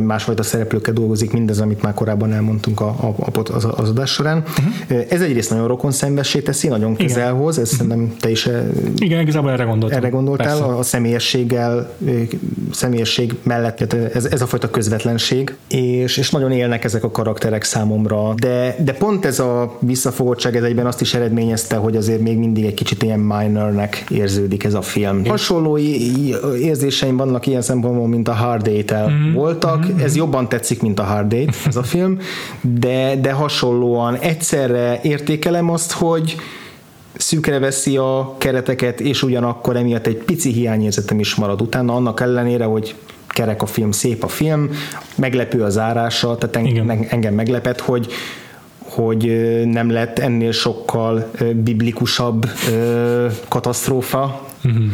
másfajta szereplőkkel dolgozik, mindez, amit már korábban elmondtunk a, a, a, az, az adás során. Uh-huh. Ez egyrészt nagyon rokon szembessé teszi, nagyon közel hoz, ezt uh-huh. nem te is Igen, igazából erre gondoltam. Erre gondoltál, a, a személyességgel, személyesség mellett ez, ez a fajta közvetlenség, és, és nagyon élnek ezek a karakterek számomra, de, de pont ez a visszafogottság ez egyben azt is eredményezte, hogy azért még mindig egy kicsit ilyen minornek érződik ez a film. Én. Hasonló érzéseim vannak ilyen szempontból, mint a Hard Date-el mm-hmm. voltak. Mm-hmm. Ez jobban tetszik, mint a Hard Date, ez a film, de, de hasonlóan egyszerre értékelem azt, hogy szűkre veszi a kereteket, és ugyanakkor emiatt egy pici hiányérzetem is marad utána, annak ellenére, hogy kerek a film, szép a film, meglepő az zárása, tehát engem, engem meglepett, hogy hogy nem lett ennél sokkal biblikusabb katasztrófa uh-huh.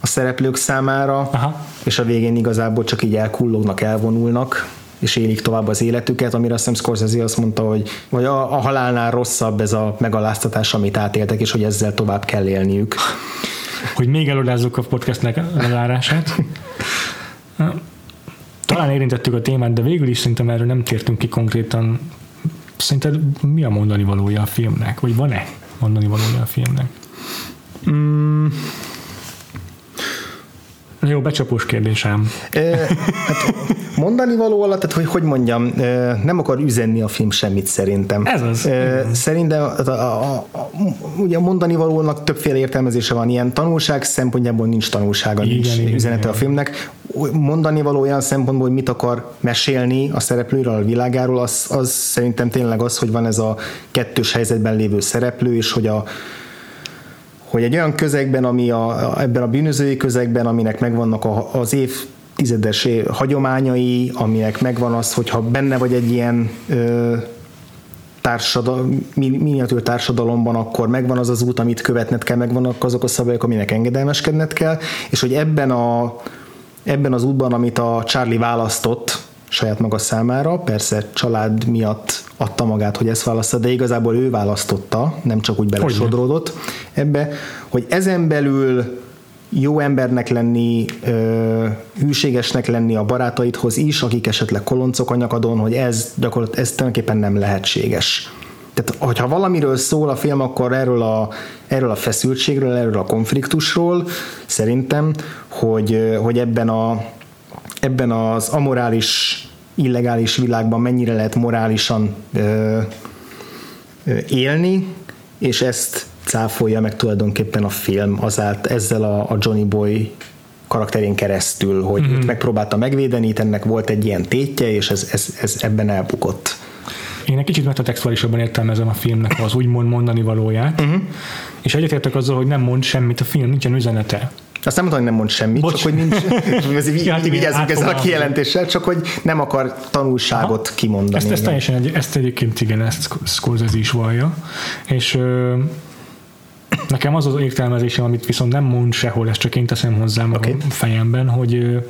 a szereplők számára, Aha. és a végén igazából csak így elkullognak, elvonulnak és élik tovább az életüket, amire azt hiszem Scorsese azt mondta, hogy vagy a, a halálnál rosszabb ez a megaláztatás, amit átéltek, és hogy ezzel tovább kell élniük. Hogy még elodázzuk a podcastnek lezárását. Talán érintettük a témát, de végül is szerintem erről nem tértünk ki konkrétan. Szerinted mi a mondani valója a filmnek? Vagy van-e mondani valója a filmnek? Mm, jó, becsapós kérdésem. E, hát mondani való alatt, tehát hogy hogy mondjam, nem akar üzenni a film semmit szerintem. Ez az. E, szerintem a, a, a, a, ugye a mondani valónak többféle értelmezése van, ilyen tanulság szempontjából nincs tanulsága, igen, nincs igen, üzenete igen. a filmnek. Mondani való olyan szempontból, hogy mit akar mesélni a szereplőről, a világáról, az, az szerintem tényleg az, hogy van ez a kettős helyzetben lévő szereplő, és hogy a hogy egy olyan közegben, ami a, ebben a bűnözői közegben, aminek megvannak a, az év tizedes hagyományai, aminek megvan az, hogyha benne vagy egy ilyen ö, társadal, miniatűr társadalomban, akkor megvan az az út, amit követned kell, megvannak azok a szabályok, aminek engedelmeskedned kell, és hogy ebben, a, ebben az útban, amit a Charlie választott, saját maga számára, persze család miatt adta magát, hogy ezt választa, de igazából ő választotta, nem csak úgy belesodródott ebbe, hogy ezen belül jó embernek lenni, hűségesnek lenni a barátaidhoz is, akik esetleg koloncok a nyakadon, hogy ez gyakorlatilag ez tulajdonképpen nem lehetséges. Tehát, hogyha valamiről szól a film, akkor erről a, erről a feszültségről, erről a konfliktusról, szerintem, hogy, hogy ebben a ebben az amorális, illegális világban mennyire lehet morálisan ö, ö, élni, és ezt cáfolja meg tulajdonképpen a film azált ezzel a, a Johnny Boy karakterén keresztül, hogy mm-hmm. őt megpróbálta megvédeni, ennek volt egy ilyen tétje, és ez, ez, ez ebben elbukott. Én egy kicsit metatextuálisabban értelmezem a filmnek az úgymond mondani valóját, uh-huh. és egyetértek azzal, hogy nem mond semmit a film, nincsen üzenete. Azt nem mondom, hogy nem mond semmit, Bocs. csak hogy nincs, hát vigyázzunk ezzel a kijelentéssel, csak hogy nem akar tanulságot Aha. kimondani. Ezt, ezt teljesen, egy, ezt egyébként igen, ezt Scorsese is vallja, és ö, nekem az az értelmezésem, amit viszont nem mond sehol, ezt csak én teszem hozzám okay. a fejemben, hogy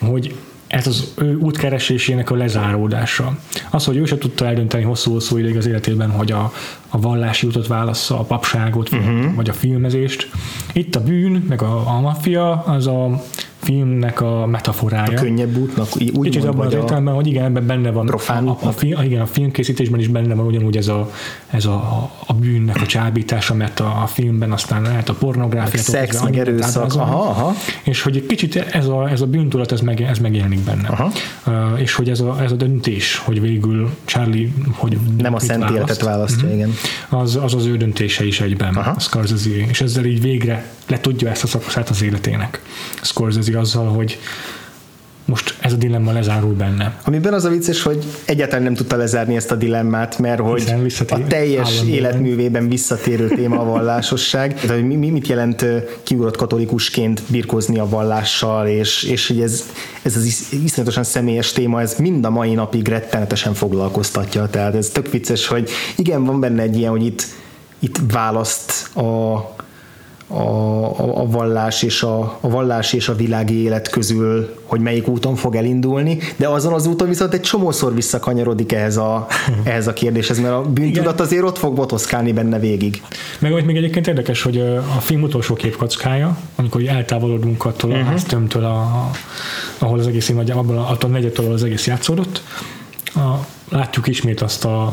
hogy ez az ő útkeresésének a lezáródása. Az, hogy ő se tudta eldönteni hosszú-hosszú ideig az életében, hogy a, a vallási utat válassza, a papságot, uh-huh. vagy a filmezést. Itt a bűn, meg a, a maffia, az a filmnek a metaforája. A könnyebb útnak, úgy Kicsit abban az értelemben, hogy igen, ebben benne van. A, a, film, igen, a filmkészítésben is benne van ugyanúgy ez a, ez a, a bűnnek a csábítása, mert a, a filmben aztán lehet a pornográfia. Szex, meg erőszak. Aha, aha. És hogy egy kicsit ez a, ez a bűntudat, ez, meg, ez megjelenik benne. Aha. Uh, és hogy ez a, ez a döntés, hogy végül Charlie, hogy nem a szent választ, életet választja, uh-huh. igen. Az, az az ő döntése is egyben, Aha. Scorsese, és ezzel így végre le tudja ezt a szakaszát az életének. Scorsese azzal, hogy most ez a dilemma lezárul benne. Amiben az a vicces, hogy egyáltalán nem tudta lezárni ezt a dilemmát, mert hogy a teljes életművében visszatérő téma a vallásosság. Tehát, hogy mi, mit jelent kiugrott katolikusként birkozni a vallással, és, és hogy ez, ez az iszonyatosan személyes téma, ez mind a mai napig rettenetesen foglalkoztatja. Tehát ez tök vicces, hogy igen, van benne egy ilyen, hogy itt, itt választ a a, a, a vallás és a, a vallás és a világi élet közül, hogy melyik úton fog elindulni, de azon az úton viszont egy csomószor visszakanyarodik ehhez a, ehhez a kérdéshez, mert a bűntudat azért ott fog botoszkálni benne végig. Meg amit még egyébként érdekes, hogy a film utolsó képkockája, amikor eltávolodunk attól uh-huh. a háztömtől, a, a, ahol az egész, vagy abban a, attól a negyedtől, az egész játszódott, a, látjuk ismét azt a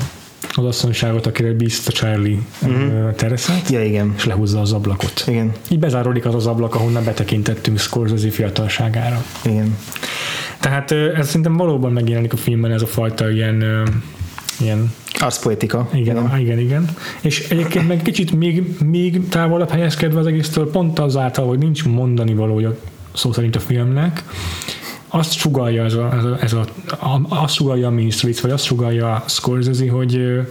az asszonyságot, akire bízta Charlie uh-huh. Teresát, ja, igen. és lehúzza az ablakot. Igen. Így bezáródik az az ablak, ahonnan betekintettünk Scorsese fiatalságára. Igen. Tehát ez szerintem valóban megjelenik a filmben ez a fajta ilyen ilyen Arszpoetika. Igen, igen, igen, igen. És egyébként meg kicsit még, még távolabb helyezkedve az egésztől, pont azáltal, hogy nincs mondani valója szó szerint a filmnek, azt sugalja ez a, ez a, ez a, azt sugalja a Mean Streets, vagy azt sugalja a Scorsese, hogy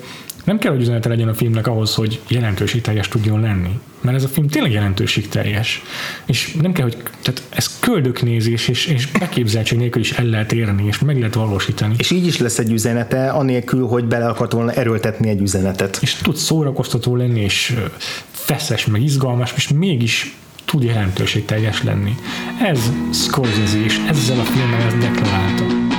Nem kell, hogy üzenete legyen a filmnek ahhoz, hogy jelentőségteljes tudjon lenni. Mert ez a film tényleg jelentőségteljes. És nem kell, hogy tehát ez köldöknézés és, és beképzeltség nélkül is el lehet érni, és meg lehet valósítani. És így is lesz egy üzenete, anélkül, hogy bele akart volna erőltetni egy üzenetet. És tud szórakoztató lenni, és feszes, meg izgalmas, és mégis tud jelentőségteljes lenni. Ez Scorsese, és ezzel a filmmel ez deklarálta.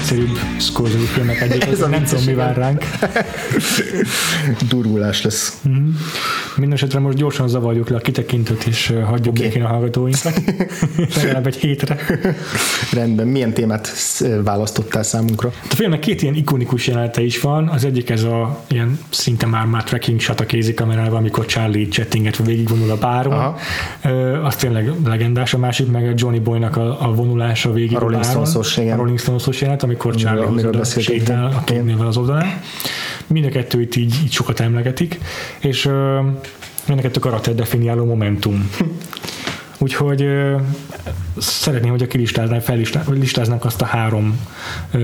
Hiszem ez még az egyszerűbb Scorsese filmek egyik, Ez nem tudom mi vár ránk. Durulás lesz. Mindenesetre most gyorsan zavarjuk le a kitekintőt, és hagyjuk okay. a hallgatóinknak. Legalább egy hétre. Rendben, milyen témát sz- választottál számunkra? A filmnek két ilyen ikonikus jelenete is van. Az egyik ez a ilyen szinte már már tracking shot a kézikamerával, amikor Charlie csettingetve végigvonul a báron. Aha. Az tényleg legendás. A másik meg a Johnny Boynak a, a vonulása végig A Rolling. Stones-os, jelenet, amikor Charlie amiről amiről beszéltünk, sétál a két névvel az oldalán. Mind a kettőt így, így sokat emlegetik, és ö, mind a kettő karakter definiáló momentum. Úgyhogy ö, szeretném, hogyha kilistáznánk, fellistá- vagy listáznánk azt a három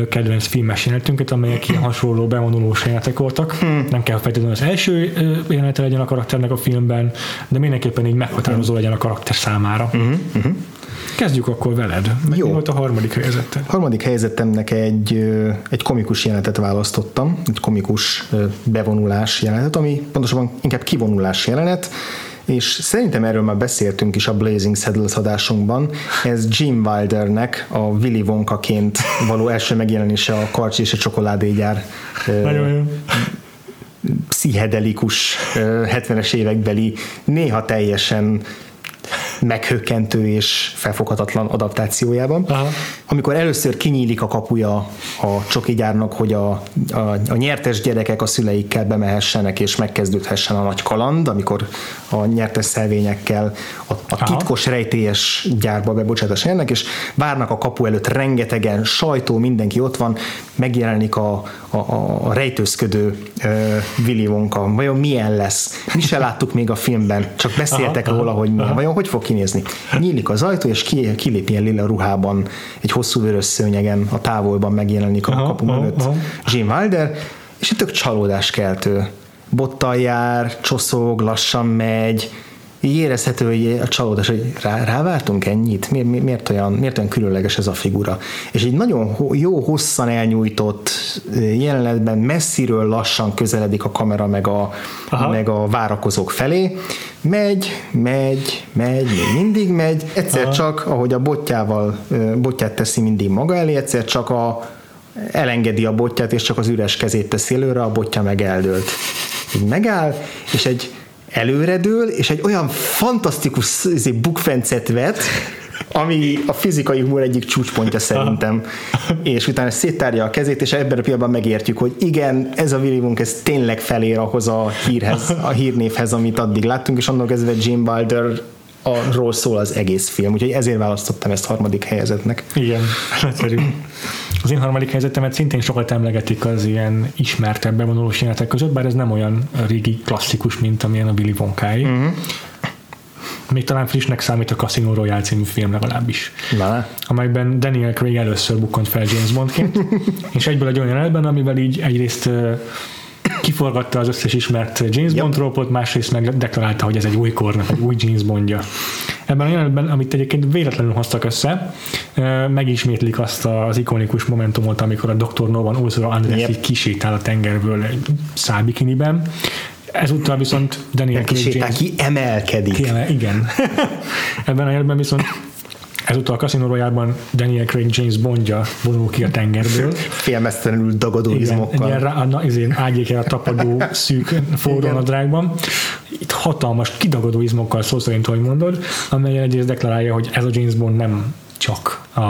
kedvenc filmes jelenetünket, amelyek ilyen hasonló bevonulós jelenetek voltak. Hmm. Nem kell feltétlenül az első jelenete legyen a karakternek a filmben, de mindenképpen így meghatározó legyen a karakter számára. Kezdjük akkor veled. Meg. Jó. Mi volt a harmadik helyezetted? Harmadik helyzetemnek egy, egy komikus jelenetet választottam, egy komikus bevonulás jelenetet, ami pontosabban inkább kivonulás jelenet, és szerintem erről már beszéltünk is a Blazing Saddles adásunkban. Ez Jim Wildernek a Willy Wonkaként való első megjelenése a Karcsi és a Csokoládégyár Nagyon pszichedelikus ö, 70-es évekbeli, néha teljesen meghökkentő és felfoghatatlan adaptációjában. Aha. Amikor először kinyílik a kapuja a csoki gyárnak, hogy a, a, a nyertes gyerekek a szüleikkel bemehessenek és megkezdődhessen a nagy kaland, amikor a nyertes szelvényekkel a, a titkos rejtélyes gyárba bebocsátás ennek, és várnak a kapu előtt rengetegen, sajtó, mindenki ott van, megjelenik a, a, a a rejtőzködő uh, Willy Wonka. Vajon milyen lesz? Mi se láttuk még a filmben, csak beszéltek Aha, róla, aha, hogy milyen. aha. Vajon hogy fog kinézni? Nyílik az ajtó, és ki, kilép ilyen lila ruhában, egy hosszú vörös szőnyegen, a távolban megjelenik a Aha, kapu mögött. Jim Wilder, és egy tök csalódáskeltő. Bottal jár, csoszog, lassan megy, így érezhető, hogy a csalódás, hogy rá, rávártunk ennyit? Miért, mi- miért, olyan, miért olyan különleges ez a figura? És egy nagyon jó, hosszan elnyújtott jelenetben messziről lassan közeledik a kamera meg a, Aha. meg a várakozók felé, megy, megy, megy, még mindig megy, egyszer Aha. csak, ahogy a botjával, botját teszi mindig maga elé, egyszer csak a elengedi a botját, és csak az üres kezét teszi előre, a botja meg eldőlt. Így megáll, és egy előredől, és egy olyan fantasztikus izé, bukfencet vet, ami a fizikai humor egyik csúcspontja szerintem. És utána széttárja a kezét, és ebben a pillanatban megértjük, hogy igen, ez a Wonka, ez tényleg felér ahhoz a hírhez, a hírnévhez, amit addig láttunk, és annak kezdve Jim Wilder arról szól az egész film, úgyhogy ezért választottam ezt harmadik helyezetnek. Igen, nagyszerű. Az én harmadik helyzetemet szintén sokat emlegetik az ilyen ismertebb bevonulós jelenetek között, bár ez nem olyan régi klasszikus, mint amilyen a Willy Wonkai. Mhm. Még talán frissnek számít a Casino Royale című film legalábbis, Na, amelyben Daniel Craig először bukkant fel James Bondként, és egyből egy olyan jelenetben, amivel így egyrészt kiforgatta az összes ismert James Yep. Bond trópot, másrészt meg deklarálta, hogy ez egy új kornak, egy új James Bondja. Ebben a jelenetben, amit egyébként véletlenül hoztak össze, megismétlik azt az ikonikus momentumot, amikor a Dr. Novan Ursula Andress Yep. kisétál a tengerből egy szábikiniben. Ezúttal viszont Daniel Craig James ki, emelkedik. Kéne, igen. Ebben a jelenetben viszont ezúttal a Casino Royale-ban Daniel Craig James Bondja vonul ki a tengerből. Félmeztelenül dagadó Igen, izmokkal. ilyen rá, na, izén, ágyékkel a tapadó szűk forrónadrágban. Itt hatalmas, kidagadó izmokkal szó szerint, hogy mondod, amelyen egyrészt deklarálja, hogy ez a James Bond nem csak a,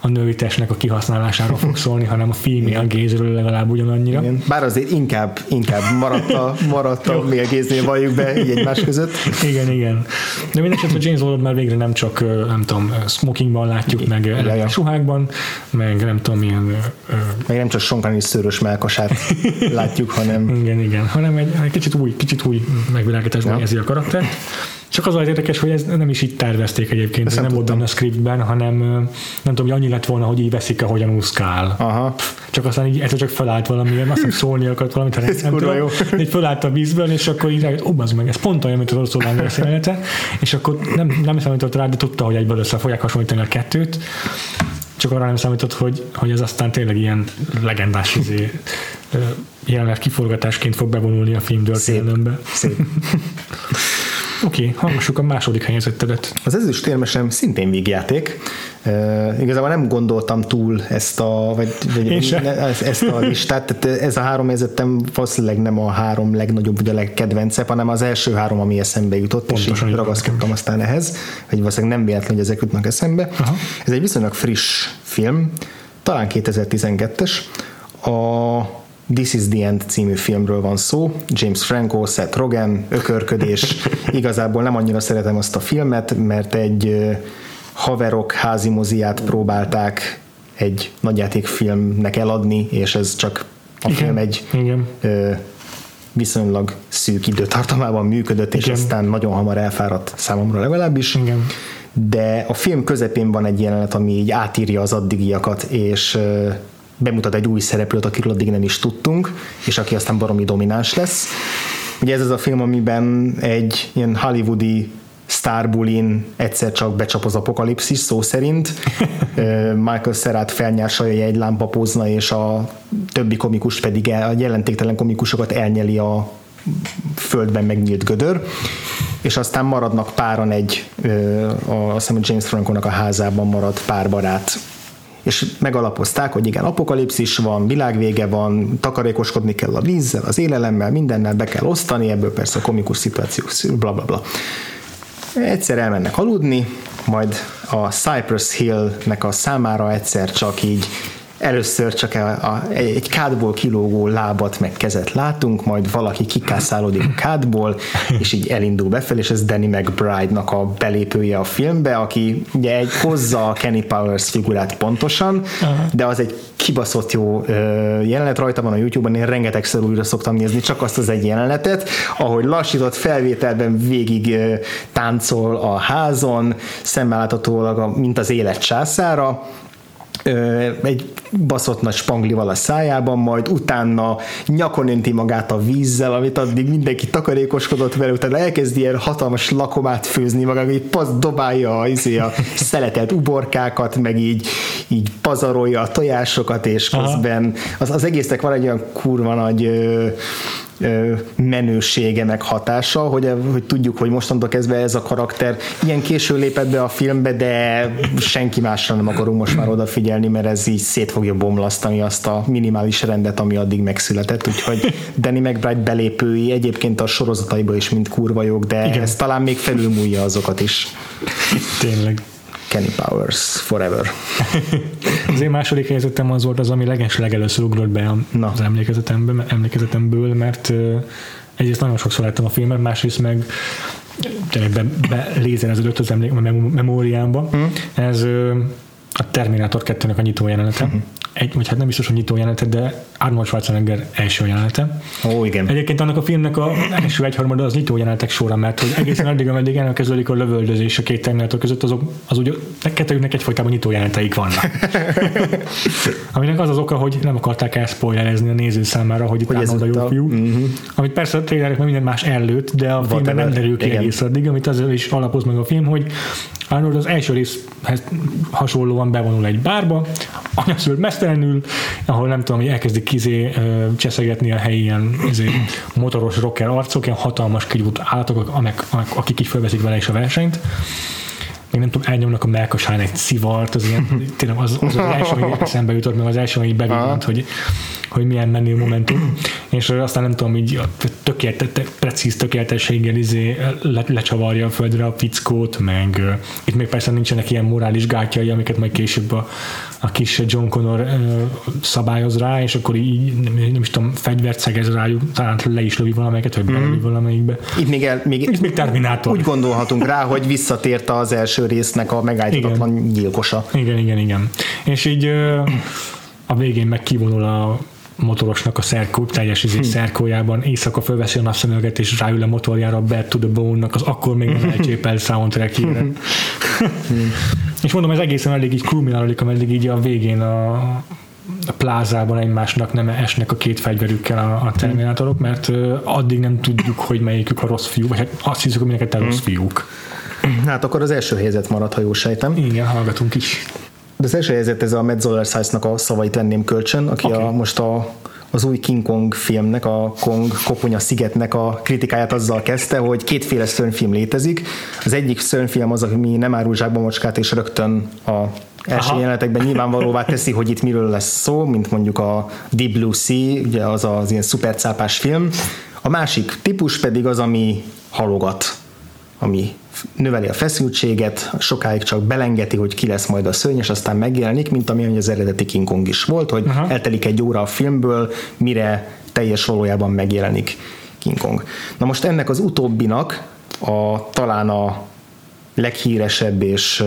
a női testnek a kihasználására fog szólni, hanem a female gaze-ről legalább ugyanannyira. Igen. Bár azért inkább, inkább maradt a, maradt a mélgéznél valljuk be így egymás között. Igen, igen. De mindenesetre James Bondot már végre nem csak, nem tudom, smokingban látjuk, meg ja. elektrás ruhákban, meg nem tudom, milyen, Meg nem csak sonkani szőrös melkasát látjuk, hanem igen, igen, hanem egy, egy kicsit új, kicsit új megvilágításban Ja. érzi a karaktert. Csak az az érdekes, hogy ez nem is így tervezték egyébként, ez nem nem benne a scriptben, hanem nem tudom, hogy annyi lett volna, hogy így veszik, ahogyan úszkál. aha, Csak aztán így egyszer csak felállt valami, azt hiszem szólni akart valamit, ha nem, Ez nem tudom. jó. Így felállt a vízből, és akkor így rájött, ó, az meg, ez pont olyan, mint az Orszó Lángos jelenete, és akkor nem, nem számított rá, de tudta, hogy egyből össze fogják hasonlítani a kettőt, csak arra nem számított, hogy, hogy ez aztán tényleg ilyen legendás izé, jelenet kiforgatásként fog bevonulni a film történelembe. szép. Oké, okay, hallgassuk a második helyezettedet. Az ezüstérmesem szintén vígjáték. Uh, igazából nem gondoltam túl ezt a, vagy, vagy ezt, a listát, tehát ez a három érzetem valószínűleg nem a három legnagyobb, vagy a legkedvencebb, hanem az első három, ami eszembe jutott, Pontosan és ragaszkodtam aztán ehhez, hogy valószínűleg nem véletlen, hogy ezek jutnak eszembe. Aha. Ez egy viszonylag friss film, talán 2012-es. A This is the End című filmről van szó, James Franco, Seth Rogen, ökörködés. Igazából nem annyira szeretem azt a filmet, mert egy haverok házi moziát próbálták egy nagyjátékfilmnek eladni, és ez csak a Igen, film egy igen. ö, viszonylag szűk időtartamában működött, és Igen. aztán nagyon hamar elfáradt számomra legalábbis. Igen. De a film közepén van egy jelenet, ami így átírja az addigiakat, és bemutat egy új szereplőt, akiről addig nem is tudtunk, és aki aztán baromi domináns lesz. Ugye ez az a film, amiben egy ilyen hollywoodi sztárbulin egyszer csak becsap az apokalipszis szó szerint. Michael Serrat felnyársalja egy lámpapózna, és a többi komikus pedig a jelentéktelen komikusokat elnyeli a földben megnyílt gödör, és aztán maradnak páran egy, a, azt hiszem, James Franco-nak a házában marad pár barát, és megalapozták, hogy igen, apokalipszis van, világvége van, takarékoskodni kell a vízzel, az élelemmel, mindennel be kell osztani, ebből persze a komikus szituációk szül, bla bla bla. Egyszer elmennek aludni, majd a Cypress Hill-nek a számára egyszer csak így először csak a, a, egy kádból kilógó lábat meg kezet látunk, majd valaki kikászálódik a kádból, és így elindul befelé, és ez Danny McBride-nak a belépője a filmbe, aki ugye egy hozza a Kenny Powers figurát pontosan, de az egy kibaszott jó jelenet rajta van a YouTube-on, én rengetegszer újra szoktam nézni csak azt az egy jelenetet, ahogy lassított felvételben végig táncol a házon, szemmel mint az élet császára, egy baszott nagy spanglival a szájában, majd utána nyakon önti magát a vízzel, amit addig mindenki takarékoskodott vele, utána elkezdi ilyen hatalmas lakomát főzni maga, így paz dobálja izé, a szeletelt uborkákat, meg így, így pazarolja a tojásokat, és közben az, az egésznek van egy olyan kurva nagy ö, menősége meg hatása, hogy, hogy tudjuk, hogy mostantól kezdve ez a karakter ilyen késő lépett be a filmbe, de senki másra nem akarunk most már odafigyelni, mert ez így szét fogja bomlasztani azt a minimális rendet, ami addig megszületett, úgyhogy Danny McBride belépői egyébként a sorozataiból is mind kurva jók, de Igen. ez talán még felülmúlja azokat is. Tényleg. Kenny Powers, forever. Az én második helyzetem az volt az, ami leges legelőször ugrott be Na. az emlékezetembe, emlékezetemből, mert egyrészt nagyon sokszor láttam a filmet, másrészt meg tényleg be, be lézereződött az emlék, a mem- memóriámba. Hm. Ez a Terminátor 2-nek a nyitó jelenete. Hm. Egy, vagy hát nem biztos, hogy nyitó jelenete, de Arnold Schwarzenegger első jelenete. Ó, igen. Egyébként annak a filmnek a első egyharmada az nyitó jelenetek sorra, mert hogy egészen addig, ameddig elkezdődik a lövöldözés a két terminátor között, azok, az úgy, kettőjüknek egyfolytában nyitó jeleneteik vannak. Aminek az az oka, hogy nem akarták elspoilerezni a néző számára, hogy itt Hogy Arnold a jó fiú. Amit persze a trailerek minden más előtt, de a filmben nem derül ki igen. egész addig, amit azért is alapoz meg a film, hogy Arnold az első részhez hasonlóan bevonul egy bárba, anyaszült mesztelenül, ahol nem tudom, hogy elkezdik kizé cseszegetni a helyi ilyen izé, motoros rocker arcok, ilyen hatalmas kigyújt állatok, amek, amek, akik így felveszik vele is a versenyt. Még nem tudom, elnyomnak a melkasán egy szivart, az ilyen, tényleg az, az, az első, ami eszembe jutott, meg az első, ami bevillant, hogy, hogy milyen menő momentum, és aztán nem tudom, így a tökélet, precíz tökéletességgel izé le, lecsavarja a földre a fickót, meg itt még persze nincsenek ilyen morális gátjai, amiket majd később a, a kis John Connor szabályoz rá, és akkor így nem, nem is tudom, fegyvert szegez rájuk, talán le is lövi valamelyiket, vagy belövi valamelyikbe. Itt még, el, még, Itt még Terminátor. úgy gondolhatunk rá, hogy visszatért az első résznek a megállíthatatlan gyilkosa. Igen, igen, igen. És így a végén meg kivonul a motorosnak a szerkó, teljes izé szerkójában, éjszaka fölveszi a napszemüveget, és ráül a motorjára a Bad to the Bone-nak az akkor még nem elcsépelt soundtrackjére. És mondom, ez egészen elég így kulminálódik, ameddig így a végén a, a plázában egymásnak nem esnek a két fegyverükkel a, a terminátorok, mert addig nem tudjuk, hogy melyikük a rossz fiú, vagy hát azt hiszük, hogy mindenket a rossz fiúk. Hát akkor az első helyzet maradt, ha jól sejtem. Igen, hallgatunk is. De az első helyzet ez a Matt Zoller nak a szavait venném kölcsön, aki Oké. a, most a, az új King Kong filmnek, a Kong Koponya szigetnek a kritikáját azzal kezdte, hogy kétféle szörnyfilm létezik. Az egyik szörnyfilm az, ami nem árul zsákba macskát, és rögtön a első Aha. jelenetekben nyilvánvalóvá teszi, hogy itt miről lesz szó, mint mondjuk a Deep Blue Sea, ugye az az ilyen szupercápás film. A másik típus pedig az, ami halogat ami növeli a feszültséget, sokáig csak belengeti, hogy ki lesz majd a szörny, és aztán megjelenik, mint ami az eredeti King Kong is volt, hogy Aha. eltelik egy óra a filmből, mire teljes valójában megjelenik King Kong. Na most ennek az utóbbinak a, talán a leghíresebb és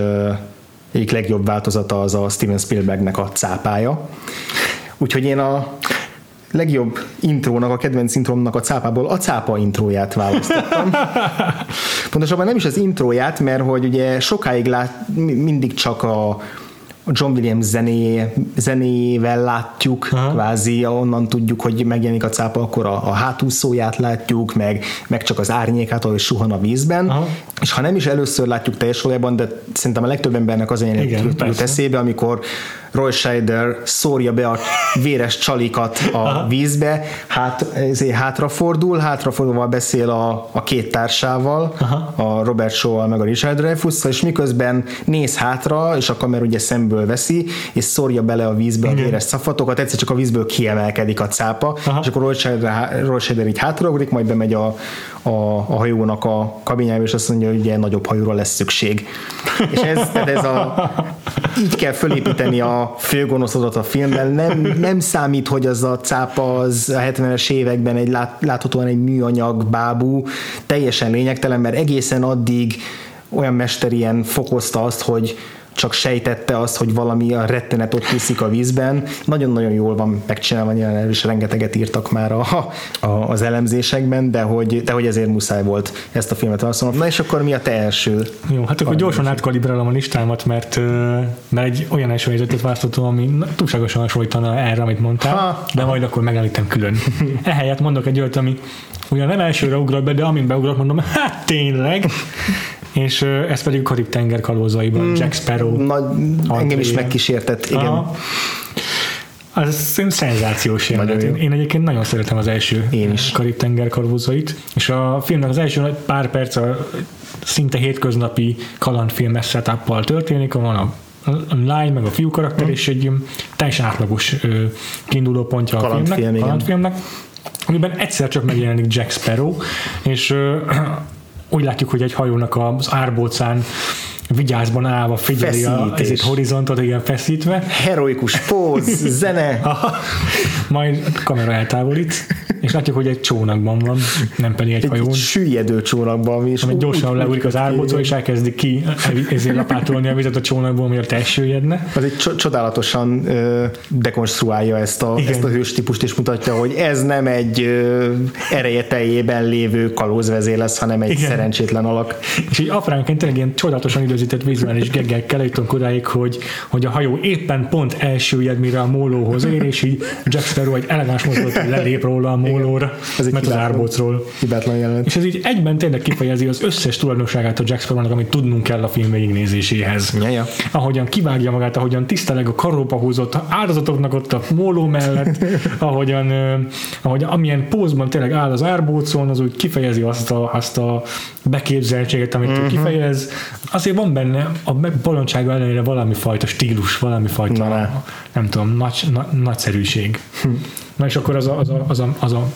egyik legjobb változata az a Steven Spielbergnek a cápája. Úgyhogy én a legjobb intrónak, a kedvenc intrómnak a cápából a cápa intróját választottam. Pontosabban nem is az intróját, mert hogy ugye sokáig lát, mi- mindig csak a, a John Williams zené, zenével látjuk, Aha. Kvázi, onnan tudjuk, hogy megjelenik a cápa, akkor a, a hátúszóját látjuk, meg, meg csak az árnyékát, ahogy suhan a vízben. Aha. És ha nem is először látjuk teljes valójában, de szerintem a legtöbb embernek az Igen, jut eszébe, amikor Roy Scheider szórja be a véres csalikat a vízbe, hát, ezért hátrafordul, hátrafordulva beszél a, a két társával, Aha. a Robert Shaw-val meg a Richard dreyfuss és miközben néz hátra, és a kamera ugye szemből veszi, és szórja bele a vízbe a Igen. véres szafatokat, egyszer csak a vízből kiemelkedik a cápa, Aha. és akkor Scheider így hátraugrik, majd bemegy a, a, a hajónak a kabinjába, és azt mondja, hogy ugye nagyobb hajóra lesz szükség. És ez, tehát ez a, így kell fölépíteni a főgonoszodat a filmben. Nem, nem számít, hogy az a cápa az a 70-es években egy lát, láthatóan egy műanyag bábú, teljesen lényegtelen, mert egészen addig olyan mesterien fokozta azt, hogy csak sejtette azt, hogy valami a rettenet ott úszik a vízben. Nagyon-nagyon jól van megcsinálva, nyilván erről is rengeteget írtak már a, a, az elemzésekben, de hogy, de hogy ezért muszáj volt ezt a filmet válaszolnom. Na és akkor mi a te első? Jó, hát akkor gyorsan átkalibrálom a listámat, mert, mert egy olyan első helyzetet választottam, ami túlságosan hasonlítana erre, amit mondtál, Ha. de majd akkor megemlítem külön. Ehelyett mondok egy olyat, ami ugyan nem elsőre ugrott be, de amint beugrott, mondom, hát tényleg, és ez pedig a Karib-tenger kalózaiban, Jack Sparrow. Nagy, engem is megkísértett, igen. Aha. Az szenzációs jelenet. Én, én egyébként nagyon szeretem az első Én is. Karib-tenger kalózait, és a filmnek az első pár perc a szinte hétköznapi kalandfilmes setup történik, van a a lány, meg a fiú karakter, és egy teljesen átlagos ö, kiinduló pontja a filmnek, kalandfilmnek, amiben egyszer csak megjelenik Jack Sparrow, és ö, úgy látjuk, hogy egy hajónak az árbócán vigyázban állva figyeli a Feszítés. ezért horizontot, igen, feszítve, Heroikus póz, zene. Aha. majd a kamera eltávolít, és látjuk, hogy egy csónakban van, nem pedig egy hajón. Egy süllyedő csónakban, és Ami úgy- gyorsan leúlik az árbócról, és elkezdi ki ezért lapátolni a vizet a csónakból, miért elsüllyedne. az egy cso- csodálatosan ö, dekonstruálja ezt a, Igen. ezt a hőstípust, és mutatja, hogy ez nem egy ö, ereje teljében lévő kalózvezér lesz, hanem egy Igen. szerencsétlen alak. És így apránként tényleg ilyen csodálatosan időzített vizuális geggekkel eljutunk odáig, hogy, hogy a hajó éppen pont elsüllyed, mire a mólóhoz ér, és így Jack Sparrow egy elegáns mozdulat lelép róla a mólóra, egy mert az árbócról. Hibátlan jelenet. És ez így egyben tényleg kifejezi az összes tulajdonságát a Jack Sparrownak, amit tudnunk kell a film végignézéséhez. Ja, ja. Ahogyan kivágja magát, ahogyan tiszteleg a karóba húzott áldozatoknak ott a móló mellett, ahogyan, ö, ahogy amilyen pózban tényleg áll az árbócon, az úgy kifejezi azt a, azt a beképzeltséget, amit Mhm. uh-huh. kifejez. Azért van benne a bolondsága ellenére valami fajta stílus, valami fajta, Na, na. nem tudom, nagy, na, nagyszerűség. Hm. Na és akkor az a, az a, az a, az a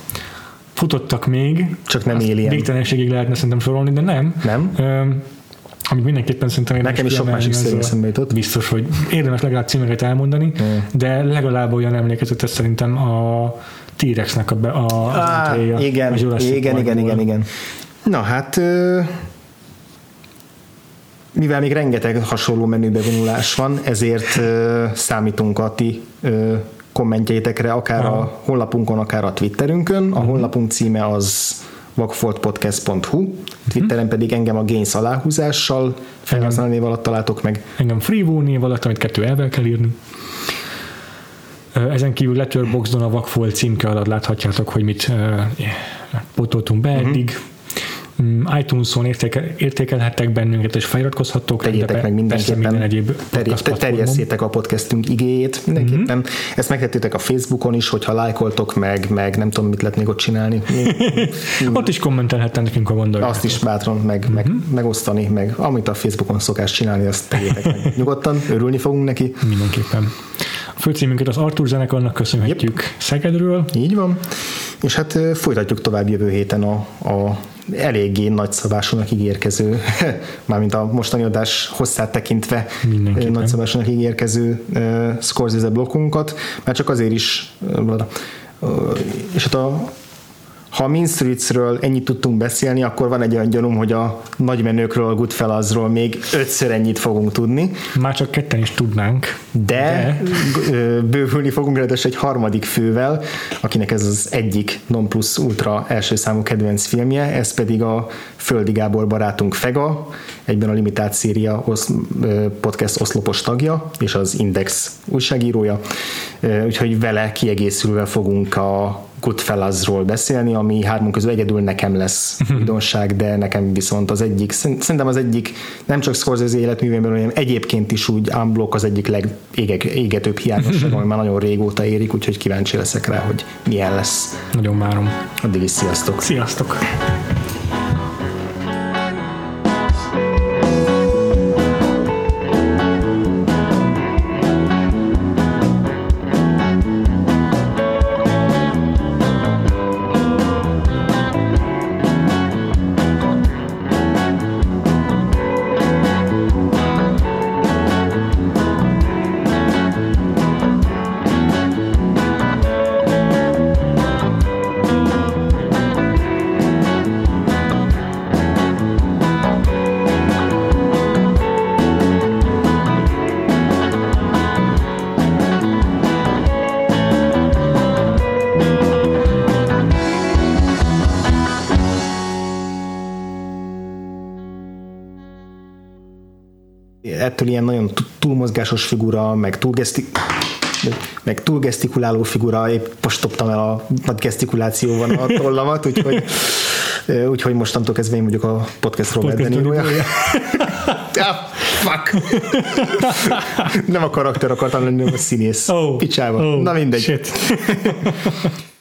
futottak még, Csak nem Alien. Végtelenségig lehetne szerintem sorolni, de nem. Nem? Öm, amit mindenképpen szerintem Nekem is sok másik a- eszembe jutott. Biztos, hogy érdemes legalább címeket elmondani, de legalább olyan emlékezetes szerintem a T-Rexnek a, be, a, az Á, entréje, igen, a igen, igen, igen, igen. Na hát, mivel még rengeteg hasonló menübe vonulás van, ezért számítunk a ti kommentjeitekre, akár a honlapunkon, akár a Twitterünkön. A honlapunk címe az vagfoltpodcast.hu, Twitteren pedig engem a Gains aláhúzással felhasználó név alatt találtok meg. Engem Freevo név alatt, amit kettő elvel kell írni. Ezen kívül Letterboxdon a Vakfolt címke alatt láthatjátok, hogy mit ö, pótoltunk be Mhm. eddig. Mm, iTunes-on értékel, értékelhettek bennünket, és feliratkozhattok. Tegyétek meg mindenképpen, minden egyéb platformon. terjesszétek a podcastünk igéjét mindenképpen. Mhm. Ezt megtettétek a Facebookon is, hogyha lájkoltok meg, meg nem tudom, mit lehet még ott csinálni. Ott is kommentelhettek nekünk a gondolat. Azt is bátran meg, meg, Mhm. megosztani, meg amit a Facebookon szokás csinálni, azt tegyétek meg nyugodtan, örülni fogunk neki. Mindenképpen. A főcímünket az Artur zenekarnak köszönhetjük Szegedről. Így van. És hát folytatjuk tovább jövő héten a, a eléggé nagyszabásúnak ígérkező, mármint a mostani adás hosszát tekintve nagyszabásúnak ígérkező uh, Scorsese blokkunkat, mert csak azért is, uh, és hát a ha Streetsről ennyit tudtunk beszélni, akkor van egy olyan gyanúm, hogy a nagymenőkről, Goodfellasról még ötször ennyit fogunk tudni, Már csak ketten is tudnánk. de, de. bővülni fogunk ráadásul egy harmadik fővel, akinek ez az egyik non plus ultra első számú kedvenc filmje, ez pedig a Földi Gábor barátunk Fega, egyben a limitált osz, ö, podcast oszlopos tagja, és az Index újságírója, úgyhogy vele kiegészülve fogunk a Goodfellasról beszélni, ami hármunk közül egyedül nekem lesz újdonság, de nekem viszont az egyik, szerint- szerintem az egyik nem csak Scorsese életművében, hanem egyébként is úgy unblock az egyik legégetőbb hiányosság, ami már nagyon régóta érik, úgyhogy kíváncsi leszek rá, hogy milyen lesz. Nagyon várom. Addig is sziasztok! Sziasztok! Ettől ilyen nagyon túlmozgásos figura, meg túl geszti- meg túl gesztikuláló figura, épp most toptam el a nagy gesztikulációban a tollamat, úgyhogy, úgyhogy mostantól kezdve én vagyok a podcast Robert Podcast De Niroja. Niroja. ah, fuck! Nem a karakter akartam lenni, a színész. Oh, Picsába. oh, Na mindegy. Shit.